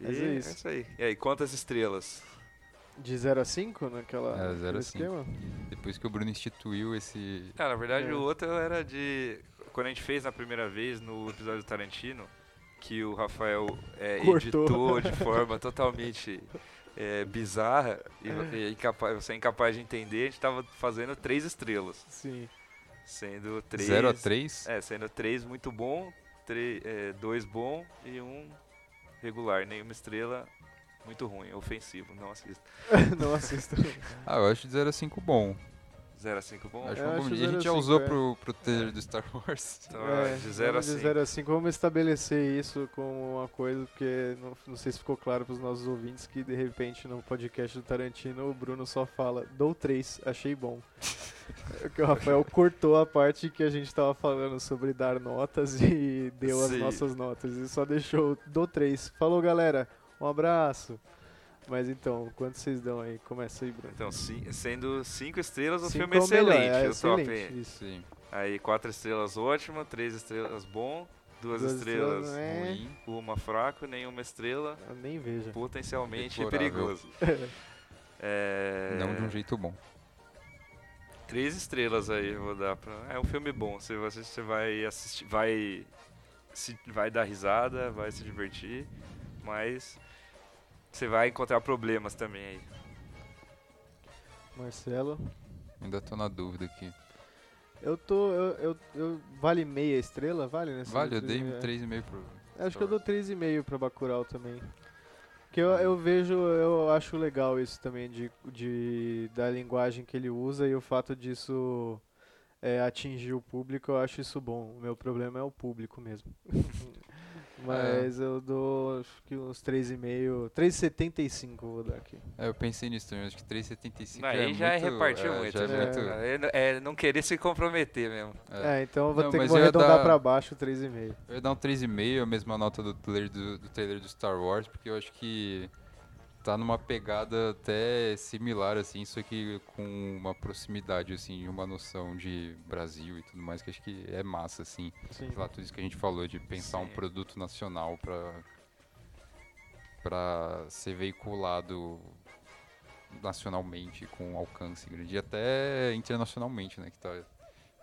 Speaker 1: E
Speaker 2: Mas é
Speaker 1: é
Speaker 2: isso.
Speaker 1: isso aí. E aí, quantas estrelas?
Speaker 2: De 0 a 5 naquela.
Speaker 3: É, 0 a
Speaker 2: naquele
Speaker 3: 5.
Speaker 2: esquema?
Speaker 3: Depois que o Bruno instituiu esse.
Speaker 1: Ah, na verdade
Speaker 2: É.
Speaker 1: o outro era de. Quando a gente fez na primeira vez no episódio do Tarantino, que o Rafael é, editou de forma totalmente é, bizarra e, e incapaz, você é incapaz de entender, a gente tava fazendo três estrelas.
Speaker 2: Sim.
Speaker 1: Sendo três.
Speaker 3: 0 a 3
Speaker 1: É, sendo três muito bom, tre- é, dois bom e um regular. Nenhuma estrela muito ruim, ofensivo, não assista.
Speaker 2: Não assisto.
Speaker 3: Ah, eu acho de 0 a 5 bom.
Speaker 1: 0 a 5 bom?
Speaker 3: Acho
Speaker 2: acho
Speaker 3: bom- a
Speaker 2: 0 a
Speaker 3: gente já
Speaker 2: 5,
Speaker 3: usou
Speaker 2: é.
Speaker 3: pro, pro trailer do Star Wars.
Speaker 1: Então,
Speaker 2: É,
Speaker 1: de 0 a
Speaker 2: vamos
Speaker 1: 5.
Speaker 2: De 0 a 5, vamos estabelecer isso como uma coisa, porque não, não sei se ficou claro para os nossos ouvintes que de repente no podcast do Tarantino o Bruno só fala, dou 3, achei bom. É que o Rafael cortou a parte que a gente tava falando sobre dar notas e deu as
Speaker 1: Sim.
Speaker 2: nossas notas. E só deixou, dou 3. Falou galera, um abraço. Mas então, quanto vocês dão aí? Começa aí, Bruno.
Speaker 1: Então, ci- sendo 5 estrelas, o
Speaker 2: Cinco
Speaker 1: filme é
Speaker 2: é o melhor,
Speaker 1: excelente.
Speaker 2: é excelente, isso.
Speaker 3: Sim.
Speaker 1: Aí 4 estrelas ótimo, 3 estrelas bom, 2
Speaker 2: Duas
Speaker 1: estrelas
Speaker 2: estrelas, é.
Speaker 3: Ruim.
Speaker 1: uma fraco, nenhuma estrela
Speaker 2: Eu nem vejo.
Speaker 1: potencialmente
Speaker 3: Deplorável.
Speaker 1: perigoso. É...
Speaker 3: Não de um jeito bom.
Speaker 1: Três estrelas aí eu vou dar pra. É um filme bom. Você, você, você vai assistir. Vai. Se, vai dar risada, vai se divertir. Mas. Você vai encontrar problemas também aí.
Speaker 2: Marcelo.
Speaker 3: Ainda tô na dúvida aqui.
Speaker 2: Eu tô. Eu, eu, eu- vale meia estrela? Vale, né?
Speaker 3: Vale, eu dei
Speaker 2: É.
Speaker 3: 3,5 pro.
Speaker 2: Acho que eu dou 3,5 pra Bacurau também. Porque eu, eu vejo, eu acho legal isso também, de, de, da linguagem que ele usa e o fato disso é, atingir o público, eu acho isso bom. O meu problema é o público mesmo. Mas eu dou acho que uns 3,5, 3,75 eu vou dar aqui.
Speaker 3: É, eu pensei nisso também, acho que 3,75
Speaker 1: aí
Speaker 3: é
Speaker 1: já é
Speaker 3: muito,
Speaker 1: repartiu
Speaker 3: é,
Speaker 1: muito.
Speaker 3: já é
Speaker 1: né?
Speaker 3: muito-
Speaker 1: É, é não querer se comprometer mesmo.
Speaker 3: é.
Speaker 2: É, então eu vou
Speaker 3: Não,
Speaker 2: ter que vou arredondar
Speaker 3: dar-
Speaker 2: pra baixo 3,5.
Speaker 3: Eu ia dar um 3,5, a mesma nota do trailer do, do trailer do Star Wars, porque eu acho que tá numa pegada até similar, assim, só que com uma proximidade, assim, uma noção de Brasil e tudo mais, que acho que é massa, assim.
Speaker 2: Sim.
Speaker 3: Sei lá, tudo isso que a gente falou, de pensar um
Speaker 1: Sim.
Speaker 3: produto nacional pra, pra ser veiculado nacionalmente, com alcance grande, e até internacionalmente, né, que tá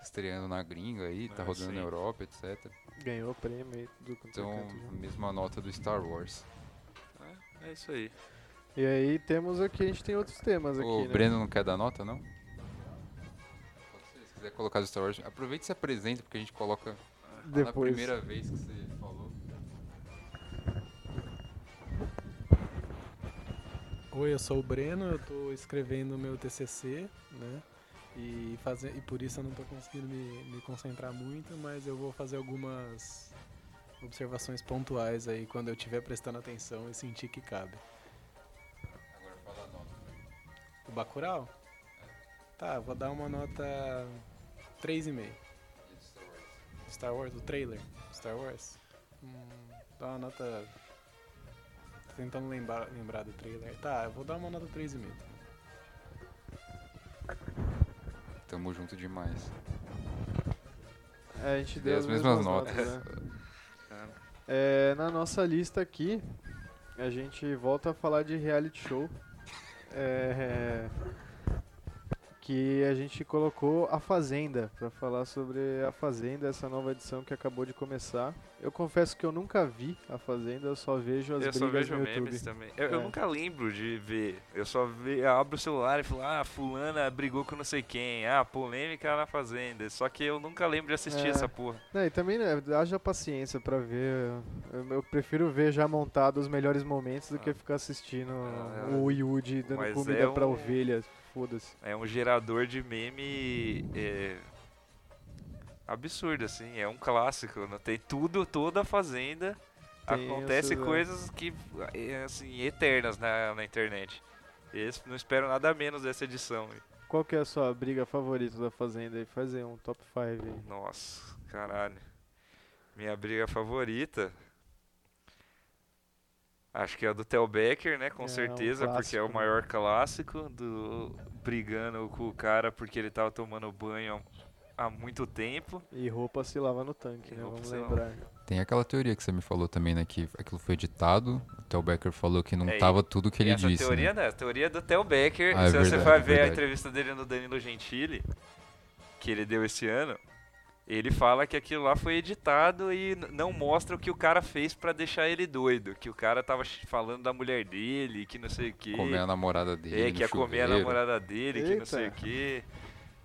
Speaker 3: estreando na gringa aí, tá
Speaker 1: Ah,
Speaker 3: rodando
Speaker 1: sim.
Speaker 3: na Europa, etc.
Speaker 2: Ganhou prêmio aí do quanto é
Speaker 3: Então,
Speaker 2: canto já.
Speaker 3: mesma nota do Star Wars.
Speaker 1: É, é isso aí.
Speaker 2: E aí temos aqui, a gente tem outros temas aqui,
Speaker 3: o
Speaker 2: né?
Speaker 3: Breno não quer dar nota, não? Se quiser colocar do Star Wars, aproveita e se apresenta, porque a gente coloca lá na
Speaker 2: Depois.
Speaker 3: primeira vez que você falou.
Speaker 5: Oi, eu sou o Breno, eu tô escrevendo o meu TCC, né? E, faze- e por isso eu não tô conseguindo me, me concentrar muito, mas eu vou fazer algumas observações pontuais aí quando eu estiver prestando atenção e sentir que cabe. O Bacurau? Tá, vou dar uma nota 3,5. Star Wars, o trailer. Star Wars. Hum, dá uma nota. Tô tentando lembrar, lembrar do trailer. Tá, eu vou dar uma nota 3,5.
Speaker 3: Tamo junto demais.
Speaker 2: É, a gente deu
Speaker 3: as mesmas notas.
Speaker 2: né?
Speaker 1: Cara,
Speaker 2: É, na nossa lista aqui, a gente volta a falar de reality show. É, que a gente colocou A Fazenda, pra falar sobre A Fazenda, essa nova edição que acabou de começar. Eu confesso que eu nunca vi A Fazenda, eu só vejo as
Speaker 1: eu só vejo
Speaker 2: no YouTube.
Speaker 1: memes também. Eu, eu
Speaker 2: É.
Speaker 1: nunca lembro de ver. Eu só ve, eu abro o celular e falo, ah, fulana brigou com não sei quem. Ah, polêmica na fazenda. Só que eu nunca lembro de assistir
Speaker 2: É.
Speaker 1: essa porra.
Speaker 2: Não, e também né, haja paciência pra ver. Eu, eu prefiro ver já montado os melhores momentos do que
Speaker 1: Ah.
Speaker 2: ficar assistindo
Speaker 1: Ah,
Speaker 2: o Yudi dando comida
Speaker 1: é
Speaker 2: pra
Speaker 1: um-
Speaker 2: ovelha. Foda-se.
Speaker 1: É um gerador de meme é, absurdo, assim. É um clássico. Não tem tudo, toda a fazenda.
Speaker 2: Tem
Speaker 1: Acontece
Speaker 2: essa-
Speaker 1: coisas que, é, assim, eternas na, na internet. Esse, não espero nada menos dessa edição.
Speaker 2: Qual que é a sua briga favorita da Fazenda aí? Fazer um top 5 aí.
Speaker 1: Nossa, caralho. Minha briga favorita. Acho que é a do Tel Becker, né? Com
Speaker 2: É, um
Speaker 1: certeza, porque é o
Speaker 2: né?
Speaker 1: maior clássico do brigando com o cara porque ele tava tomando banho há muito tempo.
Speaker 2: E roupa se lava no tanque,
Speaker 1: E
Speaker 2: né? Vamos lembrar.
Speaker 3: Tem aquela teoria que você me falou também, né? Que aquilo foi editado. O Tel Becker falou que não
Speaker 1: É,
Speaker 3: tava tudo que
Speaker 1: E
Speaker 3: ele
Speaker 1: essa
Speaker 3: disse.
Speaker 1: teoria,
Speaker 3: né?
Speaker 1: A teoria do Tel Becker.
Speaker 3: Ah, é
Speaker 1: se você
Speaker 3: verdade,
Speaker 1: for
Speaker 3: é
Speaker 1: ver a entrevista dele no Danilo Gentili, que ele deu esse ano, ele fala que aquilo lá foi editado e não mostra o que o cara fez pra deixar ele doido. Que o cara tava falando da mulher dele, que não sei o que.
Speaker 3: Comer a namorada dele.
Speaker 1: É, que ia comer a
Speaker 3: chuveiro.
Speaker 1: namorada dele, que não sei o
Speaker 2: Eita.
Speaker 1: que.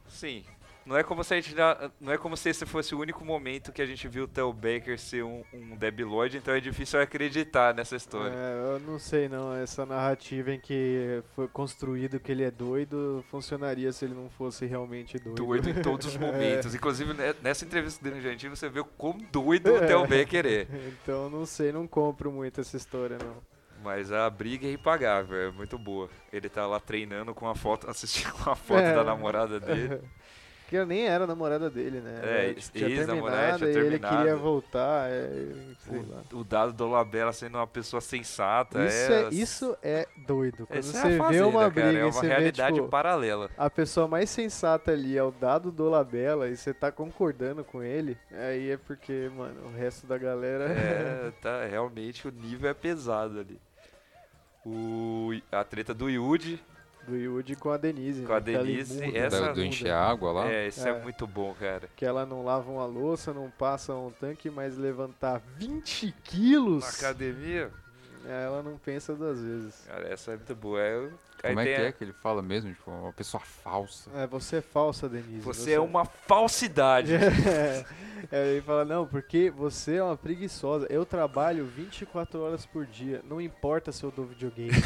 Speaker 1: Sim. Não é como se a gente não é como se esse fosse o único momento que a gente viu o Tel Baker ser um, um debilóide, então é difícil acreditar nessa história.
Speaker 2: É, eu não sei não, essa narrativa em que foi construído que ele é doido funcionaria se ele não fosse realmente doido.
Speaker 1: Doido em todos os
Speaker 2: É.
Speaker 1: momentos. Inclusive, né, nessa entrevista dele no Argentina, você vê o quão doido o Tel Becker é.
Speaker 2: Então não sei, não compro muito essa história não.
Speaker 1: Mas a briga é impagável, é muito boa. Ele tá lá treinando com a foto, assistindo com a foto
Speaker 2: É.
Speaker 1: da namorada dele.
Speaker 2: Que ela nem era namorada dele, né?
Speaker 1: É, ex-namorada,
Speaker 2: terminado
Speaker 1: tinha
Speaker 2: e ele queria voltar, é.
Speaker 1: O, o dado do Labella sendo uma pessoa sensata.
Speaker 2: Isso
Speaker 1: é,
Speaker 2: é, isso é doido. Quando
Speaker 1: Essa é
Speaker 2: você vê
Speaker 1: fazenda,
Speaker 2: uma
Speaker 1: cara,
Speaker 2: briga
Speaker 1: é
Speaker 2: e
Speaker 1: uma
Speaker 2: você vê,
Speaker 1: realidade
Speaker 2: tipo,
Speaker 1: paralela.
Speaker 2: a pessoa mais sensata ali é o dado do Labella e você tá concordando com ele, aí é porque, mano, o resto da galera...
Speaker 1: É, tá, realmente o nível é pesado ali. O, a treta do Yuji,
Speaker 2: Do Yudi com a Denise.
Speaker 1: Com a
Speaker 2: né, que ela
Speaker 1: Denise, essa-
Speaker 3: do encher a água lá.
Speaker 1: é, isso é.
Speaker 2: É.
Speaker 1: muito bom, cara.
Speaker 2: Que ela não lava uma louça, não passa um tanque, mas levantar 20 quilos,
Speaker 1: Na academia,
Speaker 2: ela não pensa duas vezes.
Speaker 1: cara, essa é muito boa. É,
Speaker 3: Como é que
Speaker 1: a-
Speaker 3: é que ele fala mesmo? Tipo, uma pessoa falsa.
Speaker 2: É, você é falsa, Denise.
Speaker 1: Você é uma falsidade.
Speaker 2: É, é, ele fala, não, porque você é uma preguiçosa. Eu trabalho 24 horas por dia. Não importa se eu dou videogame.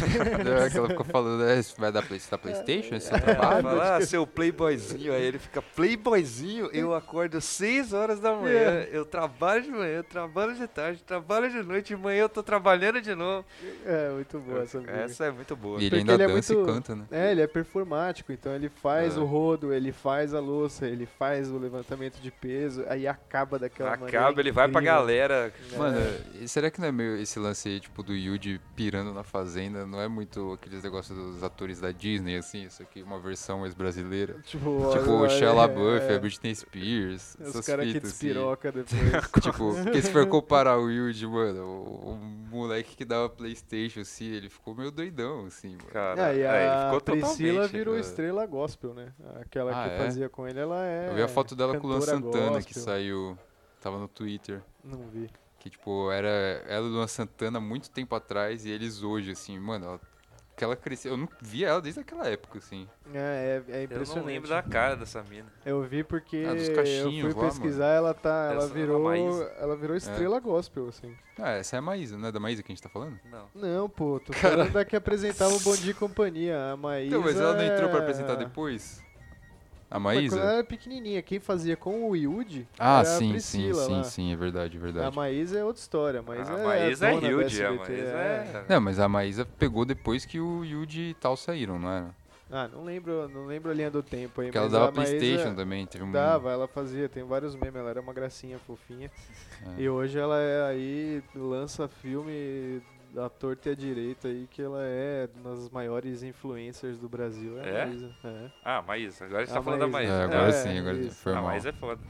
Speaker 3: É, que ela ficou falando, é, você vai dar play, você tá Playstation? Esse é,
Speaker 1: É,
Speaker 3: trabalho?
Speaker 1: fala, ah, seu playboyzinho, aí ele fica playboyzinho, eu acordo 6 horas da manhã, eu trabalho de manhã, eu trabalho de tarde, trabalho de noite, de manhã eu tô trabalhando de novo.
Speaker 2: é, muito boa essa.
Speaker 1: Essa é muito boa.
Speaker 3: E ele
Speaker 2: Porque
Speaker 3: ainda
Speaker 2: ele é muito-
Speaker 3: canta, né?
Speaker 2: É, ele é performático, então ele faz
Speaker 3: É.
Speaker 2: o rodo, ele faz a louça, ele faz o levantamento de peso, aí acaba daquela maneira
Speaker 1: Acaba, ele vai pra galera.
Speaker 2: É.
Speaker 3: Mano, será que não é meio esse lance aí, tipo, do Yuji pirando na fazenda? Não é muito aqueles negócios dos atores da Disney, assim? Isso aqui é uma versão mais brasileira?
Speaker 2: Tipo,
Speaker 3: tipo, o Shia
Speaker 2: é,
Speaker 3: LaBeouf,
Speaker 2: é,
Speaker 3: a Britney Spears,
Speaker 2: Os caras que
Speaker 3: assim.
Speaker 2: despiroca depois.
Speaker 3: Tipo, porque se for comparar o Yuji, mano, o, o moleque que dava Playstation, assim, ele ficou meio doidão, assim, mano.
Speaker 1: Cara,
Speaker 2: Ah, e
Speaker 1: é, ele
Speaker 2: a
Speaker 1: ficou
Speaker 2: Priscila virou
Speaker 3: é.
Speaker 2: estrela gospel, né? Aquela
Speaker 3: Ah,
Speaker 2: que
Speaker 3: é?
Speaker 2: fazia com ele, ela é.
Speaker 3: Eu vi a foto dela com o Luan Santana, que
Speaker 2: gospel.
Speaker 3: saiu, tava no Twitter.
Speaker 2: Não vi.
Speaker 3: Que, tipo, era ela e o Luan Santana muito tempo atrás e eles hoje, assim, mano, ela, que ela cresceu. Eu não via ela desde aquela época, assim.
Speaker 2: É, é, é
Speaker 1: Eu
Speaker 2: impressionante.
Speaker 1: não lembro da cara dessa mina.
Speaker 2: Eu vi porque
Speaker 3: Ah, dos
Speaker 2: eu fui
Speaker 3: lá,
Speaker 2: pesquisar, ela tá. Ela
Speaker 1: Essa é
Speaker 2: virou. Ela virou estrela gospel, assim.
Speaker 3: Ah, essa é a Maísa, não é da Maísa que a gente tá falando?
Speaker 1: Não.
Speaker 2: Não, pô, tô falando da que apresentava o Bom Dia e Companhia. A Maísa.
Speaker 3: Então, mas ela não entrou pra
Speaker 2: é-
Speaker 3: apresentar depois? A
Speaker 2: Mas quando ela
Speaker 3: Maísa?
Speaker 2: era pequenininha, quem fazia com o Yudi
Speaker 3: Ah,
Speaker 2: era a
Speaker 3: sim, sim,
Speaker 2: Priscila
Speaker 3: sim,
Speaker 2: lá.
Speaker 3: sim, é verdade, é
Speaker 2: A
Speaker 3: verdade.
Speaker 2: Maísa é outra história. A Maísa
Speaker 1: a
Speaker 2: é
Speaker 1: Maísa é huge, a Maísa é...
Speaker 3: Não, mas a Maísa pegou depois que o Yuji e tal saíram, não era?
Speaker 2: Ah, não lembro, não lembro a linha do tempo aí,
Speaker 3: Porque ela
Speaker 2: mas
Speaker 3: dava
Speaker 2: a Maísa
Speaker 3: Playstation também, teve um...
Speaker 2: Dava, ela fazia, tem vários memes, ela era uma gracinha fofinha.
Speaker 3: É.
Speaker 2: E hoje ela é aí, lança filme da torta e à direita aí, que ela é uma das maiores influencers do Brasil. É, a
Speaker 1: É?
Speaker 2: Maísa. É.
Speaker 1: Ah, Maísa. Agora a gente
Speaker 2: A
Speaker 1: tá falando da
Speaker 2: Maísa.
Speaker 3: É, agora
Speaker 2: É,
Speaker 3: sim, agora
Speaker 2: isso.
Speaker 3: foi
Speaker 1: a
Speaker 3: mal.
Speaker 1: Maísa é foda.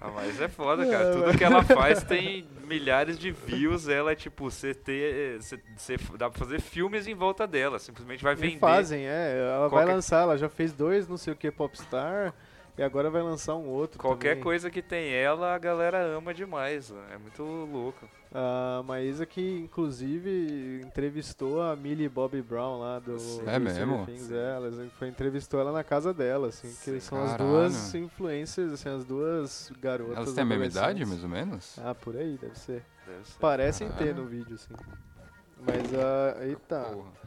Speaker 1: A Maísa é foda, cara.
Speaker 2: É,
Speaker 1: Tudo
Speaker 2: mas-
Speaker 1: que ela faz tem milhares de views. Ela é tipo, você ter. Cê, cê- dá pra fazer filmes em volta dela. Simplesmente vai
Speaker 2: E
Speaker 1: vender.
Speaker 2: fazem, é. Ela vai
Speaker 1: Qualquer-
Speaker 2: lançar, ela já fez dois, não sei o que, Popstar, e agora vai lançar um outro.
Speaker 1: Qualquer
Speaker 2: também.
Speaker 1: coisa que tem ela, a galera ama demais. É muito louco.
Speaker 2: A Maísa que, inclusive, entrevistou a Millie Bobby Brown lá do.
Speaker 1: Sim.
Speaker 3: É mesmo?
Speaker 2: Things, é, ela foi, entrevistou ela na casa dela, assim, que
Speaker 1: Sim.
Speaker 2: são as
Speaker 3: Caralho.
Speaker 2: duas influencers, assim, as duas garotas.
Speaker 3: Elas têm a mesma idade, mais ou menos?
Speaker 2: Ah, por aí, deve ser.
Speaker 1: Deve ser.
Speaker 2: Parecem ter
Speaker 3: Caralho.
Speaker 2: no vídeo, assim. Mas a. eita.
Speaker 3: Porra.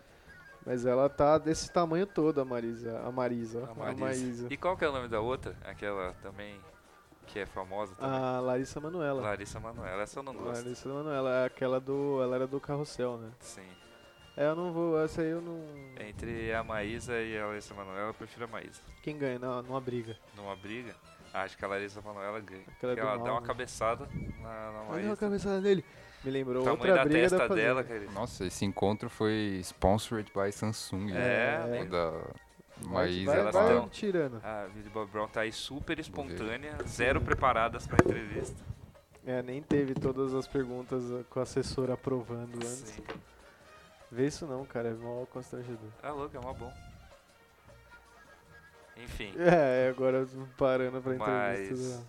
Speaker 2: Mas ela tá desse tamanho todo, a Marisa. A Marisa.
Speaker 1: A Marisa.
Speaker 2: A Maísa.
Speaker 1: E qual que é o nome da outra? Aquela também que é famosa também.
Speaker 2: A Larissa Manoela.
Speaker 1: Larissa Manoela. Essa eu não gosto.
Speaker 2: Larissa Manoela, é aquela do. Ela era do carrossel, né?
Speaker 1: Sim.
Speaker 2: É, eu não vou. Essa aí eu não.
Speaker 1: Entre a Maísa e a Larissa Manoela, eu prefiro a Maísa.
Speaker 2: Quem ganha? Não, numa briga.
Speaker 1: Numa briga, acho que a Larissa Manoela ganha.
Speaker 2: Aquela
Speaker 1: Porque
Speaker 2: do
Speaker 1: ela
Speaker 2: mal,
Speaker 1: dá uma
Speaker 2: né?
Speaker 1: cabeçada na, na
Speaker 2: Olha a
Speaker 1: Maísa.
Speaker 2: cabeçada dele. Me lembrou
Speaker 1: O tamanho
Speaker 2: outra
Speaker 1: da
Speaker 2: briga
Speaker 1: testa
Speaker 2: da
Speaker 1: dela, cara.
Speaker 3: Nossa, esse encontro foi sponsored by Samsung.
Speaker 1: É,
Speaker 3: né?
Speaker 1: né?
Speaker 3: O da Maísa.
Speaker 2: vai,
Speaker 1: elas
Speaker 2: tirando.
Speaker 1: A Millie Bob Brown tá aí super espontânea, zero preparadas pra entrevista.
Speaker 2: É, nem teve todas as perguntas uh, com a assessora aprovando antes.
Speaker 1: Sim.
Speaker 2: Vê isso não, cara, é mó constrangedor.
Speaker 1: Ah, louco, é mó bom. Enfim.
Speaker 2: É, agora parando pra entrevista.
Speaker 1: Mas-
Speaker 2: né?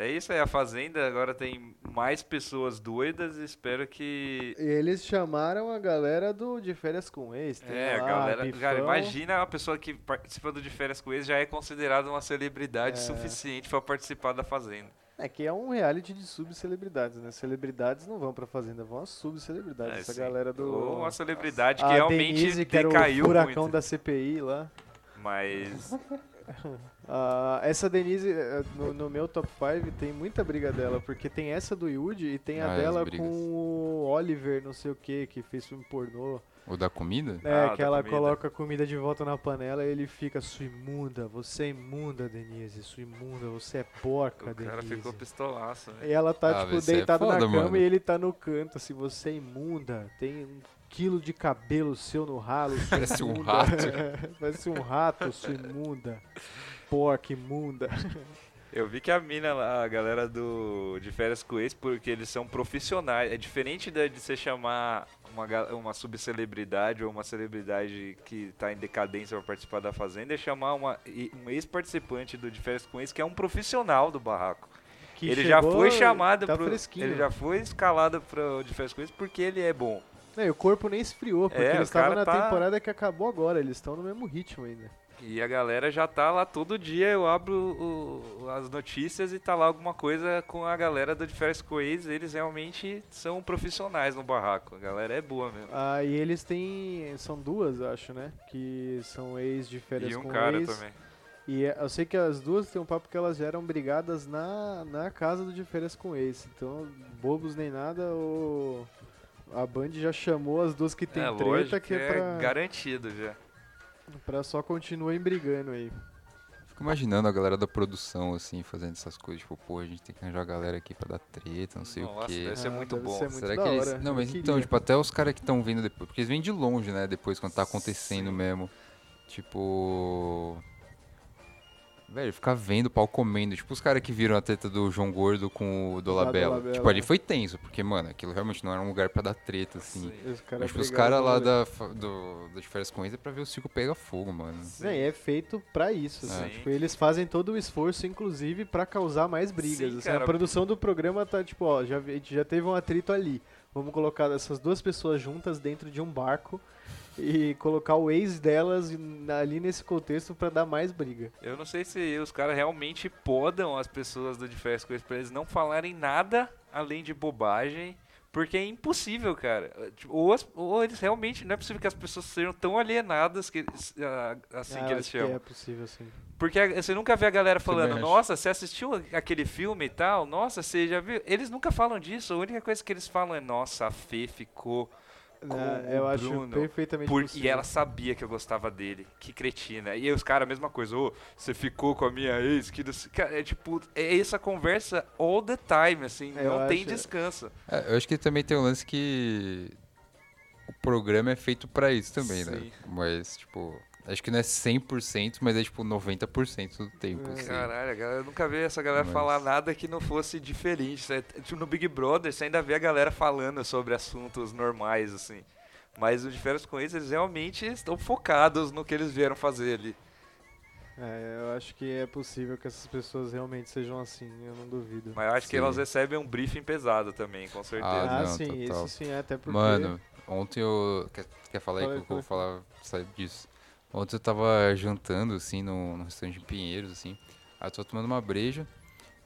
Speaker 1: É isso aí, a Fazenda agora tem mais pessoas doidas e espero que.
Speaker 2: Eles chamaram a galera do De Férias com Ex.
Speaker 1: É, a
Speaker 2: lá,
Speaker 1: galera.
Speaker 2: Bifão.
Speaker 1: Cara, imagina a pessoa que participa do De Férias com eles já é considerada uma celebridade
Speaker 2: É.
Speaker 1: suficiente pra participar da Fazenda.
Speaker 2: É que é um reality de subcelebridades, né? Celebridades não vão pra Fazenda, vão as subcelebridades.
Speaker 1: É,
Speaker 2: Essa
Speaker 1: sim.
Speaker 2: galera do...
Speaker 1: Ou uma celebridade que
Speaker 2: a
Speaker 1: realmente
Speaker 2: Denise, que era o
Speaker 1: decaiu
Speaker 2: furacão
Speaker 1: muito.
Speaker 2: da CPI lá.
Speaker 1: Mas.
Speaker 2: Ah, essa Denise, eh, no, no meu top 5, tem muita briga dela, porque tem essa do Yudi e tem a
Speaker 3: Ah, as
Speaker 2: dela com o Oliver, não sei o que, que fez filme pornô.
Speaker 3: O da comida?
Speaker 2: É,
Speaker 1: Ah,
Speaker 2: que ela
Speaker 1: comida.
Speaker 2: coloca a comida de volta na panela e ele fica, sua imunda, você é imunda, Denise, sua imunda, você é porca,
Speaker 1: O cara
Speaker 2: Denise.
Speaker 1: ficou pistolaço, né?
Speaker 2: E ela tá,
Speaker 3: Ah,
Speaker 2: tipo,
Speaker 3: mas isso é
Speaker 2: na cama
Speaker 3: mano.
Speaker 2: e ele tá no canto, assim, você é imunda, tem um quilo de cabelo seu no ralo, sua
Speaker 3: Parece um
Speaker 2: imunda."
Speaker 3: rato.
Speaker 2: Parece um rato, sua imunda. Porca imunda.
Speaker 1: Eu vi que a mina lá, a galera do de férias com ex, porque eles são profissionais. É diferente da- de você chamar uma, uma subcelebridade ou uma celebridade que tá em decadência pra participar da Fazenda, é chamar uma, um ex-participante do de férias com ex que é um profissional do barraco.
Speaker 2: Que
Speaker 1: ele já
Speaker 2: chegou,
Speaker 1: foi chamado
Speaker 2: tá
Speaker 1: pro, ele já foi escalado pro de férias com ex porque ele é bom.
Speaker 2: Não, e o corpo nem esfriou, porque
Speaker 1: É,
Speaker 2: eles estavam na
Speaker 1: tá-
Speaker 2: temporada que acabou agora, eles estão no mesmo ritmo ainda.
Speaker 1: E a galera já tá lá todo dia, eu abro o- as notícias e tá lá alguma coisa com a galera do de férias com ex, eles realmente são profissionais no barraco. A galera é boa mesmo.
Speaker 2: Ah, e eles têm. São duas, acho, né? Que são ex de férias
Speaker 1: E um cara
Speaker 2: ex.
Speaker 1: também.
Speaker 2: E é- eu sei que as duas têm um papo que elas já eram brigadas na, na casa do de férias com ex. Então, bobos nem nada, o. A Band já chamou as duas que tem
Speaker 1: é
Speaker 2: treta,
Speaker 1: lógico,
Speaker 2: que é,
Speaker 1: é
Speaker 2: pra,
Speaker 1: garantido já.
Speaker 2: Pra só continuem brigando aí.
Speaker 3: Fico imaginando a galera da produção, assim, fazendo essas coisas. Tipo, pô, a gente tem que arranjar a galera aqui pra dar treta, não sei
Speaker 1: Nossa,
Speaker 3: o quê.
Speaker 1: deve ser
Speaker 2: Ah,
Speaker 1: muito
Speaker 2: deve
Speaker 1: bom.
Speaker 2: ser muito
Speaker 3: Será
Speaker 2: da
Speaker 3: que eles.
Speaker 2: hora,
Speaker 3: Não,
Speaker 2: eu
Speaker 3: mas então,
Speaker 2: queria.
Speaker 3: tipo, até os caras que estão vindo depois. Porque eles vêm de longe, né? Depois, quando tá acontecendo
Speaker 1: Sim.
Speaker 3: mesmo. Tipo. Velho, ficar vendo o pau comendo. Tipo, os caras que viram a treta do João Gordo com o Dolabella.
Speaker 2: Dolabella,
Speaker 3: Tipo, ali
Speaker 2: é.
Speaker 3: foi tenso, porque, mano, aquilo realmente não era um lugar pra dar treta, assim.
Speaker 1: Sim.
Speaker 2: Os
Speaker 3: Mas, tipo, os caras lá
Speaker 2: no-
Speaker 3: da, fa- do, da de férias com eles é pra ver o circo pegar fogo, mano.
Speaker 2: Não, e é feito pra isso. assim,
Speaker 1: Sim.
Speaker 2: tipo, eles fazem todo o esforço, inclusive, pra causar mais brigas.
Speaker 1: Sim,
Speaker 2: assim,
Speaker 1: cara.
Speaker 2: a produção do programa tá tipo, ó, já, vi- a gente já teve um atrito ali. Vamos colocar essas duas pessoas juntas dentro de um barco e colocar o ex delas ali nesse contexto pra dar mais briga.
Speaker 1: Eu não sei se os caras realmente podam as pessoas do de férias com ex pra eles não falarem nada além de bobagem. Porque é impossível, cara. Tipo, Ou, as- ou eles realmente. Não é possível que as pessoas sejam tão alienadas que, eles- ah, assim
Speaker 2: Ah,
Speaker 1: que eles
Speaker 2: acho que
Speaker 1: chamam.
Speaker 2: é possível, sim.
Speaker 1: Porque você nunca vê a galera falando, nossa, você assistiu aquele filme e tal? Nossa, você já viu? Eles nunca falam disso. A única coisa que eles falam é, nossa, a Fê ficou. Com
Speaker 2: Né, eu acho
Speaker 1: Bruno,
Speaker 2: perfeitamente
Speaker 1: Por...
Speaker 2: possível.
Speaker 1: E ela sabia que eu gostava dele. Que cretina. E aí os caras, a mesma coisa. Ô, você ficou com a minha ex? Que... não Cara, é tipo, é essa conversa all the time, assim.
Speaker 2: Eu
Speaker 1: não tem
Speaker 2: acho-
Speaker 1: descanso.
Speaker 3: É, eu acho que também tem um lance que o programa é feito pra isso também, né?
Speaker 1: Sim.
Speaker 3: Mas, tipo, acho que não é 100%, mas é tipo 90% do tempo,
Speaker 2: É.
Speaker 3: assim.
Speaker 1: Caralho, a galera- eu nunca vi essa galera
Speaker 3: Mas-
Speaker 1: falar nada que não fosse diferente. Cê- tipo, no Big Brother, você ainda vê a galera falando sobre assuntos normais, assim. Mas o de férias com eles, eles realmente estão focados no que eles vieram fazer ali.
Speaker 2: É, eu acho que é possível que essas pessoas realmente sejam assim, eu não duvido.
Speaker 1: Mas eu acho que
Speaker 3: Sim.
Speaker 1: elas recebem um briefing pesado também, com certeza.
Speaker 3: Ah,
Speaker 2: Ah,
Speaker 3: não,
Speaker 2: sim,
Speaker 3: total.
Speaker 2: isso sim, até porque...
Speaker 3: Mano, ontem eu. Quer, quer falar aí que eu vou
Speaker 2: fala
Speaker 3: falar sabe disso? Ontem eu tava jantando, assim, no, no restaurante de Pinheiros, assim. Aí eu tava tomando uma breja.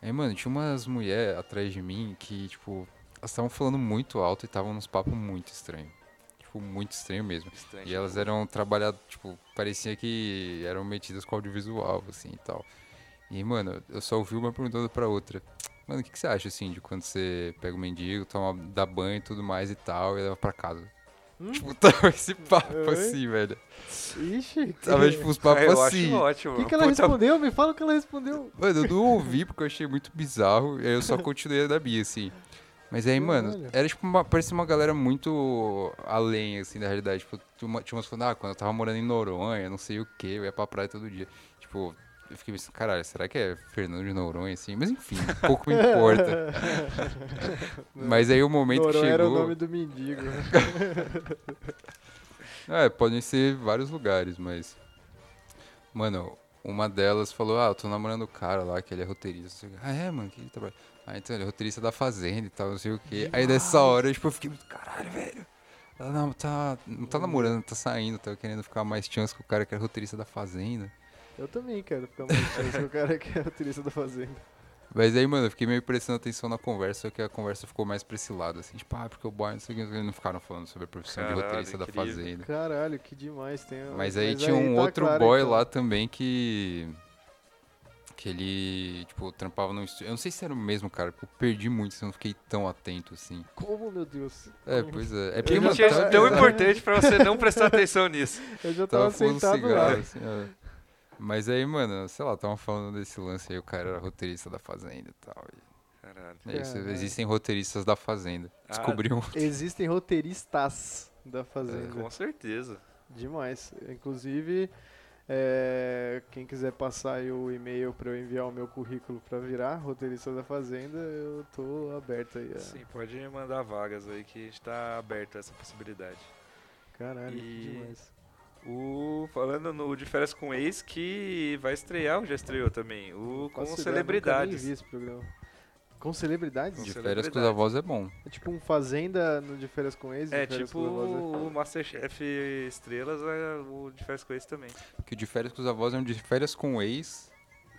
Speaker 3: Aí, mano, tinha umas mulheres atrás de mim que, tipo, elas estavam falando muito alto e estavam nos papos muito estranhos. Tipo, tipo, muito estranho mesmo.
Speaker 1: Estranho.
Speaker 3: E elas eram trabalhadas, tipo, parecia que eram metidas com audiovisual, assim, e tal. E, mano, eu só ouvi uma perguntando pra outra. Mano, o que, que você acha, assim, de quando você pega o mendigo, toma, dá banho e tudo mais e tal, e leva pra casa?
Speaker 2: Hum?
Speaker 3: Tipo, tava esse papo
Speaker 2: Oi?
Speaker 3: assim, velho.
Speaker 2: Ixi.
Speaker 3: Tava, tipo, uns papos
Speaker 1: eu
Speaker 3: assim.
Speaker 1: acho ótimo.
Speaker 2: O que, que ela
Speaker 1: Puta-
Speaker 2: respondeu? Me fala o que ela respondeu.
Speaker 3: Mano, eu não ouvi porque eu achei muito bizarro. E aí eu só continuei da Bia, assim. Mas aí, mano, era tipo uma. Parecia uma galera muito além, assim, da realidade. Tipo, tinha umas falando, ah, quando eu tava morando em Noronha, não sei o que, eu ia pra praia todo dia. Tipo, eu fiquei pensando, caralho, será que é Fernando de Noronha, assim? Mas enfim, pouco me importa. Mas aí o momento que
Speaker 2: Noronha
Speaker 3: chegou.
Speaker 2: era o nome do mendigo.
Speaker 3: É, podem ser vários lugares, mas. Mano, uma delas falou: Ah, eu tô namorando o cara lá, que ele é roteirista. Ah, é, mano, que ele trabalha. Ah, então ele é roteirista da Fazenda e tal, não sei o quê. Aí nessa hora, tipo, eu fiquei muito caralho, velho. Ela não tá, não tá namorando, tá saindo, tá querendo ficar mais chance com o cara que é roteirista da Fazenda.
Speaker 2: Eu também quero ficar mais chance com o cara que é turista da fazenda.
Speaker 3: Mas aí, mano, eu fiquei meio prestando atenção na conversa, que a conversa ficou mais pra esse lado, assim, tipo, ah, porque o boy, não sei o que, eles não ficaram falando sobre a profissão de
Speaker 1: Caralho,
Speaker 3: roteirista da. Fazenda.
Speaker 2: Caralho, que demais. Tem,
Speaker 3: Mas aí tinha um
Speaker 2: tá
Speaker 3: outro
Speaker 2: claro,
Speaker 3: boy
Speaker 2: então.
Speaker 3: lá também que. Que ele, tipo, trampava no estúdio. Eu não sei se era o mesmo cara, porque eu perdi muito, se eu não fiquei tão atento assim.
Speaker 2: Como, meu Deus?
Speaker 3: É, pois é. É
Speaker 2: Eu
Speaker 3: porque, mano,
Speaker 1: tão importante pra você não prestar atenção nisso.
Speaker 2: Eu já tava,
Speaker 3: tava
Speaker 2: sentado
Speaker 3: cigarro,
Speaker 2: lá.
Speaker 3: assim, é. Mas aí, mano, sei lá, tava falando desse lance aí, o cara era roteirista da Fazenda e tal. E
Speaker 1: Caralho.
Speaker 3: é isso,
Speaker 2: Caralho.
Speaker 3: existem roteiristas da Fazenda.
Speaker 1: Ah,
Speaker 3: Descobriu um.
Speaker 2: Existem roteiristas da fazenda.
Speaker 1: Com certeza.
Speaker 2: Demais. Inclusive, é, quem quiser passar aí o e-mail para eu enviar o meu currículo para virar roteirista da Fazenda, eu tô aberto aí. a-
Speaker 1: Sim, pode mandar vagas aí que a gente tá aberto a essa possibilidade.
Speaker 2: Caralho, que
Speaker 1: E-
Speaker 2: demais.
Speaker 1: O, falando no De Férias com Ex, que vai estrear, ou já estreou também, o com celebridades.
Speaker 2: Nunca nem vi esse programa. Com celebridades?
Speaker 1: Com
Speaker 3: De férias com os
Speaker 1: celebridades.
Speaker 3: avós é bom.
Speaker 2: É tipo um Fazenda no de férias com ex? de
Speaker 1: É,
Speaker 2: férias
Speaker 1: tipo
Speaker 2: com os avós,
Speaker 1: o Masterchef Estrelas, é o De Férias com Ex também.
Speaker 3: Que o de férias com os avós é um de férias com ex,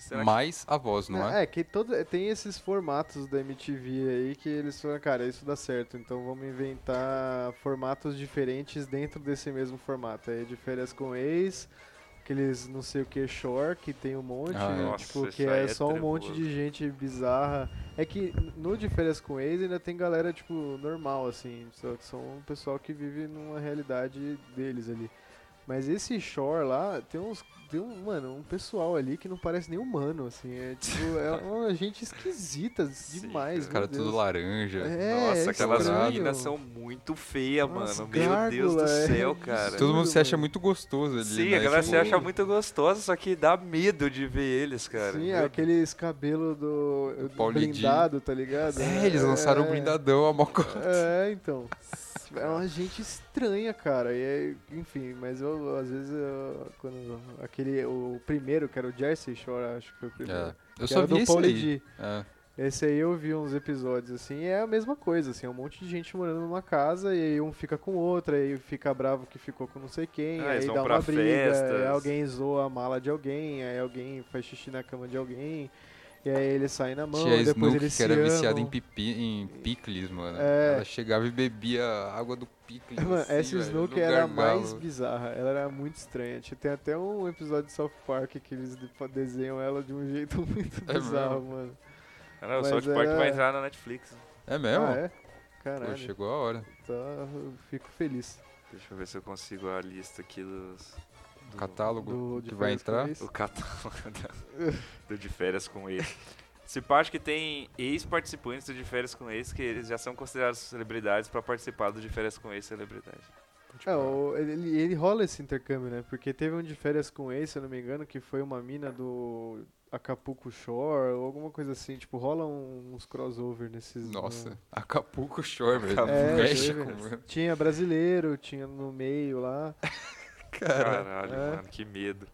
Speaker 1: Será que-
Speaker 3: mais avós, não é?
Speaker 2: É, que todo, é, tem esses formatos da MTV aí que eles falam, cara, isso dá certo, então vamos inventar formatos diferentes dentro desse mesmo formato. Aí de férias com ex, aqueles não sei o que shore, que tem um monte,
Speaker 3: Ah,
Speaker 2: né,
Speaker 1: nossa,
Speaker 2: tipo,
Speaker 1: isso
Speaker 2: que
Speaker 1: aí
Speaker 2: é
Speaker 1: é
Speaker 2: só um monte de gente bizarra. É que no de férias com ex ainda tem galera, tipo, normal, assim, só que são um pessoal que vive numa realidade deles ali. Mas esse shore lá, tem uns. Tem um, mano, um pessoal ali que não parece nem humano, assim. É tipo, é uma gente esquisita
Speaker 1: Sim,
Speaker 2: demais.
Speaker 3: Os
Speaker 2: meu
Speaker 3: caras tudo laranja.
Speaker 2: É,
Speaker 1: Nossa,
Speaker 2: é
Speaker 1: aquelas meninas são muito feias, mano. Meu Deus do
Speaker 2: gárgula, é
Speaker 1: céu, cara.
Speaker 3: Todo mundo se acha muito gostoso ali,
Speaker 1: Sim,
Speaker 3: né?
Speaker 1: a galera
Speaker 3: Tipo,
Speaker 1: se acha muito gostosa, só que dá medo de ver eles, cara.
Speaker 2: Sim,
Speaker 1: Meu
Speaker 2: aqueles cabelos do, do blindado, tá ligado?
Speaker 3: É, eles lançaram o
Speaker 2: É.
Speaker 3: blindadão a moco.
Speaker 2: É, então. É uma gente estranha, cara. E é, enfim, mas eu, às vezes, eu, quando. Aquele. O primeiro, que era o Jersey Shore, acho que foi o primeiro.
Speaker 3: É. Eu
Speaker 2: que
Speaker 3: só
Speaker 2: era
Speaker 3: vi
Speaker 2: do
Speaker 3: esse aí.
Speaker 2: D.
Speaker 3: É.
Speaker 2: Esse aí eu vi uns episódios assim, e é a mesma coisa, assim, é um monte de gente morando numa casa e aí um fica com outro, aí fica bravo que ficou com não sei quem,
Speaker 1: Ah,
Speaker 2: aí dá uma briga, alguém zoa a mala de alguém, aí alguém faz xixi na cama de alguém, e aí eles saem na mão,
Speaker 3: Tinha a
Speaker 2: depois
Speaker 3: Snook
Speaker 2: eles
Speaker 3: que era
Speaker 2: se
Speaker 3: viciada em,
Speaker 2: amam.
Speaker 3: pipi, em picles, mano.
Speaker 2: É.
Speaker 3: Ela chegava e bebia água do picles.
Speaker 2: Mano,
Speaker 3: assim,
Speaker 2: essa
Speaker 3: velho,
Speaker 2: Snook
Speaker 3: no
Speaker 2: era a
Speaker 3: gargalo.
Speaker 2: mais bizarra, ela era muito estranha. Tem até um episódio de South Park que eles de- desenham ela de um jeito muito
Speaker 3: É
Speaker 2: bizarro,
Speaker 3: mesmo?
Speaker 2: mano.
Speaker 1: Cara, o
Speaker 2: Mas
Speaker 1: South Park vai entrar na Netflix.
Speaker 3: É mesmo?
Speaker 2: Ah, é?
Speaker 3: Pô,
Speaker 2: Caralho,
Speaker 3: chegou a hora.
Speaker 2: tá, eu fico feliz.
Speaker 1: Deixa eu ver se eu consigo a lista aqui dos. Do-
Speaker 3: Catálogo
Speaker 2: Do, de
Speaker 3: que vai
Speaker 2: férias com
Speaker 3: entrar.
Speaker 1: O catálogo da- do De Férias com Ex. Se parte que tem ex-participantes do De Férias com Ex, que eles já são considerados celebridades pra participar do De Férias com Ex celebridade.
Speaker 2: É, o- ele, ele rola esse intercâmbio, né? Porque teve um de férias com ex, se eu não me engano, que foi uma mina do Acapulco Shore ou alguma coisa assim. Tipo, rola um- uns crossover nesses.
Speaker 3: Nossa,
Speaker 2: no-
Speaker 3: Acapulco Shore, velho.
Speaker 2: É,
Speaker 3: México,
Speaker 2: teve. Tinha brasileiro, tinha no meio lá.
Speaker 3: Cara,
Speaker 1: Caralho,
Speaker 2: É.
Speaker 1: mano, que medo.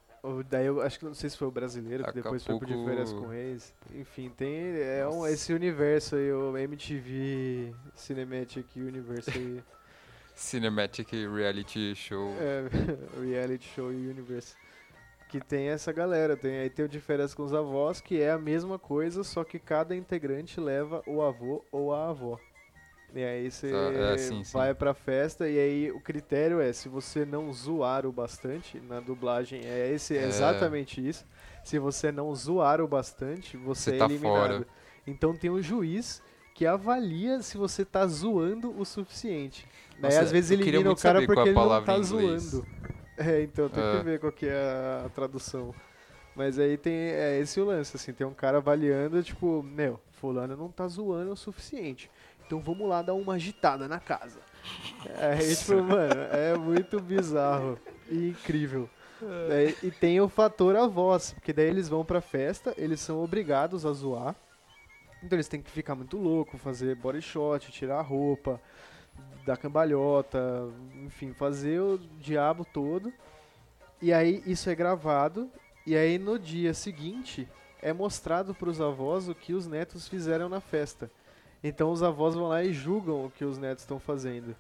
Speaker 2: Daí eu acho que não sei se foi o brasileiro que depois foi pro de férias com ex. Enfim, tem é um, esse universo aí, o MTV Cinematic Universe aí.
Speaker 3: Cinematic Reality Show.
Speaker 2: É, reality show universe. Que tem essa galera, tem aí tem o de férias com os avós, que é a mesma coisa, só que cada integrante leva o avô ou a avó. E aí você
Speaker 3: Ah, é, sim, sim.
Speaker 2: vai pra festa e aí o critério é se você não zoar o bastante, na dublagem é esse é
Speaker 3: É.
Speaker 2: exatamente isso. Se você não zoar o bastante, você,
Speaker 3: Você
Speaker 2: é
Speaker 3: tá
Speaker 2: eliminado.
Speaker 3: fora.
Speaker 2: Então tem um juiz que avalia se você tá zoando o suficiente. Daí
Speaker 3: Nossa,
Speaker 2: às vezes elimina o cara porque
Speaker 3: é
Speaker 2: ele não tá zoando. É, então tem
Speaker 3: É.
Speaker 2: que ver qual que é a, a tradução. Mas aí tem é esse o lance, assim, tem um cara avaliando, tipo, meu, fulano não tá zoando o suficiente. Então vamos lá dar uma agitada na casa. Aí, tipo, mano, é muito bizarro e incrível. Daí- e tem o fator a voz, porque daí eles vão pra festa, eles são obrigados a zoar. Então eles têm que ficar muito louco, fazer body shot, tirar a roupa, dar cambalhota, enfim, fazer o diabo todo. E aí isso é gravado, e aí no dia seguinte é mostrado pros avós o que os netos fizeram na festa. Então os avós vão lá e julgam o que os netos estão fazendo.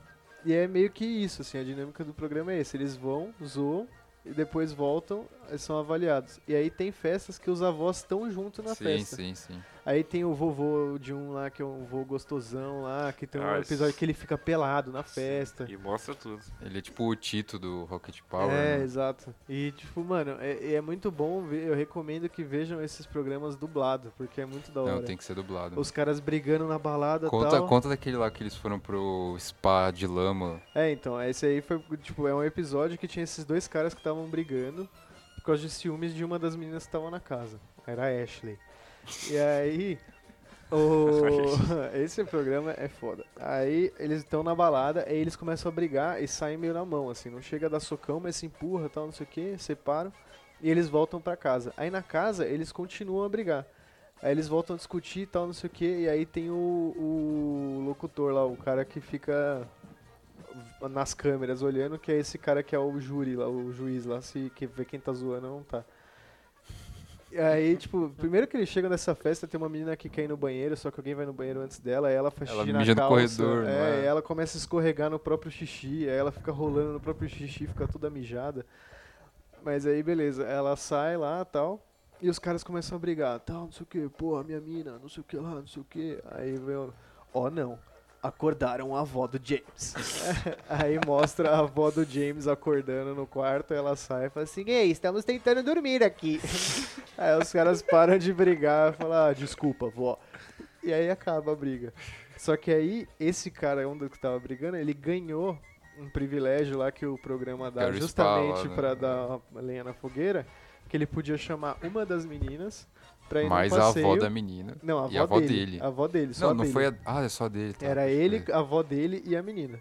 Speaker 2: E é meio que isso, assim, a dinâmica do programa é esse. Eles vão, zoam, e depois voltam e são avaliados. E aí tem festas que os avós estão junto na
Speaker 3: sim,
Speaker 2: festa.
Speaker 3: sim, sim.
Speaker 2: Aí tem o vovô de um lá, que é um vovô gostosão lá, que tem um
Speaker 1: Ah,
Speaker 2: episódio que ele fica pelado na festa.
Speaker 1: E mostra tudo.
Speaker 3: Ele é tipo o Tito do Rocket Power.
Speaker 2: é,
Speaker 3: né?
Speaker 2: exato. E, tipo, mano, é, é muito bom ver. Eu recomendo que vejam esses programas dublados, porque é muito da hora.
Speaker 3: Não, tem que ser dublado.
Speaker 2: Os caras brigando na balada e
Speaker 3: Conta,
Speaker 2: tal.
Speaker 3: conta daquele lá que eles foram pro spa de lama.
Speaker 2: É, então, esse aí foi, tipo, é um episódio que tinha esses dois caras que estavam brigando por causa de ciúmes de uma das meninas que estavam na casa. Era a Ashley. E aí, o... esse programa é foda. Aí eles estão na balada, aí eles começam a brigar e saem meio na mão, assim. Não chega a dar socão, mas se empurra tal, não sei o que, separam. E eles voltam pra casa. Aí na casa, eles continuam a brigar. Aí eles voltam a discutir e tal, não sei o que. E aí tem o, o locutor lá, o cara que fica nas câmeras olhando, que é esse cara que é o júri lá, o juiz lá, se que vê quem tá zoando ou não tá. Aí, tipo, primeiro que eles chegam nessa festa, tem uma menina que quer ir no banheiro, só que alguém vai no banheiro antes dela, aí ela faz
Speaker 3: Ela
Speaker 2: xixi na
Speaker 3: mija no
Speaker 2: calça.
Speaker 3: corredor,
Speaker 2: é,
Speaker 3: é?
Speaker 2: ela começa a escorregar no próprio xixi, aí ela fica rolando no próprio xixi, fica toda mijada. Mas aí, beleza, ela sai lá tal. E os caras começam a brigar, tal, não sei o que, porra, minha mina, não sei o que lá, não sei o que. Aí vem. Ó, não. Acordaram a avó do James. aí mostra a avó do James acordando no quarto, ela sai e fala assim: Ei, estamos tentando dormir aqui. aí os caras param de brigar e falam: ah, desculpa, vó. E aí acaba a briga. Só que aí, esse cara, um dos que tava brigando, ele ganhou um privilégio lá que o programa dá
Speaker 3: spa
Speaker 2: justamente
Speaker 3: lá, né?
Speaker 2: pra dar lenha na fogueira, que ele podia chamar uma das meninas pra ir
Speaker 3: Mais
Speaker 2: no
Speaker 3: a
Speaker 2: passeio.
Speaker 3: avó da menina.
Speaker 2: Não, a avó,
Speaker 3: e a avó
Speaker 2: dele.
Speaker 3: dele.
Speaker 2: A avó dele, só
Speaker 3: Não,
Speaker 2: a
Speaker 3: não
Speaker 2: dele.
Speaker 3: foi a. Ah, é só dele. Tá,
Speaker 2: Era ele,
Speaker 3: crer.
Speaker 2: a avó dele e a menina.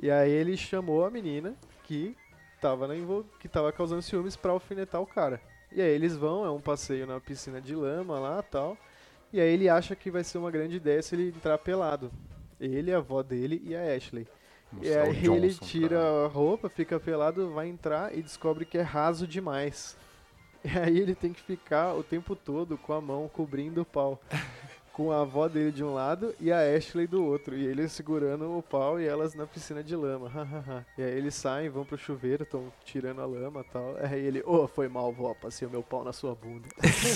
Speaker 2: E aí ele chamou a menina que tava, na envol... que tava causando ciúmes pra alfinetar o cara. E aí eles vão, é um passeio na piscina de lama lá tal. E aí ele acha que vai ser uma grande ideia se ele entrar pelado. Ele, a avó dele e a Ashley. E
Speaker 3: Mostrar o
Speaker 2: aí
Speaker 3: Johnson,
Speaker 2: ele tira
Speaker 3: cara.
Speaker 2: a roupa, fica pelado, vai entrar e descobre que é raso demais. E aí ele tem que ficar o tempo todo com a mão cobrindo o pau. Com a avó dele de um lado e a Ashley do outro. E ele segurando o pau e elas na piscina de lama. e aí eles saem, vão pro chuveiro, estão tirando a lama e tal. Aí ele, ô, foi mal, vó, passei o meu pau na sua bunda.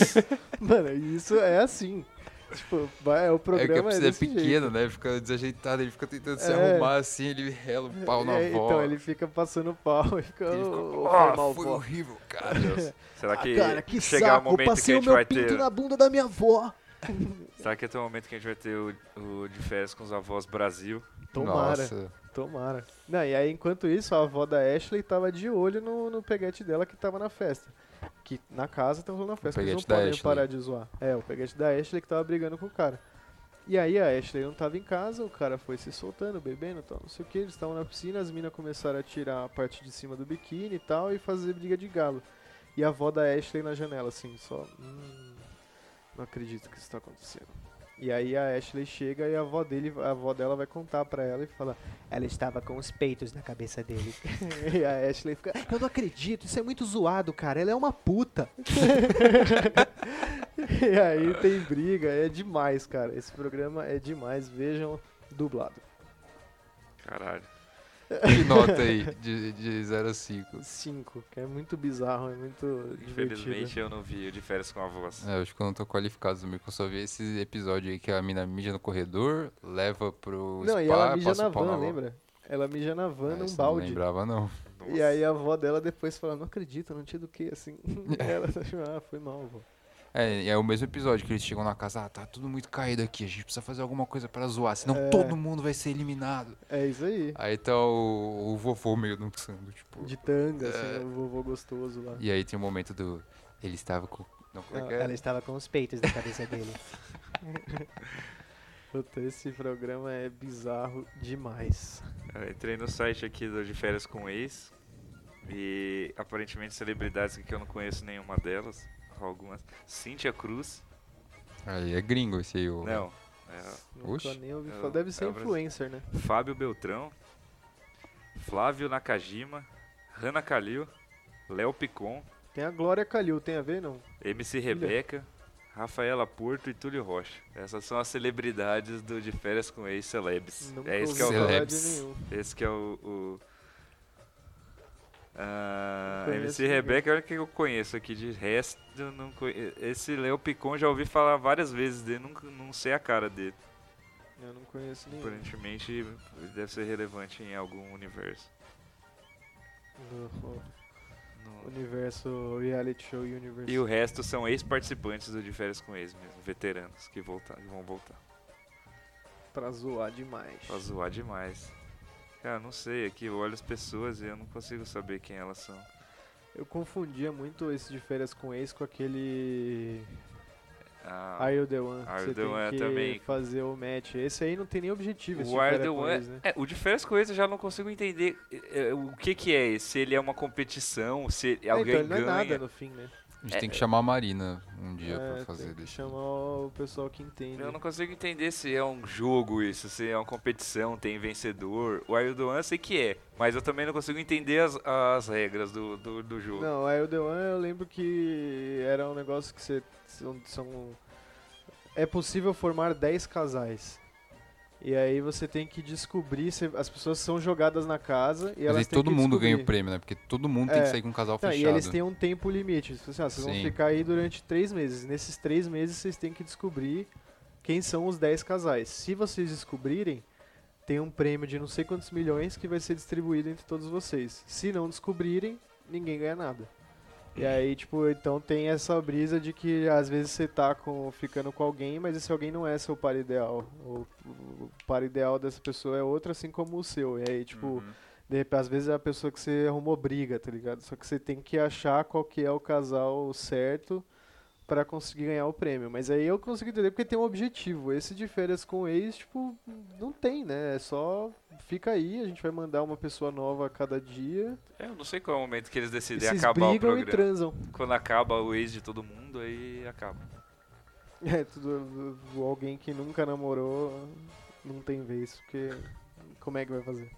Speaker 2: Mano, isso é assim. Tipo, vai, é o
Speaker 3: É que a
Speaker 2: programa é,
Speaker 3: piscina é
Speaker 2: desse
Speaker 3: pequena,
Speaker 2: jeito.
Speaker 3: né? Fica desajeitado, ele fica tentando se
Speaker 2: É.
Speaker 3: arrumar assim, ele rela o pau na
Speaker 2: É,
Speaker 3: avó.
Speaker 2: Então ele fica passando pau e fica,
Speaker 3: Ele fica, "Ah,
Speaker 2: foi mal,
Speaker 3: foi
Speaker 2: vó.
Speaker 3: horrível, cara.
Speaker 1: Será que,
Speaker 2: ah, cara, que
Speaker 1: chegar
Speaker 2: saco,
Speaker 1: o momento que a
Speaker 2: o
Speaker 1: gente
Speaker 2: meu
Speaker 1: vai
Speaker 2: pinto
Speaker 1: ter.
Speaker 2: na bunda da minha avó.
Speaker 1: Será que tem um momento que a gente vai ter o, o de férias com os avós Brasil?
Speaker 2: Tomara,
Speaker 3: Nossa.
Speaker 2: tomara. Não, e aí enquanto isso, a avó da Ashley tava de olho no, no peguete dela que tava na festa. Que na casa tava rolando na festa, eles não podem
Speaker 3: Ashley.
Speaker 2: parar de zoar. É, o peguete da Ashley que tava brigando com o cara. E aí a Ashley não tava em casa, o cara foi se soltando, bebendo e tal, não sei o que. Eles estavam na piscina, as minas começaram a tirar a parte de cima do biquíni e tal e fazer briga de galo. E a avó da Ashley na janela, assim, só. Hum, não acredito que isso tá acontecendo. E aí a Ashley chega e a avó dele, a avó dela vai contar pra ela e fala: Ela estava com os peitos na cabeça dele. e a Ashley fica: Eu não acredito, isso é muito zoado, cara. Ela é uma puta. e aí tem briga, é demais, cara. Esse programa é demais. Vejam dublado.
Speaker 1: Caralho.
Speaker 3: Que nota aí, de, de 0 a 5?
Speaker 2: 5, que é muito bizarro, é muito divertido.
Speaker 1: Infelizmente eu não vi o de férias com a voz.
Speaker 3: É, eu acho que eu não tô qualificado eu só vi esse episódio aí que a mina mija no corredor, leva pro
Speaker 2: Não,
Speaker 3: spa,
Speaker 2: e ela mija na van,
Speaker 3: avó.
Speaker 2: lembra? Ela mija na van
Speaker 3: Ah,
Speaker 2: num balde.
Speaker 3: Não lembrava, não.
Speaker 2: E aí a avó dela depois fala, não acredito, não tinha do que, assim. ela achou, ah, foi mal, avó.
Speaker 3: É, é o mesmo episódio que eles chegam na casa, ah, tá tudo muito caído aqui, a gente precisa fazer alguma coisa pra zoar, senão
Speaker 2: É.
Speaker 3: todo mundo vai ser eliminado.
Speaker 2: É isso aí.
Speaker 3: Aí tá o, o vovô meio dançando, tipo.
Speaker 2: De tanga, assim,
Speaker 3: É.
Speaker 2: o vovô gostoso lá.
Speaker 3: E aí tem o momento do. Ele estava com. Não, como é que é?
Speaker 2: Ela estava com os peitos na cabeça dele. Puta, esse programa é bizarro demais.
Speaker 1: Eu entrei no site aqui do de férias com ex e aparentemente celebridades que eu não conheço nenhuma delas, algumas. Cíntia Cruz,
Speaker 3: Aí é gringo esse aí, o.
Speaker 1: não, é,
Speaker 2: Nunca
Speaker 3: Oxe.
Speaker 2: nem ouvi
Speaker 1: É
Speaker 2: falar. Deve ser
Speaker 1: é
Speaker 2: influencer, né?
Speaker 1: Fábio Beltrão, Flávio Nakajima, Hanna Kalil, Léo Picon,
Speaker 2: Tem a Glória Calil, tem a ver, não?
Speaker 1: MC Rebeca, Rafaela Porto e Túlio Rocha. Essas são as celebridades do de férias com ex celebs.
Speaker 2: Nunca
Speaker 1: É esse que é o
Speaker 3: Celebs.
Speaker 2: de nenhum.
Speaker 1: Esse que é o. o ah,
Speaker 2: Não conheço
Speaker 1: MC. Rebeca é o que eu conheço aqui. De resto, não conheço. Esse Léo Picon já ouvi falar várias vezes dele, nunca, não sei a cara dele.
Speaker 2: Eu não conheço nenhum.
Speaker 1: Aparentemente ele deve ser relevante em algum universo.
Speaker 2: No
Speaker 1: No-
Speaker 2: universo reality show universe.
Speaker 1: E o resto são ex-participantes do De Férias com Ex mesmo, veteranos que, voltar, que vão voltar.
Speaker 2: Pra zoar demais.
Speaker 1: Pra zoar demais. Cara, não sei, aqui eu olho as pessoas e eu não consigo saber quem elas são.
Speaker 2: Eu confundia muito esse de férias com ex com aquele
Speaker 1: Ah,
Speaker 2: Are You The One.
Speaker 1: Are
Speaker 2: Você
Speaker 1: The
Speaker 2: tem
Speaker 1: One
Speaker 2: que
Speaker 1: também.
Speaker 2: fazer o match. Esse aí não tem nem objetivo. esse
Speaker 1: O Are the One.
Speaker 2: ex, né?
Speaker 1: É, o de férias com ex eu já não consigo entender é, é, o que que é esse. Se ele é uma competição, se
Speaker 2: É,
Speaker 1: alguém
Speaker 2: então ele não é
Speaker 1: ganha.
Speaker 2: nada no fim, né?
Speaker 3: A gente tem que chamar a Marina um dia
Speaker 2: É,
Speaker 3: pra
Speaker 2: tem
Speaker 3: fazer
Speaker 2: que
Speaker 3: desse.
Speaker 2: chamar o pessoal que entende.
Speaker 1: Eu não consigo entender se é um jogo isso, se é uma competição, tem vencedor. O The One eu sei que é, mas eu também não consigo entender as, as regras do, do, do jogo.
Speaker 2: Não, o The One eu lembro que era um negócio que você. São, são- é possível formar 10 casais. E aí você tem que descobrir. se- as pessoas são jogadas na casa e
Speaker 3: Mas
Speaker 2: elas
Speaker 3: aí todo mundo ganha o
Speaker 2: descobrir.
Speaker 3: prêmio, né? Porque todo mundo tem
Speaker 2: É.
Speaker 3: que sair com um casal fechado.
Speaker 2: e eles têm um tempo limite. Tipo assim, ah, vocês vão
Speaker 3: Sim.
Speaker 2: ficar aí durante três meses. Nesses três meses vocês têm que descobrir quem são os 10 casais. Se vocês descobrirem, tem um prêmio de não sei quantos milhões que vai ser distribuído entre todos vocês. Se não descobrirem, ninguém ganha nada. E aí, tipo, então tem essa brisa de que às vezes você tá com, ficando com alguém, mas esse alguém não é seu par ideal. O, o par ideal dessa pessoa é outro, assim como o seu. E aí, tipo,
Speaker 1: Uhum.
Speaker 2: de repente, às vezes é a pessoa que você arrumou briga, tá ligado? Só que você tem que achar qual que é o casal certo pra conseguir ganhar o prêmio. Mas aí eu consigo entender porque tem um objetivo. Esse de férias com o ex, tipo, não tem, né? É só fica aí, a gente vai mandar uma pessoa nova a cada dia.
Speaker 1: Eu não sei qual é o momento que eles decidem acabar o
Speaker 2: brigam e
Speaker 1: programa.
Speaker 2: transam.
Speaker 1: Quando acaba o ex de todo mundo, aí acaba.
Speaker 2: É, tudo, alguém que nunca namorou não tem vez, porque como é que vai fazer?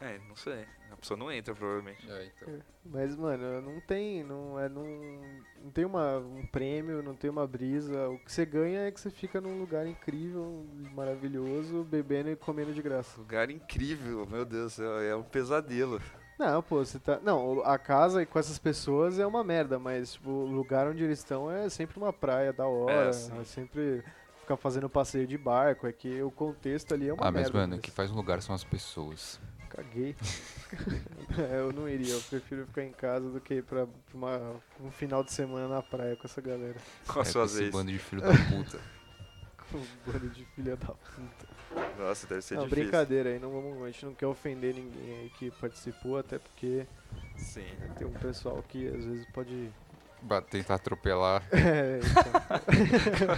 Speaker 1: É, não sei. A pessoa não entra, provavelmente.
Speaker 3: É, então.
Speaker 2: Mas, mano, não tem, não, é, não, não tem uma, um prêmio, não tem uma brisa. O que você ganha é que você fica num lugar incrível, maravilhoso, bebendo e comendo de graça.
Speaker 1: Lugar incrível, meu Deus céu, é um pesadelo.
Speaker 2: Não, pô, você tá. Não, a casa com essas pessoas é uma merda, mas tipo, o lugar onde eles estão é sempre uma praia da hora.
Speaker 1: É.
Speaker 2: É, sempre ficar fazendo passeio de barco. É que o contexto ali é uma
Speaker 3: Ah, mas
Speaker 2: merda.
Speaker 3: mano, o que faz um lugar são as pessoas.
Speaker 2: Caguei. É, eu não iria, eu prefiro ficar em casa do que ir pra, pra uma, um final de semana na praia com essa galera.
Speaker 1: Com a
Speaker 3: é,
Speaker 1: sua
Speaker 3: com esse
Speaker 1: vez.
Speaker 3: bando de filho da puta.
Speaker 2: Com um bando de filha da puta.
Speaker 1: Nossa, deve ser
Speaker 2: Não,
Speaker 1: difícil.
Speaker 2: brincadeira aí, não vamos, a gente não quer ofender ninguém aí que participou, até porque
Speaker 1: Sim.
Speaker 2: tem um pessoal que às vezes pode.
Speaker 3: Tentar atropelar.
Speaker 2: É, então.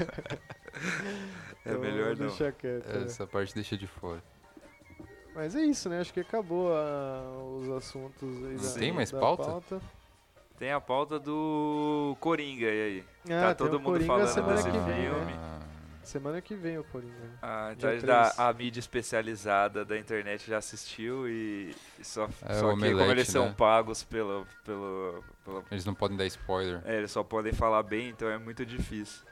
Speaker 1: É
Speaker 2: Então,
Speaker 1: melhor não.
Speaker 2: deixa quieto. né?
Speaker 3: Essa parte deixa de fora.
Speaker 2: Mas é isso, né? Acho que acabou ah, os assuntos aí da,
Speaker 3: tem mais
Speaker 2: da
Speaker 3: pauta?
Speaker 1: Tem a pauta do Coringa, e aí?
Speaker 2: Ah,
Speaker 1: Tá todo
Speaker 2: o
Speaker 1: mundo
Speaker 2: Coringa
Speaker 1: falando
Speaker 2: semana
Speaker 1: desse
Speaker 2: que vem,
Speaker 1: filme.
Speaker 2: né?
Speaker 3: Ah,
Speaker 2: Semana que vem o Coringa. né?
Speaker 1: Ah, então da,
Speaker 2: três.
Speaker 1: a mídia especializada da internet já assistiu e só,
Speaker 3: É,
Speaker 1: só que como eles são
Speaker 3: né?
Speaker 1: pagos pelo, pelo, pelo
Speaker 3: eles não podem dar spoiler.
Speaker 1: é, eles só podem falar bem, então é muito difícil.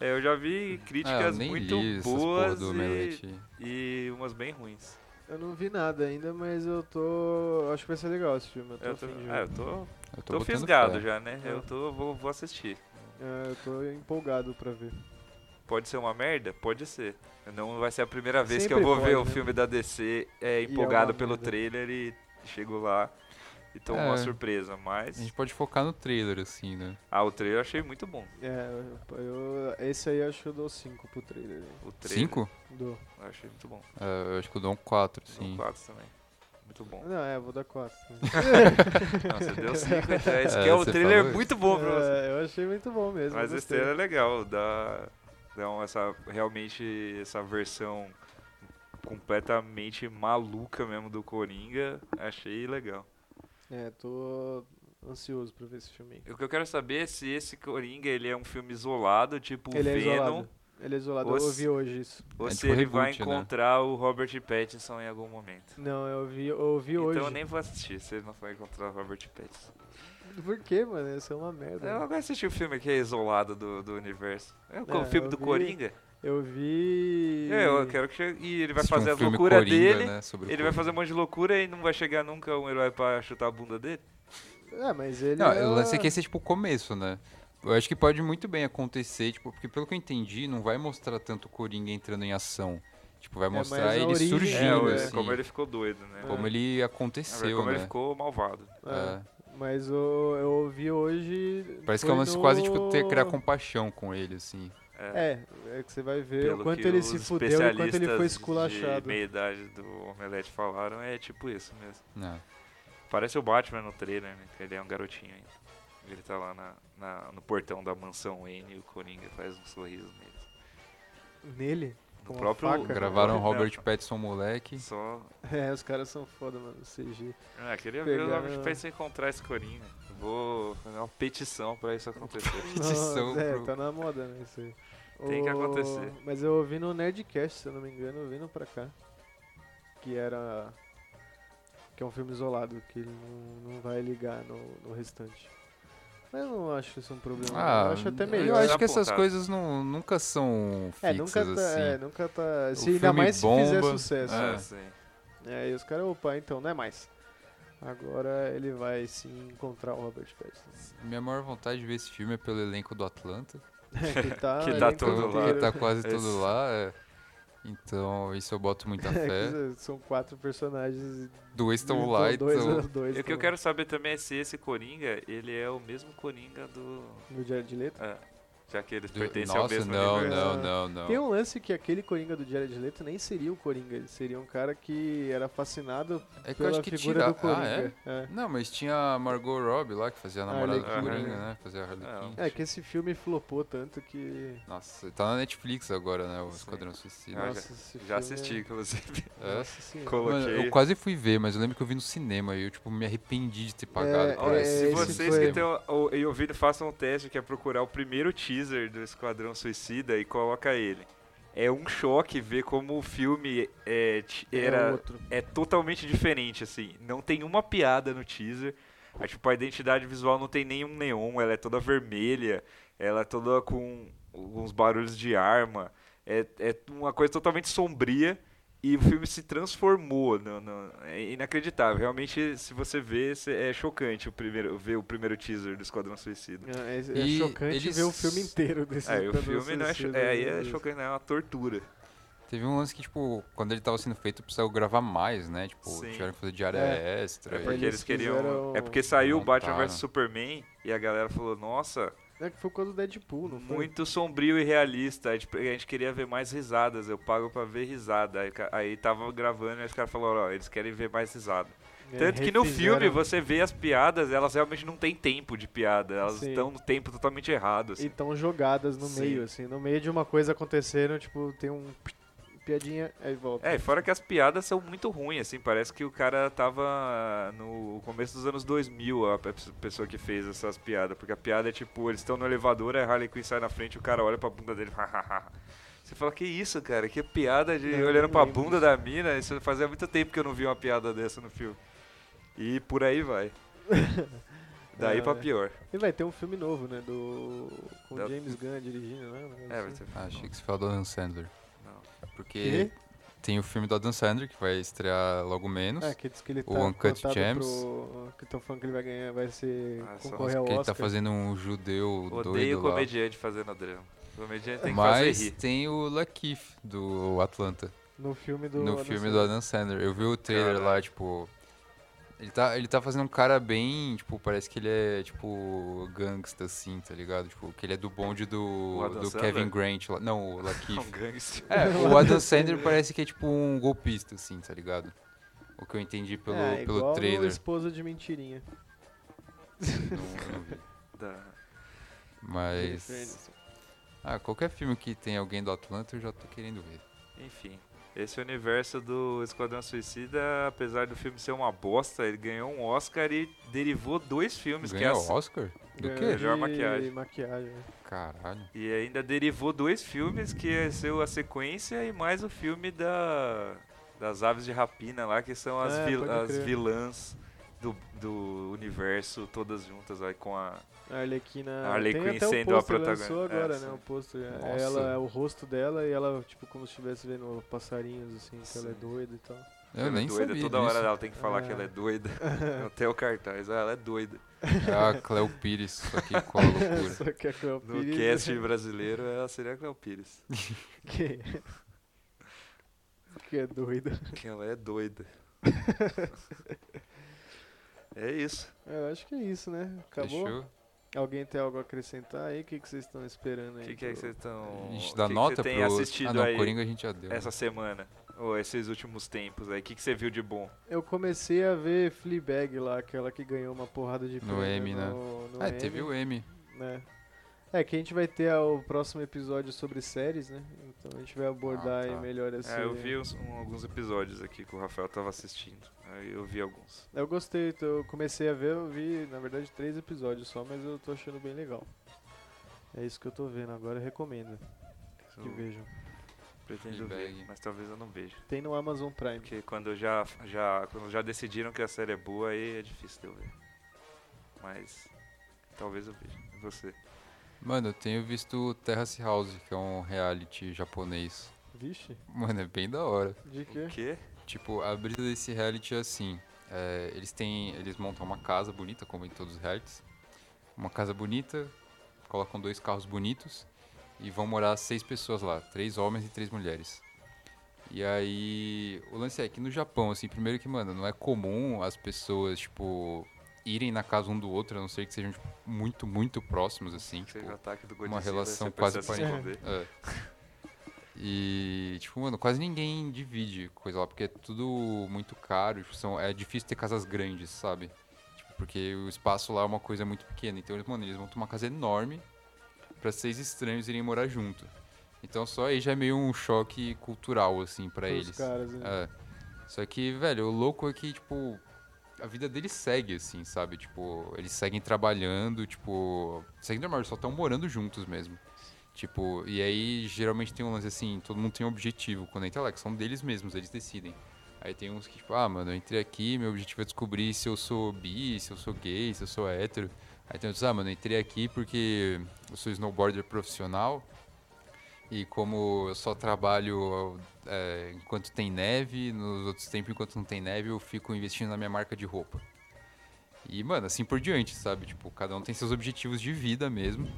Speaker 1: É, eu já vi
Speaker 3: Ah,
Speaker 1: críticas
Speaker 3: nem
Speaker 1: muito boas e, e umas bem ruins.
Speaker 2: Eu não vi nada ainda, mas eu tô. Acho que vai ser legal esse filme. Eu tô,
Speaker 1: Eu tô, é, eu
Speaker 2: ver.
Speaker 1: tô,
Speaker 3: Eu
Speaker 1: tô,
Speaker 3: botando
Speaker 1: fisgado
Speaker 3: fé.
Speaker 1: já, né?
Speaker 2: É.
Speaker 1: Eu tô, vou, vou assistir.
Speaker 2: É, eu tô empolgado pra ver.
Speaker 1: Pode ser uma merda? Pode ser. Não vai ser a primeira vez que
Speaker 2: Sempre
Speaker 1: eu vou ver
Speaker 2: pode,
Speaker 1: o
Speaker 2: né?
Speaker 1: filme da DC é,
Speaker 2: é
Speaker 1: empolgado
Speaker 2: uma
Speaker 1: pelo
Speaker 2: merda.
Speaker 1: trailer e chego lá e tomo
Speaker 3: É.
Speaker 1: uma surpresa. Mas.
Speaker 3: A gente pode focar no trailer, assim, né?
Speaker 1: Ah, o trailer eu achei muito bom.
Speaker 2: É, eu, esse aí eu acho que eu dou 5 pro trailer.
Speaker 1: O trailer.
Speaker 3: Cinco?
Speaker 2: Dou.
Speaker 1: Eu achei muito bom.
Speaker 3: É, eu acho que eu dou um 4,
Speaker 1: Sim.
Speaker 3: sim.
Speaker 1: 4 também. Muito bom.
Speaker 2: Não, é, eu vou dar 4.
Speaker 1: Não, você deu 5 então esse
Speaker 3: É,
Speaker 1: que é o
Speaker 3: você
Speaker 1: trailer muito bom pra você.
Speaker 2: É, eu achei muito bom mesmo.
Speaker 1: Mas esse trailer é legal, dá, dá um- essa, realmente essa versão completamente maluca mesmo do Coringa, achei legal.
Speaker 2: É, tô ansioso pra ver esse filme.
Speaker 1: O que eu quero saber é se esse Coringa ele é um filme isolado, tipo
Speaker 2: Ele é
Speaker 1: Venom,
Speaker 2: isolado. Ele é isolado,
Speaker 1: Ou
Speaker 2: eu ouvi hoje isso.
Speaker 1: ou
Speaker 3: É
Speaker 1: se
Speaker 3: tipo
Speaker 1: ele
Speaker 3: reboot,
Speaker 1: vai
Speaker 3: né?
Speaker 1: encontrar o Robert Pattinson em algum momento.
Speaker 2: Não, eu ouvi, eu ouvi hoje.
Speaker 1: Então eu nem vou assistir se ele não for encontrar o Robert Pattinson.
Speaker 2: Por quê, mano? Isso é uma merda.
Speaker 1: Eu não de assistir o filme que é isolado do, do universo. É o
Speaker 2: É,
Speaker 1: filme do
Speaker 2: vi-
Speaker 1: Coringa.
Speaker 2: Eu vi.
Speaker 1: É, eu quero que chegue. E ele vai
Speaker 3: Assistir um
Speaker 1: fazer a loucura
Speaker 3: Coringa,
Speaker 1: dele.
Speaker 3: né,
Speaker 1: Ele vai fazer um monte de loucura e não vai chegar nunca um herói pra chutar a bunda dele?
Speaker 2: É, mas ele.
Speaker 3: Não,
Speaker 2: é...
Speaker 3: o lance é que esse é tipo o começo, né? Eu acho que pode muito bem acontecer, tipo, porque pelo que eu entendi, não vai mostrar tanto o Coringa entrando em ação. Tipo, vai
Speaker 2: É,
Speaker 3: mostrar
Speaker 2: a
Speaker 3: ele
Speaker 2: origem
Speaker 3: surgindo,
Speaker 1: É,
Speaker 3: assim,
Speaker 1: como ele ficou doido, né?
Speaker 3: como ele
Speaker 1: É,
Speaker 3: aconteceu,
Speaker 1: como
Speaker 3: né?
Speaker 1: ele ficou malvado.
Speaker 2: É,
Speaker 3: É.
Speaker 2: Mas eu, eu ouvi hoje.
Speaker 3: Parece que é
Speaker 2: no-
Speaker 3: quase, tipo, ter, criar compaixão com ele, assim.
Speaker 1: É,
Speaker 2: É, é que você vai ver
Speaker 1: pelo
Speaker 2: o quanto ele se fudeu e quanto ele foi esculachado.
Speaker 1: De meia idade do Omelete falaram, é tipo isso mesmo.
Speaker 3: né?
Speaker 1: Parece o Batman no trailer, né? Ele é um garotinho ainda. Ele tá lá na, na- no portão da mansão Wayne e o Coringa faz um sorriso nele.
Speaker 2: Nele?
Speaker 1: No
Speaker 2: Com uma
Speaker 1: próprio-
Speaker 2: faca?
Speaker 3: Gravaram
Speaker 1: Não.
Speaker 3: Robert Pattinson moleque.
Speaker 1: Só.
Speaker 2: É, os caras são foda, mano. CG.
Speaker 1: Ah, queria ver o
Speaker 2: Pegaram-
Speaker 1: Robert Pattinson encontrar esse Coringa. Vou fazer uma petição pra isso acontecer.
Speaker 3: Petição
Speaker 2: Nossa, é,
Speaker 3: pro-
Speaker 2: tá na moda, né? Isso aí.
Speaker 1: Tem que
Speaker 2: O-
Speaker 1: acontecer.
Speaker 2: Mas eu ouvi no Nerdcast, se eu não me engano, vindo pra cá. Que era. Que é um filme isolado, que ele não, não vai ligar no, no restante. Mas eu não acho isso um problema.
Speaker 3: Ah,
Speaker 2: eu acho até
Speaker 3: eu
Speaker 2: melhor.
Speaker 3: acho que essas
Speaker 1: apontado.
Speaker 3: coisas não, nunca são
Speaker 2: É,
Speaker 3: fixas,
Speaker 2: nunca tá,
Speaker 3: assim.
Speaker 2: é, nunca tá.
Speaker 3: O
Speaker 2: Se ainda
Speaker 3: filme
Speaker 2: mais se fizer
Speaker 3: bomba,
Speaker 2: sucesso.
Speaker 3: É.
Speaker 1: Ah, sim.
Speaker 2: É, e os caras, opa, então não é mais. Agora ele vai sim encontrar o Robert Pattinson.
Speaker 3: Minha maior vontade de ver esse filme é pelo elenco do Atlanta.
Speaker 2: que tá,
Speaker 1: Que tá lá.
Speaker 3: que tá quase
Speaker 1: Esse-
Speaker 3: todo lá. é. Então, isso eu boto muita fé.
Speaker 2: É, são quatro personagens.
Speaker 3: Dois estão
Speaker 2: então
Speaker 3: lá,
Speaker 2: dois,
Speaker 3: então.
Speaker 2: dois
Speaker 1: E o que eu quero saber também é se esse Coringa, ele é o mesmo Coringa do.
Speaker 2: No Jared Leto.
Speaker 1: É, já que eles
Speaker 3: Do-
Speaker 1: pertencem ao
Speaker 3: Nossa,
Speaker 1: mesmo
Speaker 3: não,
Speaker 1: universo.
Speaker 3: não, não, não.
Speaker 2: Tem um lance que aquele Coringa do Jared Leto nem seria o Coringa, ele seria um cara que era fascinado
Speaker 3: É que eu
Speaker 2: pela
Speaker 3: acho que
Speaker 2: figura
Speaker 3: tira...
Speaker 2: do Coringa.
Speaker 3: Ah, é?
Speaker 2: é?
Speaker 3: Não, mas tinha a Margot Robbie lá, que fazia a namorada do Coringa,
Speaker 2: né?
Speaker 3: né? Fazia a Harley
Speaker 1: É,
Speaker 3: Quinn.
Speaker 2: É, que esse filme flopou tanto que.
Speaker 3: Nossa, tá na Netflix agora, né? O
Speaker 1: Sim.
Speaker 3: Esquadrão Suicida.
Speaker 1: Ah,
Speaker 2: Nossa,
Speaker 1: já- Já assisti, inclusive.
Speaker 3: É?
Speaker 2: Nossa senhora.
Speaker 1: Colo-
Speaker 3: Mano,
Speaker 1: Coloquei.
Speaker 3: eu quase fui ver, mas eu lembro que eu vi no cinema e eu, tipo, me arrependi de ter pagado
Speaker 2: É,
Speaker 1: Olha,
Speaker 2: é,
Speaker 1: se vocês que estão e ouvindo, façam um teste que é procurar o primeiro teaser do Esquadrão Suicida e coloca ele. É um choque ver como o filme é,
Speaker 2: É
Speaker 1: era
Speaker 2: outro.
Speaker 1: é totalmente diferente, assim. Não tem uma piada no teaser. A, tipo, a identidade visual não tem nenhum neon, ela é toda vermelha, ela é toda com alguns barulhos de arma. É, é uma coisa totalmente sombria e o filme se transformou. No, no- é inacreditável. Realmente, se você vê, é chocante o primeiro, ver o primeiro teaser do Esquadrão Suicida.
Speaker 2: É, é- é
Speaker 3: E
Speaker 2: chocante
Speaker 3: eles-
Speaker 2: ver o filme inteiro desse
Speaker 1: É, o filme não é, cho- é, aí
Speaker 2: meu
Speaker 1: é chocante, é uma tortura.
Speaker 3: Teve um lance que, tipo, quando ele tava sendo feito, precisava gravar mais, né? Tipo,
Speaker 1: Sim.
Speaker 3: tiveram que fazer diária
Speaker 2: É.
Speaker 3: extra.
Speaker 1: É porque
Speaker 2: Eles
Speaker 1: eles, queriam.
Speaker 2: fizeram-
Speaker 1: É porque saiu o Batman vs Superman e a galera falou: Nossa,
Speaker 2: É que foi quando o Deadpool, não foi?
Speaker 1: muito sombrio e realista. A gente, a gente queria ver mais risadas, eu pago pra ver risada. Aí, aí tava gravando e os caras falaram: Ó, eles querem ver mais risada.
Speaker 2: É,
Speaker 1: Tanto que no filme você vê as piadas, elas realmente não têm tempo de piada, elas
Speaker 2: Sim.
Speaker 1: estão no tempo totalmente errado.
Speaker 2: E
Speaker 1: Assim.
Speaker 2: estão jogadas no
Speaker 1: Sim.
Speaker 2: meio, assim. No meio de uma coisa acontecendo, tipo, tem um... Piadinha, aí volta.
Speaker 1: É, fora que as piadas são muito ruins, assim, parece que o cara tava no começo dos anos 2000, a pe- pessoa que fez essas piadas, porque a piada é tipo, eles estão no elevador, aí a Harley Quinn sai na frente, o cara olha pra bunda dele, Você fala, que isso, cara, que piada de
Speaker 2: Não,
Speaker 1: olhando pra
Speaker 2: lembro
Speaker 1: bunda da mina, isso fazia muito tempo que eu não vi uma piada dessa no filme. E por aí vai. Daí
Speaker 2: É,
Speaker 1: pra pior.
Speaker 2: E vai ter um filme novo, né? Do. Com
Speaker 1: Da-
Speaker 2: James Gunn dirigindo, né?
Speaker 1: É, vai
Speaker 2: assim.
Speaker 1: ter...
Speaker 3: Ah, achei que você falou do Adam Sandler. Porque
Speaker 2: Quê?
Speaker 3: tem o filme do Adam Sandler, que vai estrear logo menos.
Speaker 2: É, que diz que ele tá
Speaker 3: O Uncut Gems.
Speaker 2: Pro, que estão falando que ele vai ganhar, vai ser
Speaker 1: Ah, só
Speaker 2: concorrer ao
Speaker 3: que ele
Speaker 2: Oscar.
Speaker 3: tá fazendo um judeu
Speaker 1: Odeio
Speaker 3: doido lá.
Speaker 1: comediante fazendo drama. O comediante tem que
Speaker 3: Mas
Speaker 1: fazer rir.
Speaker 3: tem o Lakeith, do Atlanta.
Speaker 2: No filme do
Speaker 3: no
Speaker 2: Adam
Speaker 3: filme
Speaker 2: Sandler.
Speaker 3: do Adam Sandler. Eu vi o trailer lá, tipo. Ele tá, ele tá fazendo um cara bem, tipo, parece que ele é, tipo, gangsta, assim, tá ligado? Tipo, que ele é do bonde do, do
Speaker 1: Sandler?
Speaker 3: Kevin Grant lá. Não, o
Speaker 1: um
Speaker 3: Lakeith.
Speaker 1: gangster.
Speaker 3: é, o Adam Sandler parece que é, tipo, um golpista, assim, tá ligado? O que eu entendi pelo,
Speaker 2: é,
Speaker 3: pelo
Speaker 2: igual
Speaker 3: trailer.
Speaker 2: esposa de mentirinha.
Speaker 3: Não- não Mas. Ah, qualquer filme que tem alguém do Atlanta eu já tô querendo ver.
Speaker 1: Enfim, esse universo do Esquadrão Suicida, apesar do filme ser uma bosta, ele ganhou um Oscar e derivou dois filmes que é
Speaker 3: Ganhou
Speaker 1: a-
Speaker 3: Oscar? Do
Speaker 2: Ganhou
Speaker 3: quê?
Speaker 1: Melhor maquiagem.
Speaker 2: maquiagem.
Speaker 3: Caralho.
Speaker 1: E ainda derivou dois filmes que é seu a sequência e mais o filme da das aves de rapina lá, que são as,
Speaker 2: É,
Speaker 1: vil- as vilãs do, do universo, todas juntas aí com a.
Speaker 2: A Arlequina.
Speaker 1: A Harley
Speaker 2: tem
Speaker 1: Quinn
Speaker 2: até
Speaker 1: sendo a protagonista.
Speaker 2: agora,
Speaker 1: É,
Speaker 2: né?
Speaker 1: sim.
Speaker 2: O pôster. É. Ela é o rosto dela e ela, tipo, como se estivesse vendo passarinhos, assim, que ela é
Speaker 1: Sim.
Speaker 2: doida e tal.
Speaker 3: Eu
Speaker 1: ela é
Speaker 3: nem
Speaker 1: doida,
Speaker 3: sabia
Speaker 1: toda
Speaker 3: disso.
Speaker 1: hora ela tem que falar que
Speaker 2: É.
Speaker 1: ela é doida. Até o cartaz, ah, ela é doida.
Speaker 3: É a Cleo Pires, só que com a loucura.
Speaker 2: Só que a Cleo
Speaker 1: No
Speaker 2: Pires-
Speaker 1: cast brasileiro, ela seria a Cléo Pires.
Speaker 2: que... que é doida.
Speaker 1: Que ela é doida. É isso.
Speaker 2: Eu acho que é isso, né? Acabou?
Speaker 3: Fechou?
Speaker 2: Alguém tem algo a acrescentar aí? O que, que vocês estão esperando
Speaker 1: O
Speaker 2: aí?
Speaker 1: que, que é que vocês estão.
Speaker 3: A gente
Speaker 1: o
Speaker 3: dá
Speaker 1: que que
Speaker 3: nota
Speaker 1: você tem
Speaker 3: pro...
Speaker 1: assistido
Speaker 3: Ah, não,
Speaker 1: aí
Speaker 3: Coringa a gente já deu.
Speaker 1: essa semana? Ou esses últimos tempos aí? O que, que você viu de bom?
Speaker 2: Eu comecei a ver Fleabag lá, aquela que ganhou uma porrada de
Speaker 3: No Emmy, né?
Speaker 2: no, no
Speaker 3: Ah,
Speaker 2: Emmy,
Speaker 3: teve o M.
Speaker 2: né? É, que a gente vai ter o próximo episódio sobre séries, né? Então a gente vai abordar
Speaker 3: Ah, tá.
Speaker 2: aí melhor esse...
Speaker 1: É, eu vi uns- um- alguns episódios aqui que o Rafael tava assistindo. Aí eu vi alguns.
Speaker 2: Eu gostei, então eu comecei a ver, eu vi, na verdade, três episódios só, mas eu tô achando bem legal. É isso que eu tô vendo agora, eu recomendo que
Speaker 1: Eu
Speaker 2: vejam.
Speaker 1: pretendo ver, mas talvez eu não veja.
Speaker 2: Tem no Amazon Prime.
Speaker 1: Porque quando já, já, quando já decidiram que a série é boa, aí é difícil de eu ver. Mas talvez eu veja. E você?
Speaker 3: Mano, eu tenho visto Terrace House, que é um reality japonês.
Speaker 2: Vixe,
Speaker 3: Mano, é bem da hora.
Speaker 2: de quê?
Speaker 1: O quê?
Speaker 3: Tipo, a brisa desse reality é assim. é, eles têm. Eles montam uma casa bonita, como em todos os realities. Uma casa bonita, colocam dois carros bonitos e vão morar seis pessoas lá, três homens e três mulheres. E aí, o lance é que no Japão, assim, primeiro que, mano, não é comum as pessoas, tipo, irem na casa um do outro, a não ser que sejam tipo, muito, muito próximos, assim, tipo,
Speaker 1: o ataque do
Speaker 3: uma relação
Speaker 1: você
Speaker 3: quase
Speaker 1: esconder.
Speaker 3: É. E, tipo, mano, quase ninguém divide coisa lá, porque é tudo muito caro, tipo, são, é difícil ter casas grandes, sabe? Tipo, porque o espaço lá é uma coisa muito pequena. Então, eles, mano, eles vão ter uma casa enorme pra seis estranhos irem morar junto. Então, só aí já é meio um choque cultural, assim, pra
Speaker 2: Pros
Speaker 3: eles.
Speaker 2: caras, né?
Speaker 3: É. Só que, velho, o louco é que, tipo, a vida deles segue, assim, sabe? Tipo, eles seguem trabalhando, tipo, seguem normal, só estão morando juntos mesmo. Tipo, e aí geralmente tem um lance assim, todo mundo tem um objetivo quando entra lá, que são deles mesmos, eles decidem. Aí tem uns que, tipo, ah, mano, eu entrei aqui, meu objetivo é descobrir se eu sou bi, se eu sou gay, se eu sou hétero. Aí tem outros, ah, mano, eu entrei aqui porque eu sou snowboarder profissional e como eu só trabalho é, enquanto tem neve, nos outros tempos, enquanto não tem neve, eu fico investindo na minha marca de roupa. E, mano, assim por diante, sabe? Tipo, cada um tem seus objetivos de vida mesmo.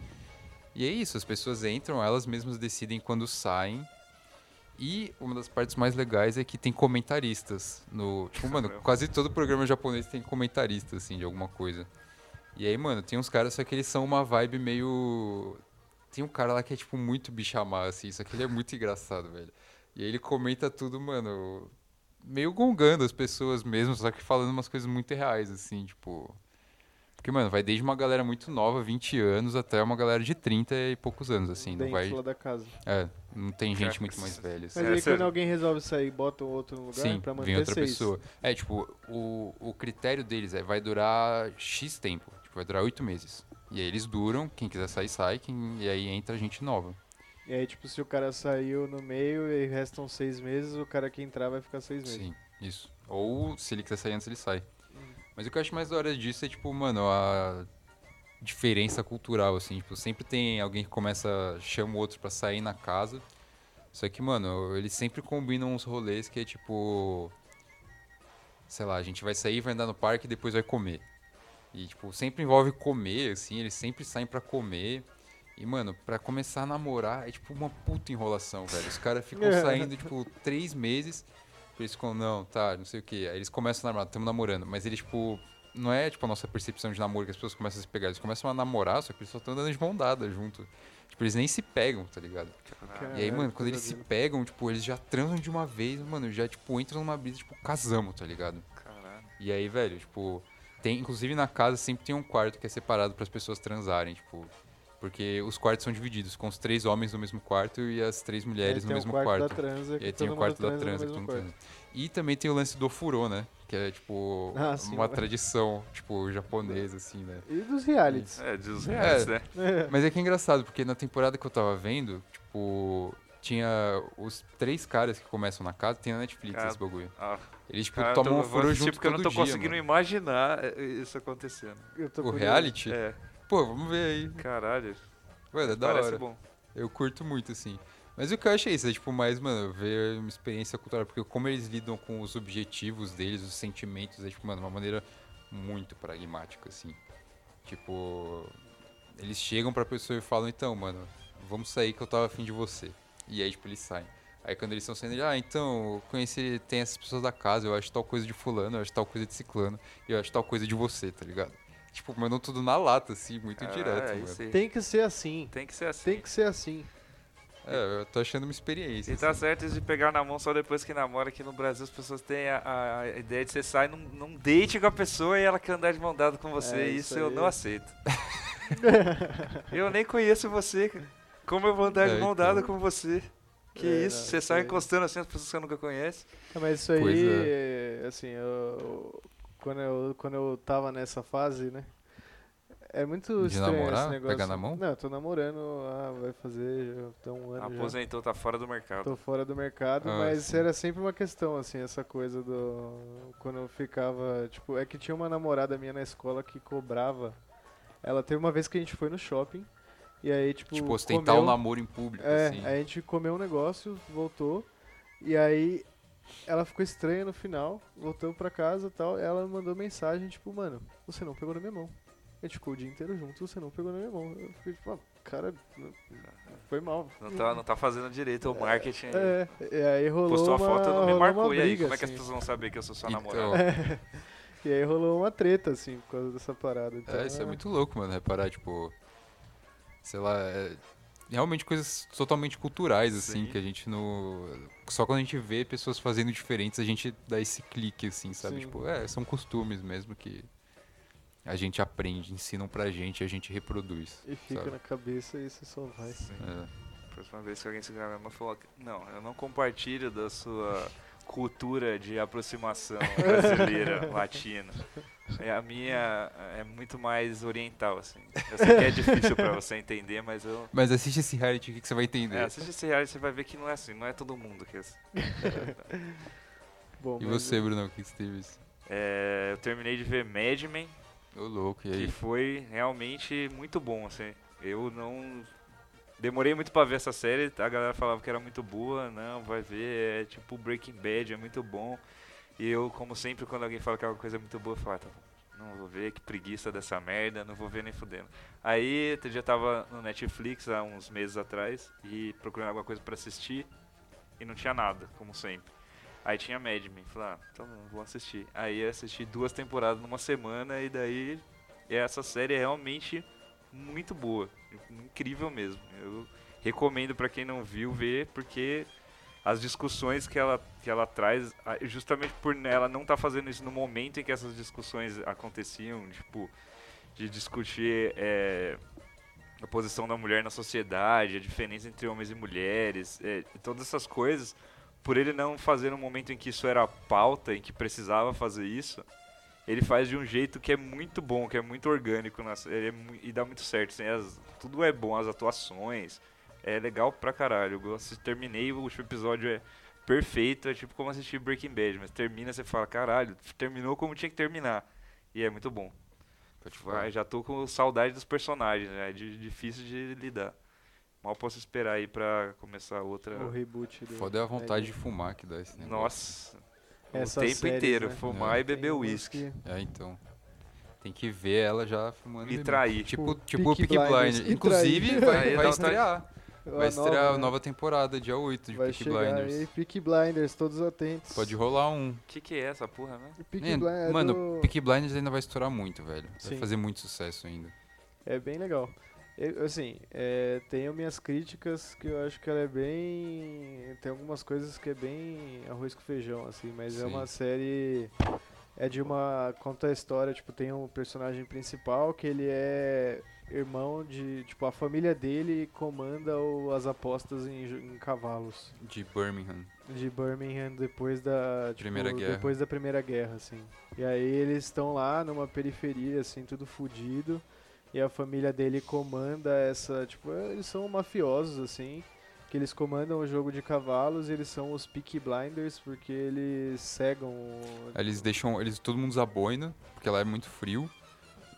Speaker 3: E é isso, as pessoas entram, elas mesmas decidem quando saem. E uma das partes mais legais é que tem comentaristas no. Tipo, mano, quase todo programa japonês tem comentarista, assim, de alguma coisa. E aí, mano, tem uns caras, só que eles são uma vibe meio. Tem um cara lá que é, tipo, muito bichamar, assim, só que ele é muito engraçado, velho. E aí ele comenta tudo, mano, meio gongando as pessoas mesmo, só que falando umas coisas muito reais, assim, tipo. Porque, mano, vai desde uma galera muito nova, 20 anos, até uma galera de 30 e poucos anos, assim. Não
Speaker 2: Dentro
Speaker 3: vai.
Speaker 2: da casa.
Speaker 3: É, não tem gente
Speaker 1: Cara,
Speaker 3: muito mais velha. assim.
Speaker 2: Mas
Speaker 1: É,
Speaker 2: aí
Speaker 1: sério.
Speaker 2: quando alguém resolve sair, bota o outro no lugar
Speaker 3: Sim,
Speaker 2: pra manter
Speaker 3: vem outra
Speaker 2: seis.
Speaker 3: pessoa. É, tipo, o, o critério deles é vai durar X tempo. Tipo, vai durar oito meses. E aí eles duram, quem quiser sair, sai, quem, e aí entra gente nova.
Speaker 2: E aí, tipo, se o cara saiu no meio e restam seis meses, o cara que entrar vai ficar seis meses.
Speaker 3: Sim, isso. Ou se ele quiser sair antes, ele sai. Mas o que eu acho mais da hora disso é, tipo, mano, a diferença cultural, assim. Tipo, sempre tem alguém que começa, chama o outro pra sair na casa. Só que, mano, eles sempre combinam uns rolês que é tipo. Sei lá, a gente vai sair, vai andar no parque e depois vai comer. E, tipo, sempre envolve comer, assim, eles sempre saem pra comer. E, mano, pra começar a namorar é tipo uma puta enrolação, velho. Os caras ficam saindo, tipo, três meses. Eles ficam, não, tá, não sei o que. Aí eles começam a namorar, estamos namorando. Mas eles, tipo, não é tipo a nossa percepção de namoro que as pessoas começam a se pegar. Eles começam a namorar, só que eles só estão andando de mão dada junto. Tipo, eles nem se pegam, tá ligado? e aí, mano, quando eles se pegam, tipo, eles já transam de uma vez, mano, já, tipo, entram numa brisa, tipo, casamos, tá ligado?
Speaker 1: Caralho.
Speaker 3: E aí, velho, tipo, tem, inclusive na casa sempre tem um quarto que é separado para as pessoas transarem, tipo, porque os quartos são divididos com os três homens no mesmo quarto e as três mulheres no mesmo
Speaker 2: quarto.
Speaker 3: quarto.
Speaker 2: Da transa,
Speaker 3: e aí tem o quarto da transa, que todo mundo transa. E também tem o lance do furô, né? Que é, tipo, ah, sim, uma tradição, tipo, japonesa, assim, né?
Speaker 2: E dos realities.
Speaker 1: É, dos realities,
Speaker 3: é,
Speaker 1: né?
Speaker 3: É. Mas é que é engraçado, porque na temporada que eu tava vendo, tipo, tinha os três caras que começam na casa, tem na Netflix cara, esse bagulho. Ah, Eles, tipo, cara, tomam um furô junto porque
Speaker 1: eu não tô
Speaker 3: dia,
Speaker 1: conseguindo
Speaker 3: mano.
Speaker 1: imaginar é, isso acontecendo.
Speaker 3: o reality?
Speaker 1: É.
Speaker 3: Pô, vamos ver aí.
Speaker 1: Caralho.
Speaker 3: Ué, é da
Speaker 1: Parece
Speaker 3: hora.
Speaker 1: bom.
Speaker 3: Eu curto muito, assim. Mas o que eu acho é isso, é tipo mais, mano, ver uma experiência cultural, porque como eles lidam com os objetivos deles, os sentimentos, é tipo, mano, uma maneira muito pragmática, assim. Tipo, eles chegam pra pessoa e falam, então, mano, vamos sair que eu tava afim de você. E aí, tipo, eles saem. Aí quando eles estão saindo, ah, então, eu conheci, tem essas pessoas da casa, eu acho tal coisa de fulano, eu acho tal coisa de ciclano, e eu acho tal coisa de você, tá ligado? Tipo, mandam tudo na lata, assim, muito
Speaker 1: Ah,
Speaker 3: direto,
Speaker 1: é
Speaker 3: mano.
Speaker 2: Tem que ser assim.
Speaker 1: Tem que ser assim.
Speaker 2: Tem que ser assim.
Speaker 3: É, eu tô achando uma experiência.
Speaker 1: E tá
Speaker 3: assim.
Speaker 1: certo isso de pegar na mão só depois que namora. Aqui no Brasil as pessoas têm a, a- ideia de você sair num, num date com a pessoa e ela quer andar de mão dada com você.
Speaker 2: É,
Speaker 1: e
Speaker 2: isso
Speaker 1: isso eu não aceito. eu nem conheço você, cara. Como eu vou andar de
Speaker 3: É,
Speaker 1: mão
Speaker 3: então.
Speaker 1: dada com você? Que
Speaker 2: É,
Speaker 1: isso?
Speaker 2: não,
Speaker 1: Você sai encostando assim as pessoas que você nunca conhece?
Speaker 2: É, Mas isso aí, é, assim, eu, quando, eu, quando eu tava nessa fase, né? É muito
Speaker 3: De
Speaker 2: estranho
Speaker 3: namorar?
Speaker 2: esse negócio.
Speaker 3: Pegar na mão?
Speaker 2: Não, eu tô namorando, ah, vai fazer já um ano já.
Speaker 1: Aposentou, tá fora do mercado.
Speaker 2: Tô fora do mercado,
Speaker 3: Ah,
Speaker 2: mas
Speaker 3: sim.
Speaker 2: era sempre uma questão, assim, essa coisa do. Quando eu ficava. Tipo, é que tinha uma namorada minha na escola que cobrava. Ela teve uma vez que a gente foi no shopping. E aí, tipo.
Speaker 3: Tipo, ostentar
Speaker 2: comeu,
Speaker 3: o namoro em público,
Speaker 2: É,
Speaker 3: assim.
Speaker 2: aí a gente comeu um negócio, voltou. E aí ela ficou estranha no final, voltou pra casa e tal. Ela mandou mensagem, tipo, mano, você não pegou na minha mão. A gente ficou o dia inteiro junto, você não pegou na minha mão. Eu fiquei tipo, ah, cara, foi mal.
Speaker 1: Não tá, não tá fazendo direito o marketing.
Speaker 2: É, e aí rolou
Speaker 1: Postou a
Speaker 2: uma,
Speaker 1: foto, não me marcou.
Speaker 2: uma
Speaker 1: E aí,
Speaker 2: briga,
Speaker 1: como é que as
Speaker 2: assim.
Speaker 1: pessoas vão saber que eu sou sua
Speaker 3: Então,
Speaker 1: namorada?
Speaker 2: E aí rolou uma treta, assim, por causa dessa parada. Então,
Speaker 3: É, isso é muito louco, mano. Reparar, tipo. Sei lá. é realmente coisas totalmente culturais, assim,
Speaker 1: Sim.
Speaker 3: que a gente não. Só quando a gente vê pessoas fazendo diferentes, a gente dá esse clique, assim, sabe?
Speaker 2: Sim.
Speaker 3: Tipo, é, são costumes mesmo que a gente aprende, ensinam pra gente e a gente reproduz.
Speaker 2: E fica
Speaker 3: sabe?
Speaker 2: na cabeça e você só vai.
Speaker 1: Sim.
Speaker 3: É.
Speaker 1: Próxima vez que alguém se gravar, eu falou que não, eu não compartilho da sua cultura de aproximação brasileira, latina. É, a minha é muito mais oriental, assim. Eu sei que é difícil pra você entender, mas eu.
Speaker 3: Mas assiste esse reality aqui que você vai entender.
Speaker 1: É, assiste esse reality você vai ver que não é assim, não é todo mundo que é assim.
Speaker 2: Bom,
Speaker 3: E você, Bruno, o que que você teve?
Speaker 1: É, eu terminei de ver Mad Men,
Speaker 3: Ô, louco, e
Speaker 1: que
Speaker 3: aí?
Speaker 1: foi realmente muito bom, assim. Eu não demorei muito pra ver essa série, a galera falava que era muito boa, não, vai ver, é tipo Breaking Bad, é muito bom. E eu, como sempre, quando alguém fala que é uma coisa muito boa, eu falo, ah, tá bom, não vou ver, que preguiça dessa merda, não vou ver nem fudendo. Aí, eu tava no Netflix há uns meses atrás e procurando alguma coisa pra assistir e não tinha nada, como sempre. Aí tinha Mad Men, falei, ah, então vou assistir. Aí eu assisti duas temporadas numa semana e daí essa série é realmente muito boa, incrível mesmo. Eu recomendo pra quem não viu ver, porque as discussões que ela, que ela traz, justamente por ela não estar fazendo isso no momento em que essas discussões aconteciam, tipo, de discutir é, a posição da mulher na sociedade, a diferença entre homens e mulheres, é, todas essas coisas, por ele não fazer no momento em que isso era pauta, em que precisava fazer isso, ele faz de um jeito que é muito bom, que é muito orgânico é e dá muito certo. assim, as- tudo é bom, as atuações. É legal pra caralho. Eu terminei, o último episódio é perfeito, é tipo como assistir Breaking Bad, mas termina você fala, caralho, terminou como tinha que terminar. E é muito bom.
Speaker 3: Pode
Speaker 1: Ah, já tô com saudade dos personagens, né? É di- difícil de lidar. Mal posso esperar aí pra começar outra.
Speaker 2: O reboot do.
Speaker 3: Foda é a vontade de fumar que dá esse negócio.
Speaker 1: Nossa.
Speaker 2: Essas
Speaker 1: o tempo
Speaker 2: séries,
Speaker 1: inteiro,
Speaker 2: né?
Speaker 1: fumar
Speaker 3: É.
Speaker 1: e beber uísque.
Speaker 2: que-
Speaker 3: É, então. Tem que ver ela já fumando.
Speaker 1: E
Speaker 3: bebendo.
Speaker 1: trair.
Speaker 3: Tipo,
Speaker 2: Tipo,
Speaker 3: tipo o
Speaker 2: Peaky
Speaker 3: Peaky
Speaker 2: Blinders.
Speaker 3: Blinders. Inclusive, vai, vai estrear. Vai
Speaker 2: a
Speaker 3: estrear
Speaker 2: nova,
Speaker 3: a
Speaker 2: né?
Speaker 3: nova temporada, dia 8 de
Speaker 2: Vai
Speaker 3: Peaky
Speaker 2: chegar
Speaker 3: Blinders.
Speaker 2: aí, Peaky Blinders, todos atentos.
Speaker 3: Pode rolar um.
Speaker 1: O que, que é essa porra, né?
Speaker 2: Peaky
Speaker 3: Man,
Speaker 2: Blinders
Speaker 3: mano,
Speaker 2: do-
Speaker 3: Peaky Blinders ainda vai estourar muito, velho. Vai
Speaker 2: Sim.
Speaker 3: fazer muito sucesso ainda.
Speaker 2: É bem legal. Eu, assim, é, tenho minhas críticas que eu acho que ela é bem. Tem algumas coisas que é bem arroz com feijão, assim, mas é
Speaker 3: Sim.
Speaker 2: uma série. É de uma. Conta a história, tipo, tem um personagem principal que ele é irmão de. Tipo, a família dele comanda o- as apostas em, em cavalos.
Speaker 3: De Birmingham.
Speaker 2: De Birmingham depois da. Tipo,
Speaker 3: Primeira Guerra.
Speaker 2: Depois da Primeira Guerra, assim. E aí eles estão lá numa periferia, assim, tudo fudido. E a família dele comanda essa. Tipo, eles são mafiosos, assim. Que eles comandam o jogo de cavalos e eles são os Peaky Blinders porque eles cegam.
Speaker 3: Eles deixam. Eles, todo mundo usa boina, porque lá é muito frio.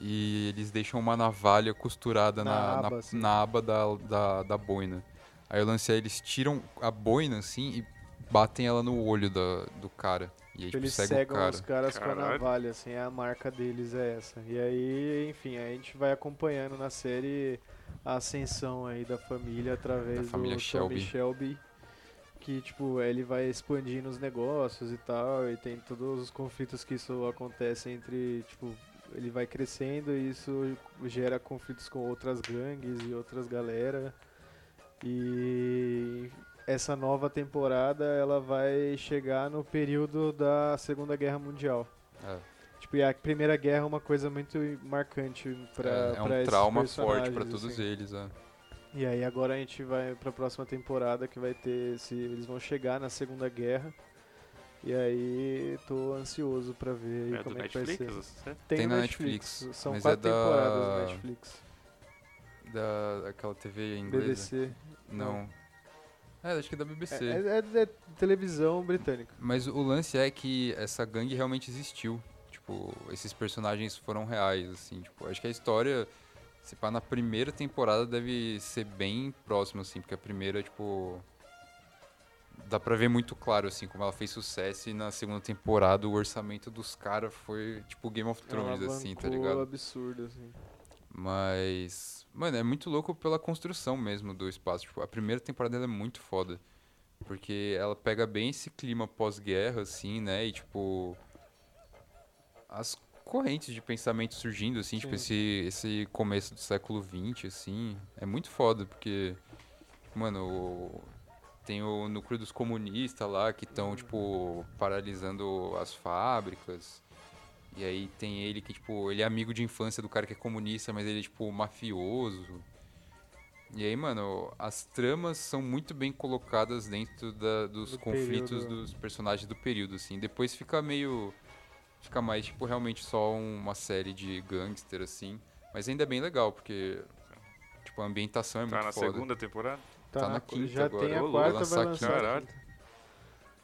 Speaker 3: E eles deixam uma navalha costurada
Speaker 2: Na
Speaker 3: na,
Speaker 2: aba,
Speaker 3: na,
Speaker 2: assim.
Speaker 3: na aba da, da, da boina. Aí o lance é eles tiram a boina assim e batem ela no olho da, do cara. E aí tipo,
Speaker 2: Eles
Speaker 3: cega o
Speaker 2: cegam
Speaker 3: cara.
Speaker 2: os caras com a
Speaker 1: Caralho.
Speaker 2: navalha, assim, a marca deles é essa. E aí, enfim, aí a gente vai acompanhando na série a ascensão aí da família através
Speaker 3: Da família
Speaker 2: do
Speaker 3: Shelby.
Speaker 2: Tommy Shelby. Que, tipo, ele vai expandindo os negócios e tal, e tem todos os conflitos que isso acontece entre, tipo, ele vai crescendo e isso gera conflitos com outras gangues e outras galera. E essa nova temporada ela vai chegar no período da Segunda Guerra Mundial.
Speaker 3: É.
Speaker 2: Tipo, e a Primeira Guerra é uma coisa muito marcante pra,
Speaker 3: é, é um trauma forte pra todos
Speaker 2: assim.
Speaker 3: eles. É.
Speaker 2: E aí agora a gente vai pra próxima temporada que vai ter esse, eles vão chegar na Segunda Guerra. E aí tô ansioso pra ver aí
Speaker 1: É do
Speaker 2: como é que vai
Speaker 1: Netflix?
Speaker 2: ser. Tem,
Speaker 3: Tem na
Speaker 2: Netflix.
Speaker 3: Netflix,
Speaker 2: São
Speaker 3: mas
Speaker 2: quatro
Speaker 3: é da-
Speaker 2: temporadas no Netflix.
Speaker 3: Da, daquela TV inglesa.
Speaker 2: BBC.
Speaker 3: Não. É, acho que é da BBC.
Speaker 2: É, é- é televisão britânica.
Speaker 3: Mas o lance é que essa gangue realmente existiu. Tipo, esses personagens foram reais, assim. Tipo, acho que a história, se pá, na primeira temporada deve ser bem próxima, assim. Porque a primeira, tipo... Dá pra ver muito claro, assim, como ela fez sucesso. E na segunda temporada o orçamento dos caras foi, tipo, Game of Thrones,
Speaker 2: Ela
Speaker 3: assim, tá ligado?
Speaker 2: absurdo, assim.
Speaker 3: Mas, mano, é muito louco pela construção mesmo do espaço. Tipo, a primeira temporada é muito foda. Porque ela pega bem esse clima pós-guerra, assim, né? E, tipo, as correntes de pensamento surgindo, assim, tipo, esse, esse começo do século XX, assim, é muito foda, porque, mano, o- tem o núcleo dos comunistas lá que estão, tipo, paralisando as fábricas. E aí tem ele que, tipo, ele é amigo de infância do cara que é comunista, mas ele é, tipo, mafioso. E aí, mano, as tramas são muito bem colocadas dentro da- dos
Speaker 2: Do
Speaker 3: conflitos
Speaker 2: período.
Speaker 3: dos personagens do período, assim. Depois fica meio... Fica mais, tipo, realmente só uma série de gangster, assim. Mas ainda é bem legal, porque, tipo, a ambientação é
Speaker 1: Tá
Speaker 3: muito
Speaker 1: na
Speaker 3: foda.
Speaker 1: segunda temporada?
Speaker 2: Tá,
Speaker 3: Tá
Speaker 2: na,
Speaker 3: na quinta
Speaker 2: já
Speaker 3: agora.
Speaker 2: tem a
Speaker 1: Ô,
Speaker 2: quarta, vai lançar
Speaker 1: Caralho.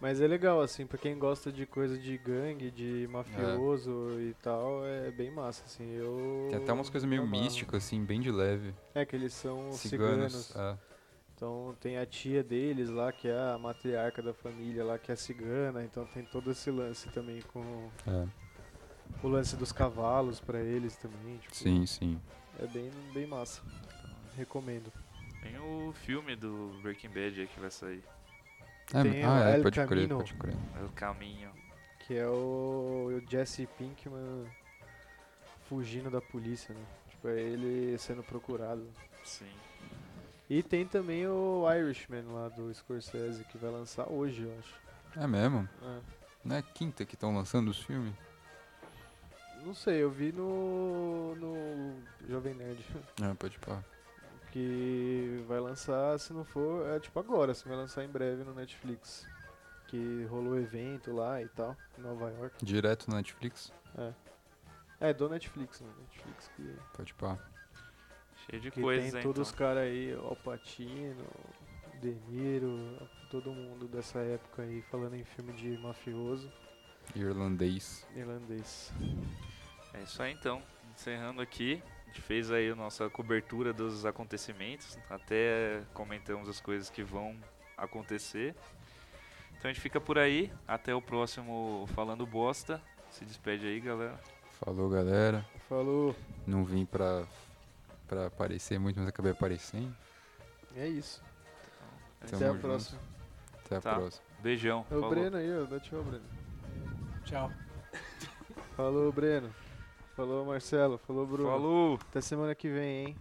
Speaker 2: Mas é legal, assim, pra quem gosta de coisa de gangue, de mafioso e tal, é bem massa, assim, eu...
Speaker 3: Tem até umas coisas meio místicas, assim, bem de leve.
Speaker 2: É, que eles são ciganos.
Speaker 3: Ciganos. é.
Speaker 2: Então tem a tia deles lá, que é a matriarca da família lá, que é cigana, então tem todo esse lance também com
Speaker 3: é.
Speaker 2: o lance dos cavalos pra eles também, tipo,
Speaker 3: Sim, sim.
Speaker 2: é bem, bem massa. Recomendo.
Speaker 1: Tem o filme do Breaking Bad aí que vai sair.
Speaker 3: É,
Speaker 2: Tem
Speaker 3: ah,
Speaker 2: o
Speaker 3: é,
Speaker 2: El
Speaker 3: pode crer, pode crer.
Speaker 1: É o caminho.
Speaker 2: Que é o, o Jesse Pinkman fugindo da polícia, né? Tipo, é ele sendo procurado.
Speaker 1: Sim.
Speaker 2: E tem também o Irishman lá do Scorsese, que vai lançar hoje, eu acho.
Speaker 3: É mesmo?
Speaker 2: É.
Speaker 3: Não é quinta que estão lançando os filmes?
Speaker 2: Não sei, eu vi no, no Jovem Nerd.
Speaker 3: É, pode pá.
Speaker 2: Que vai lançar, se não for, é tipo agora, assim, vai lançar em breve no Netflix. Que rolou evento lá e tal, em Nova York.
Speaker 3: Direto na Netflix?
Speaker 2: É, do Netflix, né? Netflix que,
Speaker 3: Pode pá.
Speaker 1: Cheio de
Speaker 2: que
Speaker 1: coisas,
Speaker 2: tem
Speaker 1: hein,
Speaker 2: todos os
Speaker 1: então.
Speaker 2: caras aí, Al Pacino, De Niro, todo mundo dessa época aí falando em filme de mafioso
Speaker 3: Irlandês.
Speaker 2: irlandês.
Speaker 1: É isso aí então. Encerrando aqui. Gente fez aí a nossa cobertura dos acontecimentos, até comentamos as coisas que vão acontecer. Então a gente fica por aí, até o próximo Falando Bosta. Se despede aí, galera.
Speaker 3: Falou, galera.
Speaker 2: Falou.
Speaker 3: Não vim pra, pra aparecer muito, mas acabei aparecendo.
Speaker 2: É isso.
Speaker 3: Tamo
Speaker 2: Até a
Speaker 3: junto.
Speaker 2: próxima.
Speaker 3: Até a
Speaker 1: Tá.
Speaker 3: próxima.
Speaker 1: Beijão.
Speaker 2: É o
Speaker 1: falou.
Speaker 2: Breno aí, ó. Dá tchau, Breno.
Speaker 5: Tchau.
Speaker 2: Falou, Breno. Falou, Marcelo. Falou, Bruno.
Speaker 1: Falou!
Speaker 2: Até semana que vem, hein?